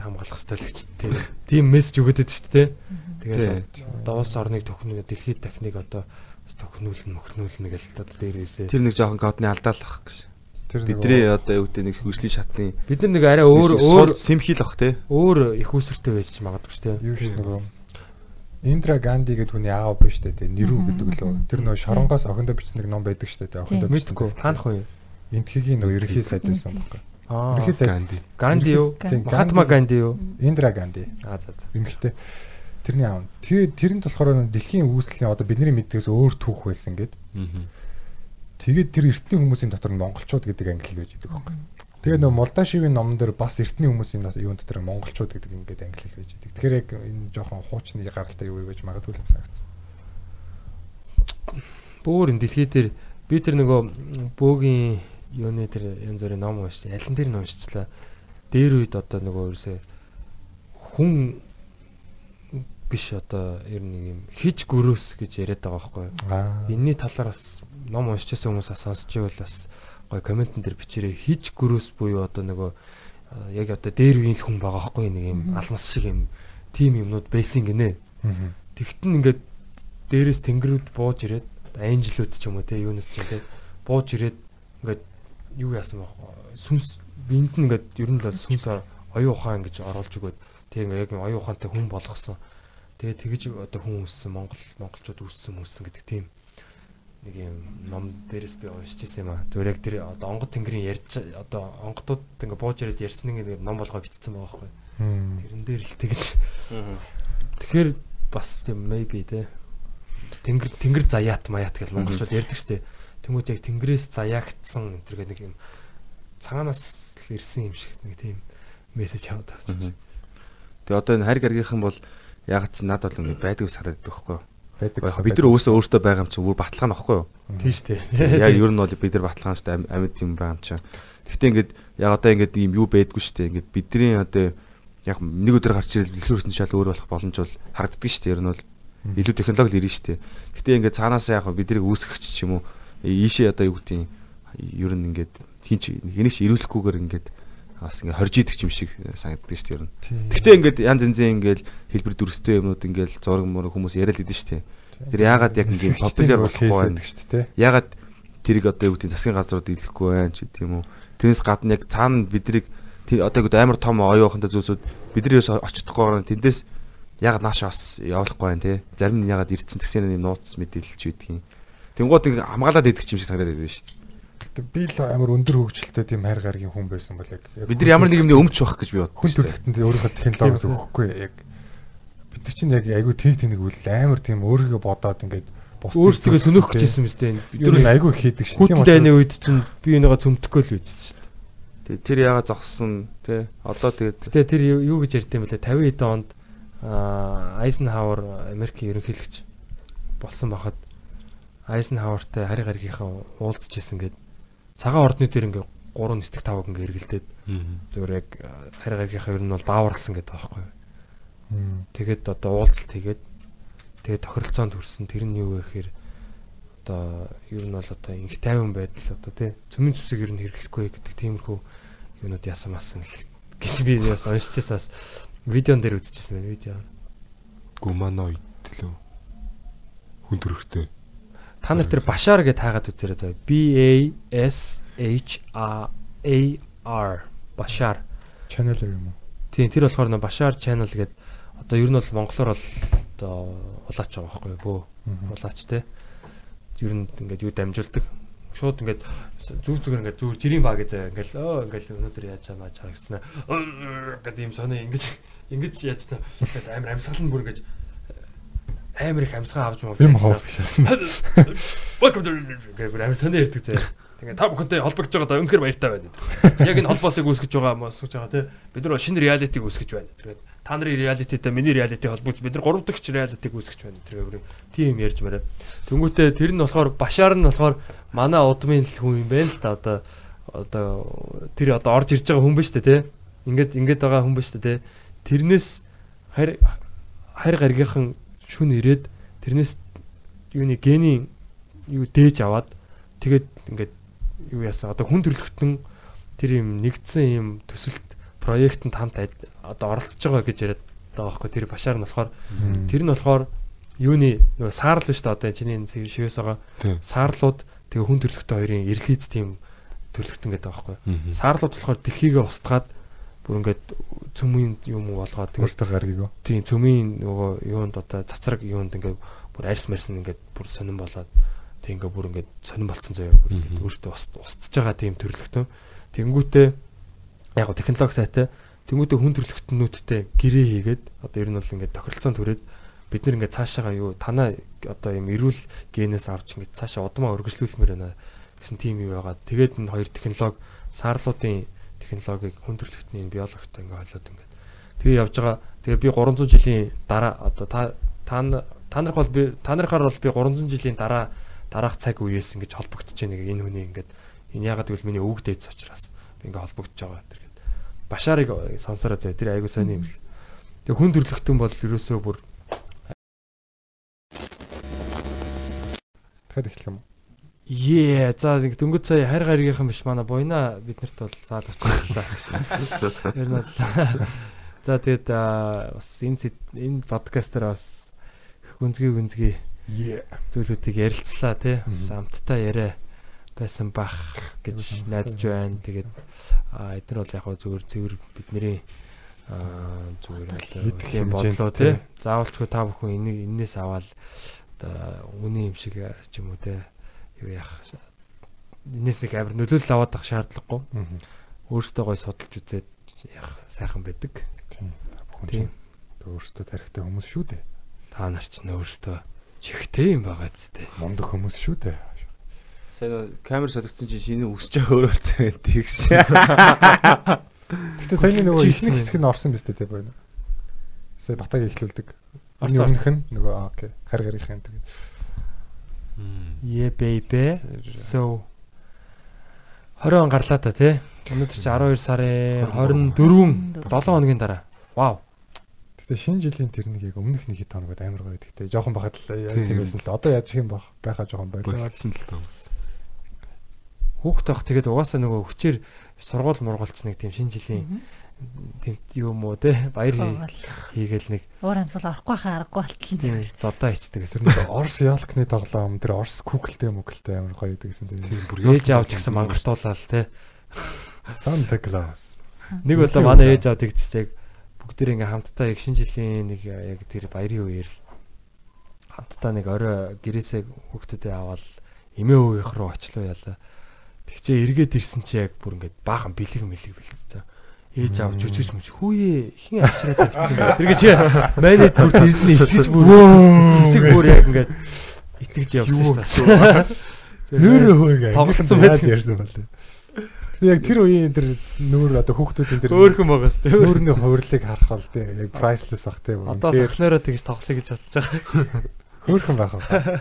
S4: хамгаалах хэрэгтэй л гэж тий. Тийм мессеж өгöd байдаг шүү дээ тий. Тэгээд одоо улс орныг төхнө дэлхийд техник одоо бас төхнүүлнэ мөхнүүлнэ гэж одоо дээрээсээ
S7: Тэр нэг жоохон кодны алдаалах гэж. Бидний одоо юу гэдэг нэг хөгжлийн шатны
S4: бид нар нэг арай өөр өөр
S7: симхил ах тий.
S4: өөр их усүртэй байж магадгүй шүү дээ.
S5: юу ш нөгөө Индра Ганди гэдэг хүний аав биш үү те нэрүү гэдэг лөө тэр нөгөө шоронгоос охиндоо бичсэн нэг ном байдаг шүү дээ охиндоо бичсэн.
S4: Мэдгүй таних уу?
S5: энтхигийн нөгөө ерхий сайд байсан байхгүй
S4: Аа.
S5: ерхий сайд
S6: Ганди.
S4: Ганди юу? Махатма Ганди. Юу?
S5: Индра Ганди.
S4: Аа за за.
S5: эмэгтэй тэрний аав тэр тэрэнд болохоор дэлхийн үүслийн одоо бидний мэддгээс өөр түүх байсан гэд тэгээд тэр эртний хүмүүсийн дотор монголчууд гэдэг англи байж байгаа байхгүй Тэгээ нөгөө Молдашивын номон дээр бас эртний хүмүүсийн юун дотор монголчууд гэдэг ингээд англи хэл байж байгаа. Тэгэхээр яг энэ жоохон хуучны гаралтай юу байж магадгүй л санагдсан.
S4: Бөөр энэ дэлхий дээр би тэр нөгөө бөөгийн юуны тэр янз бүрийн ном уншиж, алин дээр нь уншчихлаа. Дээр үед одоо нөгөө ерөөсөө хүн биш одоо ер нь нэг юм хиж гөрөөс гэж яриад байгаа байхгүй юу? Энийний талаар бас ном уншижсэн хүмүүс бас сонсч байвал бас гоё комментэн дээр бичээрэй. Хиж гөрөөс буюу одоо нөгөө а, яг одоо дээр үеийн хүн байгаа байхгүй нэг юм алмас шиг юм тим юмнууд байсан гинэ. Тэгтэн ингээд дээрээс тэнгэрүүд бууж ирээд анжелүүд ч юм уу те юунууд ч те бууж ирээд ингээд юу яасан баг сүнс биэнд нь ингээд ер нь л сүнс оюун ухаан гэж оруулж өгөөд тийм яг оюун ухаантай хүн болгосон. Тэгээ тэгэж одоо хүн өссөн Монгол монголчууд өссөн мөссөн гэдэг тийм нэг юм ном дээрээс би уншиж ирсэн юм аа. Зүгээр яг тэр одоо онгод тэнгэрийн ярьж одоо онгодууд ингээ бууж ирээд ярьсан нэг ном болгоо битцсэн байгаа байхгүй. Тэрэн дээр л тэгэж. Тэгэхээр бас тийм maybe те. Тэнгэр тэнгэр заяат маят гэж монголчууд ярьдаг штеп. Тэнгүүд яг тэнгэрээс заяагдсан энэ төр нэг юм цагаанаас л ирсэн юм шиг нэг тийм мессеж аваад байгаа.
S7: Тэгээ одоо энэ харь гаргийнхан бол яг ч над бол ус хараад байдаг байхгүй юу?
S5: Байдаг.
S7: Бид нар өөсөө өөртөө байгаа юм чинь бүр баталгаа нөхгүй юу?
S4: Тийм штеп.
S7: Яг ер нь бол бид нар баталгаан штэ амьд юм байгаа юм чинь. Гэхдээ ингээд яг одоо ингээд ийм юу байдгүй штэ. Ингээд бидний одоо яг нэг өдөр гарч ирэл дэлгүүрсэн шал өөр болох боломж бол харагддаг штэ. Ер нь бол илүү технологи л ирнэ штэ. Гэхдээ ингээд цаанаасаа яг биднийг үүсгэгч ч юм уу ийшээ одоо юу гэдэг ер нь ингээд хинч хэнийг ч ирүүлэхгүйгээр ингээд бас ингээд хорж идэг юм шиг санагддаг штэ ер нь. Гэхдээ ингээд янз янзын ингээд хэлбэр дүрстэй юмнууд ингээд зураг мөр хүмүүс яриад идэв штэ. Тэр яагаад яг ингээд популяр болохгүй байна?
S5: шүү дээ.
S7: Ягаад тэрийг одоо юу гэдэг засгийн газрууд дийлэхгүй байна ч гэдэг юм уу. Тэрнээс гадна яг цаана бидрийг одоо юу амар том оюухантай зүйлсүүд бидний ерөөс очихдохгүй байгаа тэндээс ягаад нааш бас явуулахгүй байна те. Зарим нь ягаад ирдсэн тэгсээр нэг нууц мэдээлэлч үйдгийг. Тэнгууд нэг хамгаалаад идэх юм шиг санагдаад байдаг шүү дээ.
S5: Гэтэ би л амар өндөр хөгжилтэй тийм хайр гаргийн хүн байсан бол яг
S7: Бид нар ямар нэг юмны өмч байх гэж би бодсон.
S5: хүн төрөлхтөнд өөрийнхөө технологиос өгөхгүй яг бид нар чинь яг айгүй тэг тэнэг үйл амар тийм өөрийгөө бодоод ингээд бус
S4: Өөрсдөө сөнөөх гэжсэн мэт энэ.
S5: Бид нар айгүй их хийдэг шүү.
S4: Хүүтэн дайны үед чинь би энийгээ цөмтөхгүй л үйжсэн шүү дээ.
S7: Тэг тэр яагаад зогссон те одоо тэгээд
S4: Тэгээ тэр юу- гэж ярьд юм бэлээ 50 хэдэн онд Айзенхауэр Америкийн ерөнхийлөгч болсон байхад Айзенхауэртай хари гаргийнхаа уулзж исэн гээд цагаан ордны дээр ингээ 3 нисдэг 5 ингээ эргэлдээд зүгээр яг аа, хари гаргийнхаа ер нь бол бааварлсан гэдэг.
S5: Мм.
S4: Тэгээд одоо уулзалт хийгээд тэгээд тохиролцоонд хүрсэн тэр нь юу вэ гэхээр одоо ер нь бол одоо инх тайван байдал одоо тий цөмийн цэсийг ер нь хэрэглэхгүй гэдэг тиймэрхүү юунууд ясан масан л гэж би бас уншижээс бас видеон дээр үзчихсэн байна видео.
S6: Гуманоид лөө. Хүн төрхтэй.
S4: Та нар тэр Башар гэж таагаад үзээрэй заа. B A S H A R Башар.
S5: Channel юм уу?
S4: Тийм тэр болохоор нөө Башар channel гэдэг одоо ер нь бол монголоор бол одоо улаач байгаа байхгүй юу? Бөө улаач те. Ер нь ингээд юу дамжуулдаг. Шууд ингээд зүг зүгээр ингээд зүгээр жирийн баг гэж ингээд өө ингээд өнөөдөр яаж чамаа чаа гэсэн. Ингээд ийм сони ингэж ингэж яацна. Ингээд амар амьсгал нь бүр ингээд амар их амьсгаа авч муу.
S5: Юм хооф шээ.
S4: Welcome to гэх амар сони ярьдаг заяа. Тэгээ та бүхэнтэй холбогдож байгаа да үнэхээр баяртай байна. Яг энэ холбоосыг үүсгэж байгаа мосгож байгаа те. Бид нар шинэ реалитиг үүсгэж байна. Тэгээд та нарын реалититэй миний реалити холбогдож бид нар гурав дахь реалитиг үүсгэж байна. Тэр өөр тийм ярьж мараа. Тэнгүүтээ тэр нь болохоор Башаар нь болохоор манай удмын хүн юм байна л та одоо одоо тэр одоо орж ирж байгаа хүн ба штэ те. Ингээд ингээд байгаа хүн ба штэ те. Тэрнээс харь харь гаргийнхан шүн ирээд тэрнээс юуны генийн юу дээж аваад тэгээд ингээд юу яасан одоо хүн төрөлхтөн тэр юм нэгдсэн юм төсөлт проектэнд хамт одоо оролцож байгаа гэж яриад байгаа байхгүй тэр башаар нь болохоор. Тэр нь болохоор юуны нөгөө саарл нь шүү дээ одоо чиний шивээс байгаа. Саарлууд тэгээ хүн төрөлхтөн хоёрын ирлиц тийм төрөлхтөн гэдэг байгаа байхгүй. Саарлууд болохоор дэлхийгээ устгаад бүр ингээд цөмийн юм болгоод тэгээд
S5: гаргийг.
S4: Тийм цөмийн нөгөө юунд одоо цацраг юунд ингээд бүр арьс мэрсэн ингээд бүр сонирн болоод тийм ингээд бүр ингээд сонирн болцсон заяа бүр ингээд өөртөө устж байгаа тийм төрлөختөө. Тэнгүүтээ яг го технологи сайтай тэнгүүтээ хүн төрлөختнүүдтэй гэрээ хийгээд одоо ер нь бол ингээд тохиролцоонд төрөөд бид нэр ингээд цаашаага юу танаа одоо юм эрүүл генээс авч ингээд цаашаа удамаа өргөжлүүлмээр байна гэсэн тийм юм байгаа. Тэгээд энэ хоёр технологи саарлуудын технологиг хүндрэлтний биологтой ингээ ойлоод ингээ. Тэгээ явж байгаа. Тэгээ би 300 жилийн дараа одоо та та нарыг бол би та нарыхаар бол би 300 жилийн дараа дараах цаг үеэс ингээ холбогдож байгаа нэг энэ хүний ингээ энэ ягаад гэвэл миний өвөг дээдс учраас би ингээ холбогдож байгаа гэдэг башарыг сонсороо зөө тэр айгуу сайн юм л. Тэг хүн төрлөختөн бол ерөөсөө бүр
S5: дахиад эхлэх юм уу?
S4: Ее за нэг дөнгөж сая хайр гаригийнхан биш манай буйна биднэрт бол саад очихлаа гэж. Ер нь за тэгээд бас энэ энэ подкастер бас гүнзгий гүнзгий зүйлүүдийг ярилцлаа тий. Бас амттай яриа байсан бах гэж найдаж байна. Тэгээд эдгээр бол яг хөө зүгээр цэвэр бидний зүгээр тийм
S5: хэмжээнд
S4: бодлоо
S5: тий.
S4: Заавалчгүй та бүхэн энийг энээс аваад одоо үний юм шиг ч юм уу тий. Юу яах энэс нэг амар нөлөөлөл аваад авах шаардлагагүй. Өөртөө гой судалж үзээд яах сайхан байдаг.
S5: Тийм. Өөртөө тарихтай хүмүүс шүү дээ.
S4: Та нар ч нөө өөртөө чихтэй юм байгаа ч тий.
S5: Мундаг хүмүүс шүү дээ.
S7: сайн камер солигдсон чинь шинэ үсэж байгаа өөрөлдсөн байт тэгш.
S5: Гэтэ саяны нөгөө ихний хэсэг нь орсон биз дээ байна. Сая батаг ихлүүлдэг.
S4: Орсон,
S5: өмнөх нь нөгөө окей. Хар гарийнхын тэгээд.
S4: Yeah baby. So 20 он гарлаа та тий. Өнөөдөр чи 12 сарын 24 7 хоногийн дараа. Вау.
S5: Гэтэ шинэ жилийн тэр нэг яг өмнөх нэг хэд хоногод амар гоё гэдэгтэй. Жохон бахад л яа
S6: Тийм.
S5: тийм байсан л. Одоо яаж юм бах байхаа жохон.
S6: Болцсон л таа.
S4: Хүүхд байх тэгээд угаасаа нөгөө хүчээр сургууль мургуулцсан нэг тийм шинэ жилийн тийм юм уу те баяр хий- хийгээл нэг
S1: Уур амьсгал орохгүй хаа аргагүй болтол.
S4: тийм зодоо ичдэг гэсэн.
S5: Орс ялкны тоглоом тэр Орс куклтэй мөглтэй амар гоё гэдэг гэсэн тийм.
S6: Бүр
S4: Ээж авч гисэн мангартуулаад те.
S5: Санта Клаус.
S4: Нэг удаа манай ээж аваад тэгчихсэн яг бүгдээр ингээм хамтдаа яг шинэ жилийн нэг яг тэр баярын үеэр л хамтдаа нэг орой гэрээсээ хүүхдүүдээ аваад эмээ өвгийнх рүү очлоо яла. Тэгчээ эргээд ирсэн чи яг бүр ингээд баахан бэлэг мэлэг бэлтцсэн. Ээж авч үчиж мүч хүүе хин авчраад тавьчихсан гэх. Тэр гэж манайд бүр тэрний итгэж бүр хэсэг бүр яг ингээд итгэж явсан шүү дээ.
S5: Нэрээ хөөг.
S4: Тоглоцсон байдаг.
S5: яаж ярьсан бол. Яг тэр үеийн тэр нүүр одоо хүүхдүүдийн тэр
S4: Өөрхөн байгаас тий.
S5: нүүрний хувирлыг харах бол тий яг priceless бах тий.
S4: Одоо сохнороо тэгж тоглоё гэж бодож байгаа.
S5: хөөрхөн байх ба.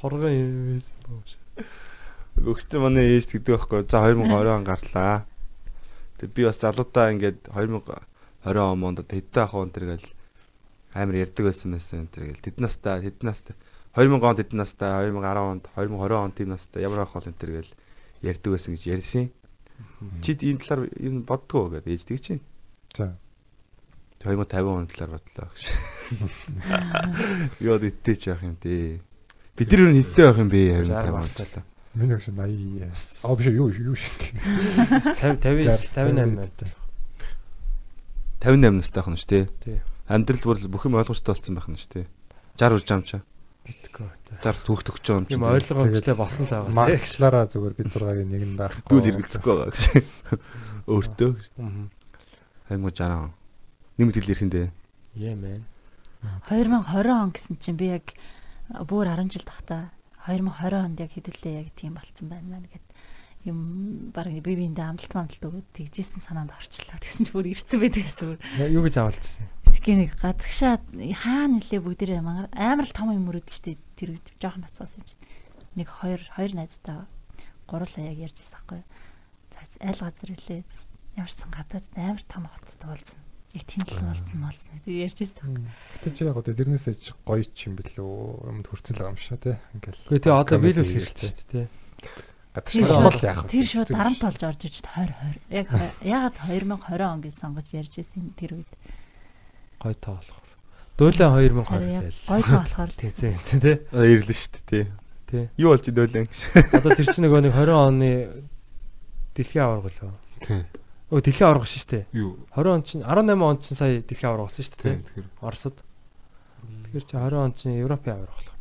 S4: Хоргон юм шиг.
S7: Өгчтэй манай ээж гэдэг байхгүй. За 2020 он гарлаа. Тэг би бас залуудаа ингээд 2020 онд хэдтэй ах он тэргээл амар ярддаг байсан байсан тэргээл тэд настай тэд настай 2000 онд тэд настай 2010 онд 2020 онд тэд настай ямар ах бол энэ тэргээл ярддаг байсан гэж ярьсан. Чид энэ талаар юм боддгоо гэдэг ээж тэг чинь.
S5: За.
S7: 2050 он талаар бодлоо гэж. Яа диттэй ч яах юм тий. Бид нар юу хиттэй байх юм бэ 2050 он талаа.
S5: Миний өгш 80. Аа биш юу юу шүү дээ.
S4: 50 50 58
S7: 58 настай нь шүү. Тий. Амьдрал бүр бүх юм ойлгомжтой болсон байх нь шүү тий. 60 урж амчаа.
S4: Тэгтгөө.
S7: 60 түүх төгч юм
S4: юм ойлгомжтой болсон л байгаа.
S5: Маркчлаараа зүгээр бид зургагийн нэг нь байх.
S7: Юу хэрэгцэхгүй байгаа гэж. Өөртөө. Хаймуу жараа. Нэмэт хэл ирэхэндээ.
S4: Yeah man.
S1: 2020 он гэсэн чинь би яг бүр 10 жил тахта 2020 онд яг хэдүүлээ яг тийм болцсон байна маань гэд. Юм баг би биэндээ амлалт амлалт өгөөд тэгжсэн санаанд орчлаа тэгсэн чи бүр ирцэн байдгаас бүр
S4: Юу гэж авалцсан юм?
S1: битгий нэг гадагшаа хаана нэлээ бүгдээрээ амар л том юм өрөөд штэ тэр үед жоохон бацаас юм чинь нэг хоёр хоёр найзтай гурлаа яг ярьж ирсэн байхгүй за айл газар хэлээ. Ямарсан гадаад амар том хотод уулзна яг тийм л уулзна уулзна тэг ярьж ирсэн
S5: Гэтэ чи яг одоо тэрнээсээ ч гоё ч юм бэлээ юмд хүрцэн л байгаа юм шиг тий. Ингээл.
S4: Үгүй тий одоо биелүүлэх хэрэгтэй шүү дээ тий.
S1: Шууд
S5: бол яах вэ?
S1: тэр шууд дарамт болж орж иж 20 20 яг ягаад 2020 он гэж сонгож ярьж ирсэн тэр үед
S4: Гой тоо болохоор. Дөөлөн 2020
S1: харин яг
S4: байл.
S1: гоё тоо болохоор л
S4: Тэгсэн юм тий.
S7: Ирлээ шүү дээ тий.
S4: Тий.
S7: Юу болж идэвлэн гэж.
S4: Одоо тэр чинь нөгөө нэг 20 оны дэлхийн аварга лөө. Өө дэлхийн аварга шүү дээ.
S6: Юу?
S4: 20 он чинь 18 он чинь сая дэлхийн аварга болсон шүү дээ.
S6: Тийм. Тэгэхээр
S4: Оросод. Тэгэхээр чи 20 он чинь Европын аварга болох.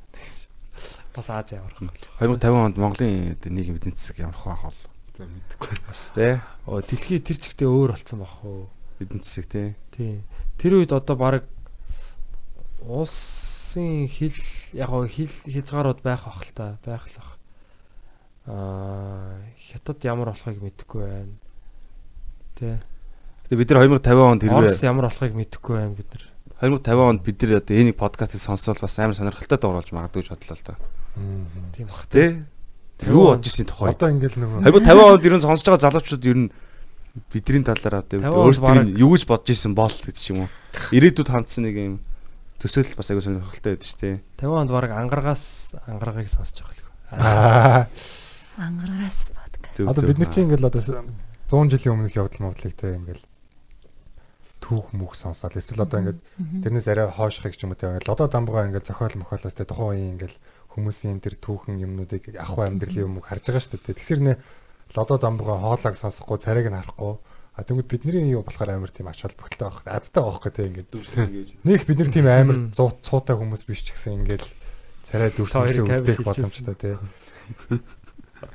S4: Бас Азийн аварга.
S7: 2050 онд Монголын нийгэм эдийн засаг ямар хаа хол.
S6: за мэдэхгүй.
S7: Бас тий.
S4: Оо дэлхий тэр чигтээ өөр болсон бах уу.
S7: Эдийн засаг тий.
S4: Тийм. Тэр үед одоо баг улсын хил яг гоо хил хязгаарууд байх бах л та байх л бах. Аа хятад ямар болохыг мэдэхгүй байна. Тэ.
S7: Тэгээ бид нар 2050 онд
S4: Орос
S7: хэрвээ
S4: ямар болохыг мэдэхгүй байна бид нар.
S7: 2050 онд бид нар одоо энийг подкастыг сонсвол бас амар сонирхолтой дууралж магадгүй гэж бодлоо л та.
S4: Тийм бах.
S7: Тий. Юу бодож ирсэн тухай.
S5: Одоо ингээл нөгөө
S7: 2050 онд ер нь сонсож байгаа залуучууд ер нь бидний талаар одоо
S4: 50 онд
S7: өөрсдөө юу гэж бодож ирсэн бол гэдэг ч юм уу. Ирээдүйд хандсан нэг юм төсөөлөл бас аягүй сонирхолтой байдаг шүү дээ.
S4: 50 онд баг ангаргаас ангаргыг сонсож байгаа л.
S5: Аа
S1: ангаргаас подкаст
S5: одоо бид нар чинь ингээл одоо 100 жилийн өмнөх явдал мовдлыг те ингээл түүх мөх сонсоод эсвэл одоо ингээд тэрнээс арай хоошхыг ч юм уу те ингээл лодо дамбгаа ингээл зохиол мохиолоос те тухайн үеийн ингээл хүмүүсийн тэр түүхэн юмнуудыг ахуй амьдралын юм уу харж байгаа шүү дээ. Тэгсэр нэ лодо дамбгаа хоолойг сонсохгүй царайг нь харахгүй А тэгвэл бидний юу болохоор амар тийм ач холбогдолтой байх. Азтай байхгүй те ингээд. Нэг бид нар тийм амар цуу цуутай хүмүүс биш ч гэсэн ингээд царай дүрсэн үлдээх
S4: кабель
S5: боломжтой те.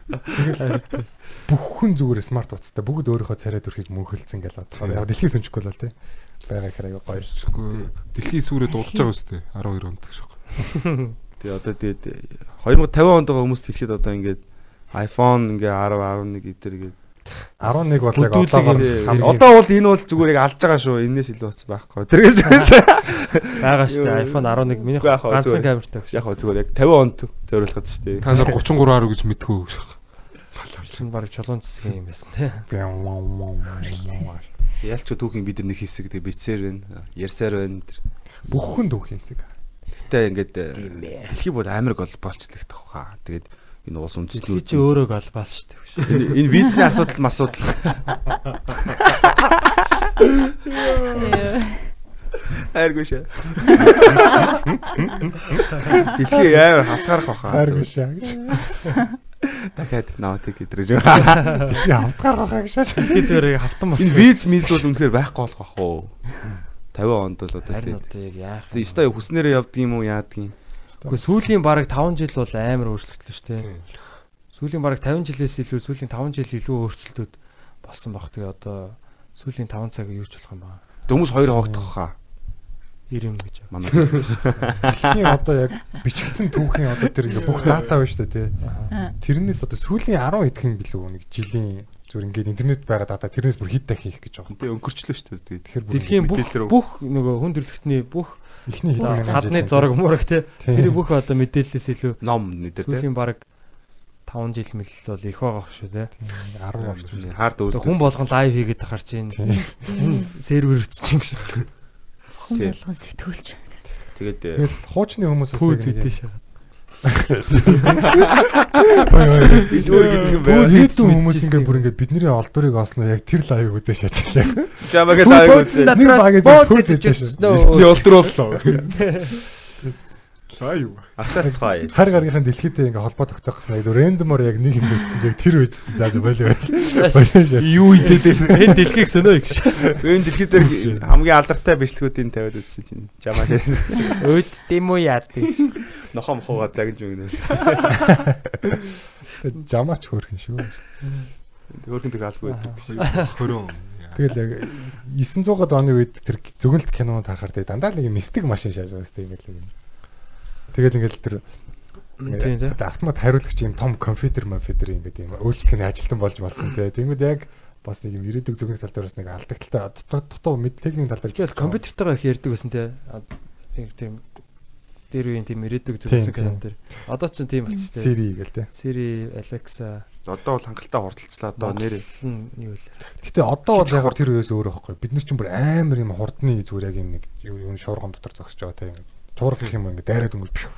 S5: Тэгэл бүх хүн зүгээр смарт утастай бүгд өөрийнхөө царай дүрхийг мөнхөлдсөн гэж бодохоор яг дэлхийс өнчөхгүй л те. Бага хэрэг аюу гоё.
S6: Тэгэхгүй дэлхийн сүрээ дуудаж байгаа үстэй 12 онд гэж байна.
S7: Тэгээ одоо тэгээд 2050 онд байгаа хүмүүс хэлэхэд одоо ингээд iPhone ингээ 10 11 эдэр гээд
S5: 11 бол яг одоогоор
S7: одоо бол энэ бол зүгээр яг алж байгаа шүү. Энээс илүү утас байхгүй. Тэр гэж
S4: байгаа шүү дээ iPhone 11 миний ганцхан камертай гэж.
S7: яг хөө зүгээр яг 50 онд зориулахад шүү дээ.
S6: Та нар 33 10 гэж мэдгүй гэж байна.
S4: чинь баг чулуун цэсгийн юм байсан те.
S7: Ялч түүхийн бид нар нэг хэсэг тэгээ бицээр байна. Ярсаар байна. Тэр.
S5: бүх хүн дүүх юмсэг.
S7: Гэтэ ингээд дэлхий бол амар гол болчлох тоххаа. Тэгээд энэ улс үндэслүүд
S4: чи өөрөө галбаал шүү дээ. биш.
S7: энэ визний асуудал масуудал хайргүй шээ. Дэлхий амар хатгаарах баха.
S5: Хайргүй шаа гэж.
S7: Дахиад навтыг хэдрэж байгаа.
S5: Дэлхий хавтгаар гахаа гэж.
S4: Дэлхий зүгээр хавтан
S7: Энэ виз миз бол үнэхээр байхгүй болох бах уу? 50 онд бол одоо
S4: Харин
S7: тийм.
S4: одоо яг яах вэ?
S7: Өстой хүснээрээ уу яадаг юм?
S4: Гэхдээ сүүлийн бараг 5 жил бол амар өөрчлөгдлөө шүү дээ. Сүүлийн бараг 50 жилээс илүү сүүлийн 5 жил илүү өөрчлөлтүүд болсон баг. Тэгээ одоо сүүлийн 5 цаг юу ч болох юм байна.
S7: Дөмөс хоёр хоогдох хаа.
S4: 90 гэж.
S7: Манай
S5: Дэлхийн одоо яг бичигдсэн түүхийн одоо тэр ингээ бүх дата байна шүү дээ тий. Тэрнээс одоо сүүлийн 10 эдхэн билүү нэг жилийн зүгээр ингээд интернет байгаа дата тэрнээс бүр хэд дахин хийх гэж байгаа.
S7: Тэ өнгөрчлөө шүү дээ.
S5: Тэгэхээр
S4: Дэлхийн бүх бүх нөгөө хүн төрөлхтний бүх
S5: ихний хэдэн
S4: хадны зураг мураг те тэр бүх одоо мэдээлэлээс илүү
S7: ном нэдэ тэ.
S4: сүүлийн баг 5 жил мэл бол их байгаа шүү те.
S5: 10 орч.
S7: Хард
S4: Тэгээ
S7: өвлөг.
S4: хүн болгон лайв хийгээд тахаар чинь сервер өчсөн гэж.
S1: Хүн
S7: Тий.
S1: болгон сэтгүүлч.
S7: Тэгээд
S5: Тэгэл хуучны хүмүүс
S4: Пүү
S5: бас
S4: зэдэж шаа.
S7: өөр гэдэг юм байна.
S5: Хэдэн хүмүүс ингээ бүр ингээ бидний олдврыг олсноо яг тэр лайв үзэж шаачлаа.
S7: Жамагээ лайв үзээ.
S5: Нэг багийн шаа.
S6: Эхний олдор боллоо. За юу.
S7: Ахшаас цай.
S5: Хар гаргийнхын дэлхийдээ ингээ холбоо тогтоох гэсэн яг рандомор яг нэг юм чинь яг тэр үжсэн. За болоо болоо.
S4: Юу идэлээ. Энэ дэлхийг сөнөө гэж.
S7: Энэ дэлхий дээр хамгийн алдартай бичлэгүүдийн тавиад үзсэн чинь жамаа шээ.
S4: Өөд демо яад.
S7: Нохоо мохоо загж өгнө.
S5: Жамаач хөөрхөн шүү.
S7: Өөрхөн тэг алгүй байдаг.
S6: Хөрөн.
S5: Тэгэл яг 900-аад оны үед тэр зөгнөлт кинонууд харахаар дандаа нэг мистик машин шааж байгаа сте ингээл юм. Тэгэл ингээл тэр
S4: Тийм тийм.
S5: автомат хариулагч юм том компьютер компьютер ингээд юм үйлчлэхний ажилтан болж болсон те. Тэнгүүд яг бас нэг юм ирээдүг зөгнөлт тал дээр бас нэг алдагталтай дутуу мэд техник тал дээр
S4: компьютертайгаа их ярьдаг байсан те. Тийм дээр үеийн тийм ирээдүг
S5: Тийм, тийм.
S4: кинон дээр. Одоо ч тийм болчихсон те.
S5: Siri гэл те.
S4: Siri, Alexa,
S7: Одоо бол хангалттай хурдчлаа одоо нэр
S4: юу вэ?
S5: Гэтэ одоо бол яг тэр үеэс өөр байхгүй. Бид нар ч бүр амар юм хурдны зүгээр яг юм нэг юу шуурган дотор зогсож байгаа те. Туурах гэх юм ингээд дайраад өнгөл пиу.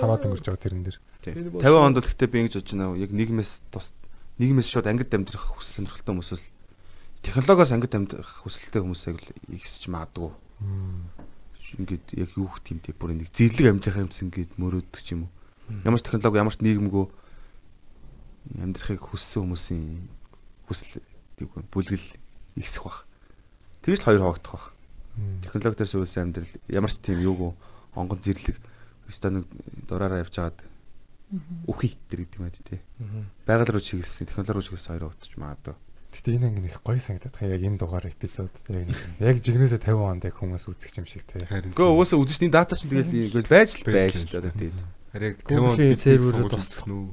S5: Хараад өнгөрч байгаа тэрэн дээр.
S7: 50 онд л гэхдээ би ингэж бодож байна. Яг нийгмээс тус нийгмээс шууд ангид амьдрах хүсэл сонирхолтой хүмүүсээс технологиос ангид амьдрах хүсэлтэй хүмүүсийг л ихсэж магадгүй. Ингээд яг юу гэх тийм тийм бүр нэг зэрлэг амьдрах юмс ингээд мөрөөддөг ч юм уу. Ямар ч технологи ямар ч нийгэмгүй амьдрахыг хүссэн хүмүүсийн хүсэл үү бүлгэл ихсэх бах. Тэгж л хоёр хавагдах бах. Технологи дээр суулсан амьдрал ямар ч тийм юугүй онгон зэрлэг өстой нэг дураараа явжгаад үхий тэр гэдэг юм аа тий. Байгаль руу чиглэсэн технологи руу чиглэсэн хоёр хавагдаж магадгүй.
S5: Гэтэ энэ анги их гоё санагдаад байгаа. Яг энэ дугаар эпизод яг нэг яг жигнэсээ 50 онд яг хүмүүс үзэх юм шиг.
S6: Харин.
S7: Гэхдээ угаасаа үзэгчдийн дата чинь тэгэл ингээл байж л байж л одоо тий.
S6: Харин
S4: Google-ийн серверүүд
S6: тусах нүү.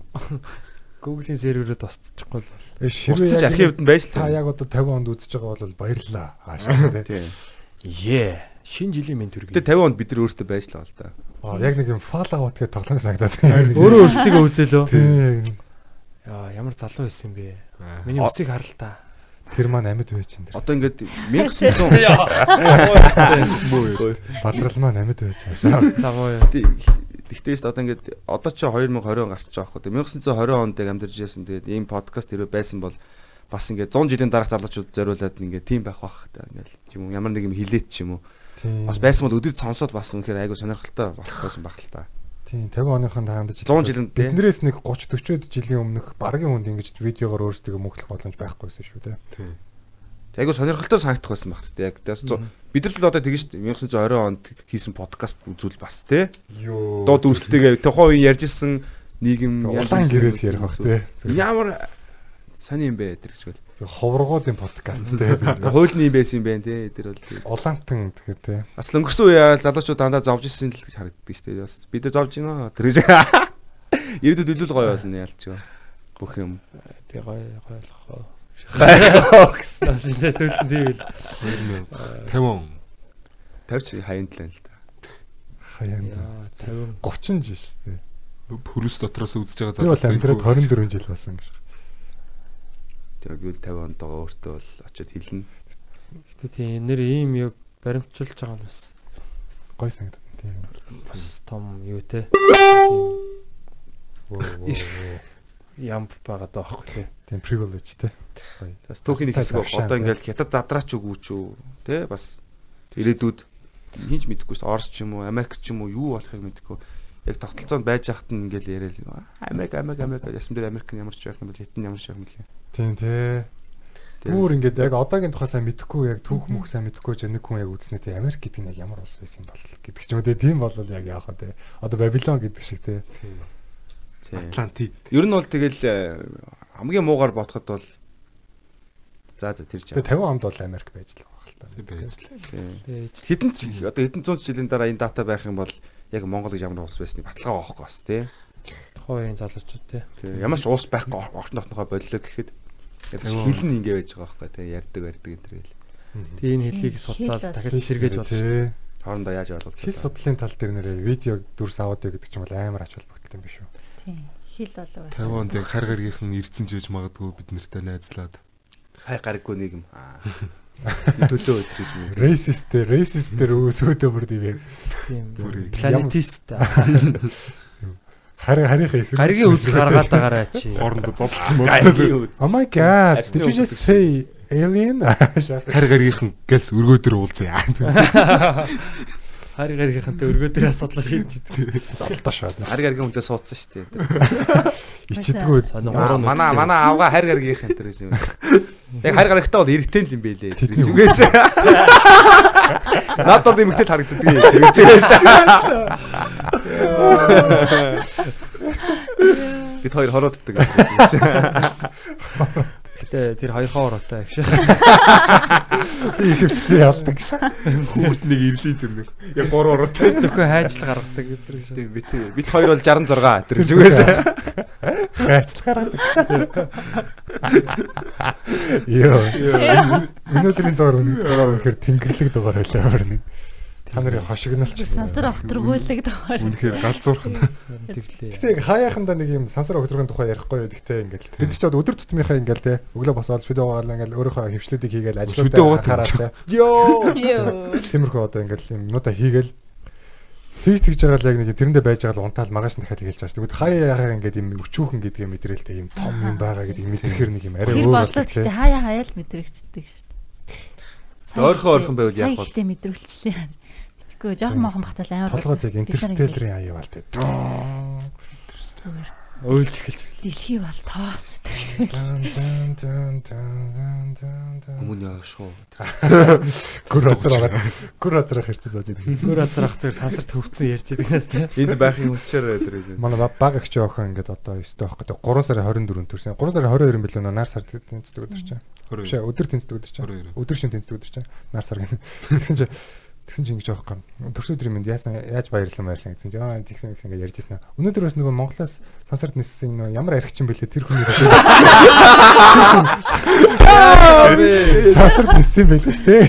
S4: Google-ийн серверээ тусчихгүй л.
S5: Э, Ширээ
S7: архивд нь байж л
S5: та яг одоо 50 онд үзэж байгаа бол баярлалаа. Аашаа
S7: тий.
S4: Е. Шинэ жилийн мен төргий.
S7: Гэтэ 50 онд бид нар өөрсдөө байж л байгаа л да.
S5: Аа яг нэг юм Fallout гэх тоглоом санагдаад.
S4: Өөрөө өөрсдөө үзэлөө. Яа, ямар залуу байсан юм бэ? Миний үсийг хар л та.
S5: Тэр маань амьд байж энэ.
S7: Одоо ингээд 1900
S5: Бадрал маань амьд байж байгаа.
S4: Ламоо.
S7: Тэгтээ шүү дээ одоо ингээд одоо ч 2020 гарч байгаа хгүй. 1920 онд яг амьдарч яасан тэгээд ийм подкаст хэрэг байсан бол бас ингээд 100 жилийн дараах залуучууд зориулаад ингээд тийм байх бах. Ингээд үү ямар нэг юм хилээч ч юм уу. Бас байсан бол өдөр сонсоод бас үнэхээр айгу сонирхолтой болох байсан баг л та.
S5: Тийм 50 оныхон таамдж
S7: 100 жилийн тий.
S5: биднээс нэг 30 40 жилийн өмнөх баргийн хүнд ингэж видеогоор өөрсдөө мөглөх боломж байхгүйсэн шүү дээ.
S6: Тийм.
S7: Айгу сонирхолтой санагдах байсан баг тий. Яг бид нар л одоо тэгэж шүү дээ 1920 онд хийсэн подкаст үзүүл бас тий.
S5: Йоо.
S7: Доод үүстэйгээ тухайн үеийн ярьжсэн нийгэм
S5: улаан гэрээс ярих бах тий.
S7: Ямар сони юм бэ тэр гэж бэл.
S5: Ховрогоодын подкаст тий.
S7: Хуулийн юм байсан юм байна тий. Тэр бол тий.
S5: Улаантан тэгэхээр тий.
S7: Бас өнгөрсөн үеэ залуучууд дандаа зовж ирсэн л гэж харагддаг шүү дээ. Бас бид нар зовж гинэ. Тэр гэж. Ирээдүйд илүү гоё болно ялч. Бүх юм.
S4: Тэг гой гойлох.
S7: Гэсэн.
S4: Шинэ сүүлэн тийм л.
S6: 50
S7: Тавч хаянд л байна л да.
S5: Хаяанд.
S4: Яа, 50.
S5: 30 жил шүү дээ.
S6: пөрөс дотроос үзэж байгаа
S5: Би бол амьдраад 24 жил болсон гэж.
S7: Тэр би л 50 онд байгаа өөртөө бол очиод хэлнэ.
S4: Гэтэ тийм нэр ийм яг баримтжуулж байгаа нь бас
S5: Гой санагдав. Тийм.
S4: бас том юу те. Ям байгаа даахгүй те.
S5: Тийм privilege тий.
S7: Бас түүхийн хэсэг одоо ингээл хятад задраач үгүй ч үү те бас ирээдүйд хинч мэдэхгүй шүү дээ. Орос ч юм уу, Америк ч юм уу юу болохыг мэдэхгүй. Яг тогтолцоонд байж хахад нь ингээл яриад Америк Америк Америк ясам дээр Америк нь ямар ч байх юм бол нь ямар ч байх юм бэлээ.
S5: Тийм тий. Бүр ингээд яг одоогийн тухай сайн мэдэхгүй яг түүх мөх сайн мэдэхгүй ч нэг хүн яг үзнэ тий Америк гэдэг нь яг ямар улс байсан юм бол гэдэг ч юм уу тий тийм бол яг яах вэ тий. Одоо Бабилон гэдэг шиг тий.
S7: Тийм.
S6: Атлантид.
S7: Ер нь бол тэгэл э, хамгийн муугар бодоход бол за за тэр ч
S5: Тэгээ 50 онд бол Америк байж л байгаа л даа.
S6: Тэг байж л.
S7: Хэдэн ч одоо хэдэн зуун жилийн дараа энэ дата байх юм бол яг Монгол гэж ямар улс байсныг баталгаа авахгүй бас тий.
S4: Тухайн залуучууд те.
S7: Тэгээ ямар ч улс байхгүй орчин тогтнохоо боллоо гэхэд ч хилэн ингэ байж байгаа байхгүй тий. Ярддаг барьдаг энэ төр гэл.
S4: Тэгээ энэ хэлийг судлаад дахиад сэргээж болно.
S5: тий.
S7: Хоорондоо яаж ойлгуулж
S5: Хэл судлалын тал дээр нэрээ видео дүрс аудио гэдэг ч юм бол амар ач холбогдол юм биш үү?
S1: Тийм. Хил болов.
S6: Тайванд яг хар гаргийнхан ирдсэн ч байж магадгүй бид нартай найзлаад.
S7: хай гараггүй нийгэм. Аа. Төлөө өдрөж юм.
S5: Racist racist дээр өөсөөдөө бүр тийм
S4: Тийм.
S6: Бүрийг.
S4: Планетист.
S5: хари харийнхаа эсрэг.
S4: Гаригийн үс гаргаад байгаарай чи.
S6: Хоорондоо зодтолсон бодлоо.
S5: Oh my god. Did you just say alien?
S6: Хар гаргийнхан гэлс өргөө дээр уулзъя.
S4: Хари гаригийнхантай өргөө дээр асуудал шийдэж идэг.
S5: Зодтолтоо шаад.
S7: Хари гаргийн хүнтэй суудсан шүү дээ.
S5: Ичдэггүй.
S7: Манай манай авга хари гаргийнх энэ төр юм. Яг хари гарагтай бол эргэтэй л юм.
S5: Тэдний
S7: Зүгээс. Надад юм ихтэй харагддаг. Тэгээс. Бид хоёр хорооддаг.
S4: Гэтэ тэр хоёр хоороотой гэж.
S5: Би ихэвчлэн ялдаг ш.
S6: Хүүхд нэг ирлийн зэрэг. Яг гур уруутай.
S4: Зөвхөн хайжлах гаргадаг гэдэг гэж.
S7: Тэг бид бид хоёр бол 66 тэр зүгээс.
S5: Хайчлах гаргадаг ш. Йоо. Өнөөдрийн зур үнэхээр тэнгэрлэг дугаар байлаа байна. Та нарын хошигнолч.
S1: Сансар авторгуулдаг доор.
S6: Үнэхээр галзуурхан.
S4: Тэглээ.
S5: Гэтэ хаяаханда нэг юм сансар өгдрөгийн тухай ярихгүй гэдэгтэй ингээл бид ч бод өдөр тутмынхаа ингээл те өглөө босоод видео гаргал ингээл өөрийнхөө хөвчлүүдийг хийгээл ажиллаад хараад те
S4: Йоо.
S5: Тиймэрхүү одоо ингээл юм нуудаа хийгээл хийж тэгж байгаа л яг нэг юм тэрэндээ байж байгаа л унтаал маргааш нь дахиад хэлж байгаа шүү. Тэгвэл хаяа яхаа ингээд юм өчүүхэн гэдгийг мэдрээлтэй юм том юм байгаа гэдгийг мэдрэхэр нэг юм арай
S1: Тэр
S5: өөр
S1: гэхдээ
S5: те.
S1: хаяа хаяа л мэдрэгддэг шүү дээ.
S7: Ойрхон ойрхон байвал яах вэ?
S1: Мэдрүүлчлээ. Битггүй жоохон мохон батал амар.
S5: Толгойд яг интерстеллерийн аяа бол те.
S1: Зүгээр.
S4: Өөлж эхэлж.
S1: Дэлхий бол тоос тэр.
S7: Хүмүүний ашгүй.
S5: Гүр азар аваад гүр азар хэрцээ сууж идэг.
S4: Гүр азрах зэрэг сансарт хөвцөн ярьж нас те.
S7: Энд байхын хүчээр тэр юм.
S5: Манай ба- баг эгч охин ингээд одоо 9 дэх байхгүй 3 сарын 24-нд төрсэн. 3 сарын 22 билүү нар сар тэнцдэг өдөр чинь. Биш өдөр тэнцдэг өдөр чинь.
S6: 22.
S5: Өдөр шин тэнцдэг өдөр чинь. Нар сар гэнэ. Тэгсэн чинь тэгсэн чинь ингэж аахгүй. Төрсөн өдрийн мэнд яасан яаж баярлсан баярлсан гэсэн чинь аа тэгсэн их ингэ ярьж ирсэн. Өнөөдөр бас нөгөө Монголоос сансарт ниссэн нөө ямар архичин бэлээ тэр хүний сансарт ниссэн байлээ шүү дээ.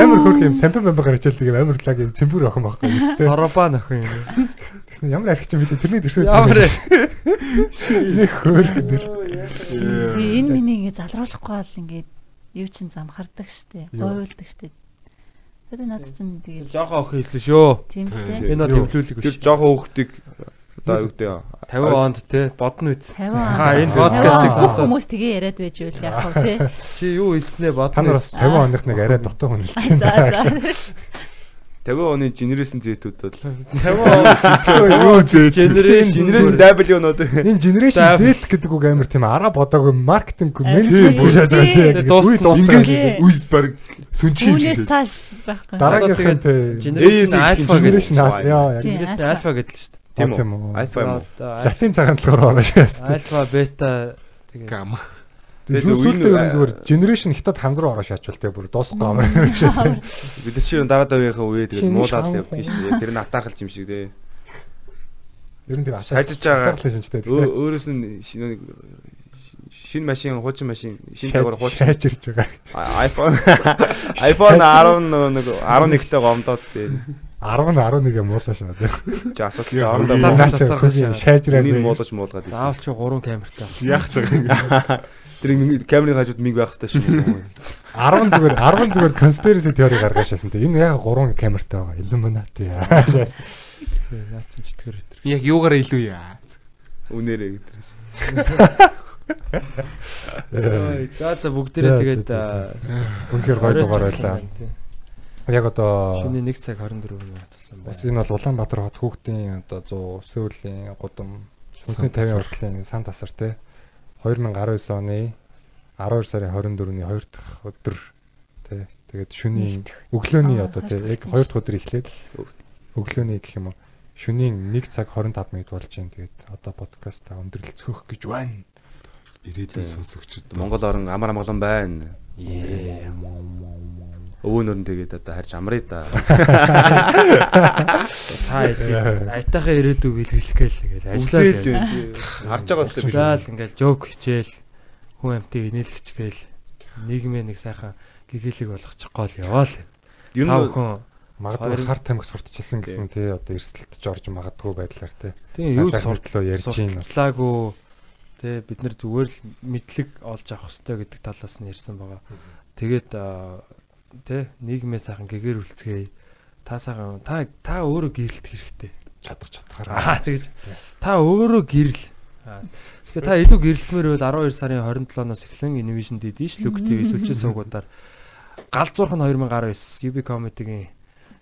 S5: Амар хөрх юм сампан бамба гарч ийл нэг амар лаг юм цэмбүр охин байхгүй юм шүү дээ.
S4: Сорабан охин юм.
S5: Тэгсэн ямар архичин бэлээ тэрний төрсөн
S4: Ямар
S5: нэг хөөрх нэр.
S1: Энэ миний ингэ залруулахгүй бол ингээд юу чин замхардаг штэ. Гойлдог штэ. Тэр надад чинь тэгээд
S4: жоохон охин хэлсэн шүү.
S1: тийм дээ.
S4: Энэ бол хөвлүүлэг
S7: Тэр
S4: биш.
S7: жоохон хөөхтийг одоо юу гэдэг
S4: 50 онд те бодно үз.
S1: 50
S4: Аа, энэ подкастыг
S1: 50
S4: сонсоод.
S1: хүмүүс тгээ яриад байж үл яах вэ те.
S4: Чи юу хэлснээ
S5: Та
S4: бодно.
S5: нар
S4: үз.
S5: бас 50 оных нэг арай дотоо хүн байна.
S1: за.
S7: 50 оны генерашн зэтүүд бол
S4: 50
S5: Юу зээ.
S4: Generation
S7: W-нууд
S5: Энэ generation Z гэдэг үг амар тийм араа бодоогүй маркетинг менежмент бүр шааж байгаа
S1: тийм. Ингээд-
S6: Үйл баг сүнчийн юм шиг.
S5: Дараагийнх нь.
S4: Generation Alpha гэдэг.
S5: Generation.
S4: Generation
S1: Alpha.
S4: Гэдэг л шүү дээ.
S7: тийм үү? Alpha юм уу?
S5: Латин цагаан талаар ороо шээс.
S4: Alpha, Beta тэгээ
S6: Гам.
S7: Тэгээд
S5: Сүүлдээ ер нь зүгээр generation хятад хам руу ороо шаачвал те бүр юм шиг.
S7: Бид чи дараа давийнхаа үе тэгээд муулаад явдаг шүү дээ. Тэр нь атаархалж юм шиг дээ.
S5: Ер нь тийм
S7: Хажиж байгаа. Өөрөөс нь шинэ шинэ машин, хуучин машин, шинэ цагаар хуучин
S5: шаачирж байгаа.
S7: А- iPhone iPhone 10 нэг 11-тэй гомдоод дээ.
S5: 10 11 муулаа шаа.
S7: Чи асуудал орондоо
S6: үе-
S7: муу-
S5: Наач шаажраа.
S7: Үнийг муулаж муулгаад.
S4: заавал чи 3 камертай.
S6: Яах цаг.
S7: Тэр камерын хажууд минь байх хэрэгтэй шүү.
S5: 10 зүгээр 10 зүгээр conspiracy theory гаргаашаасан те. Энэ яг 3 камертай байгаа. Illuminati. Шаас.
S4: Тий, наа чин читгэр өтер.
S6: Яг юугаар илүү яа.
S7: Үнээрээ гэдэг.
S4: Ой, За за бүгдээрээ тэгээд
S5: Үнэхээр гоё дугаар байлаа.
S4: тий.
S5: Яг одоо
S4: Шөнийн 1 цаг 24 минут болсон
S5: бас
S4: байна.
S5: энэ бол Улаанбаатар хот хүүхдийн одоо 100 Сеулийн гудам Сүнсний
S6: Сан
S5: 50
S6: тасар.
S5: хүртлийн сан тасар те 2019 оны 12 сарын 24-ний 2 дахь өдөр те тэгээд шөнийн өглөөний одоо
S1: дахь
S5: яг
S1: гэсэн
S5: 2 дахь өдөр эхлээд өглөөний гэх юм уу шөнийн 1 цаг 25 минут болж байна. Тэгээд одоо подкаста өндөрлөлцөх гэж байна.
S6: Ирээдүйн сонсогчд
S7: Монгол орон амар амгалан байна. Өвөөнөр нь тэгээд одоо харж амрыг да.
S4: Та айтайхаа ирээдүг илгэлэх гээл ингээл ажиллаа.
S7: Харж байгаа сте би.
S4: Ажиллаад ингээл жок хичээл хүн амтыг инээлгч гээл нийгмээ нэг сайхан гэгээлэг болгочихгоо л яваал.
S7: Ер
S4: Та
S7: нь
S4: бүхэн
S5: Магадгүй харт тамхи сурталчилсан гэсэн тий одоо эрсдэлтж орж магадгүй байдлаар тий.
S4: тийм юу
S5: суртлоо ярьж бас.
S4: суртлаагүй тэ бид нар зүгээр л мэдлэг олж авах хэрэгтэй гэдэг талаас нь ярьсан байгаа. Тэгээд тэ нийгмээ сайхан гэгээр үлцгээе. Та сайхан та та өөрөө гэрэлт хэрэгтэй.
S5: чадах чадхаараа.
S4: Аа тэгэж та өөрөө гэрэл. Тэгээ та илүү гэрэлтмээр байвал 12 сарын 27-оос эхлэн Innovation Dish Look TV сүлжээ суугуудаар галзуурх нь 2019 UB Comedy-гийн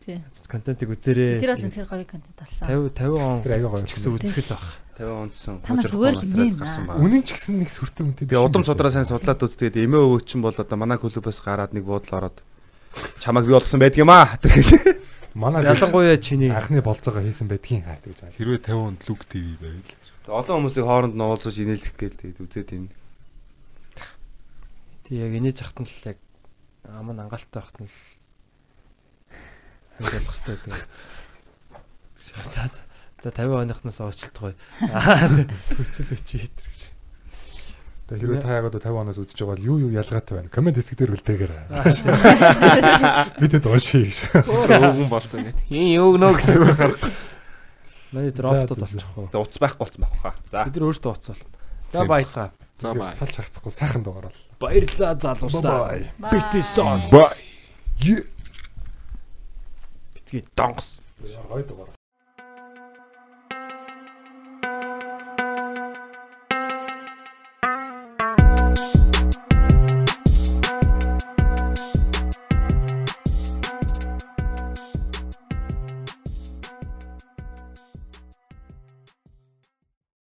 S1: Тий.
S4: контентыг үзээрэй.
S1: Тэр бол үнэхээр гоё контент болсон.
S4: 50 50 он
S5: Тэр аяга гоё
S4: гэсэн үзэхэл баг.
S7: 50 ондсон
S1: Та нар зүгээр л нээ
S7: гарсан байна.
S5: Үнэн ч гэсэн нэг сүртэй үнтэй.
S7: Би удам судраа сайн судлаад үз тэгээд эмээ өвөө чинь бол одоо манай клубээс гараад нэг буудал ороод чамайг би болгосон байдаг юм аа тэр гэж.
S5: Манай
S4: Ялангуяа чиний
S5: анхны болцоогоо хийсэн байдгийн хаа гэж.
S6: Хэрвээ 50 онд Luke TV байвал
S7: Одоо хүмүүсийг хооронд нь уулзаж инээлгэх гээл тэгээд үзээд энэ.
S4: тий яг инээж захт нь л яг ам нь ангаалтай байхт нь л хангалтах хэрэгтэй гэдэг. За за за 50 оныхнаас уучлалтгүй. Хөлцөл өчий хитэр гэж.
S5: Тэгээ хэрвээ та яг одоо 50 оноос үзэж байгаа бол юу юу ялгаатай байна. Комент хэсэг дээр үлдээгэр. Бидэд уушиг гэж.
S6: өвгөн болцсон гэдэг. Хин өгнө гэсэн гарах.
S4: Манай дроптод
S5: за,
S4: болчих уу.
S7: За утас байхгүй болсон байх хаа. За.
S4: Бид нар өөрсдөө уцаал. За баяцгаа.
S6: За бай.
S5: Салж хагцахгүй сайхан дугаараа.
S4: Баярлалаа залуусаа. Сон.
S6: Бай.
S4: Битгий донгос.
S5: Гоё дугаар.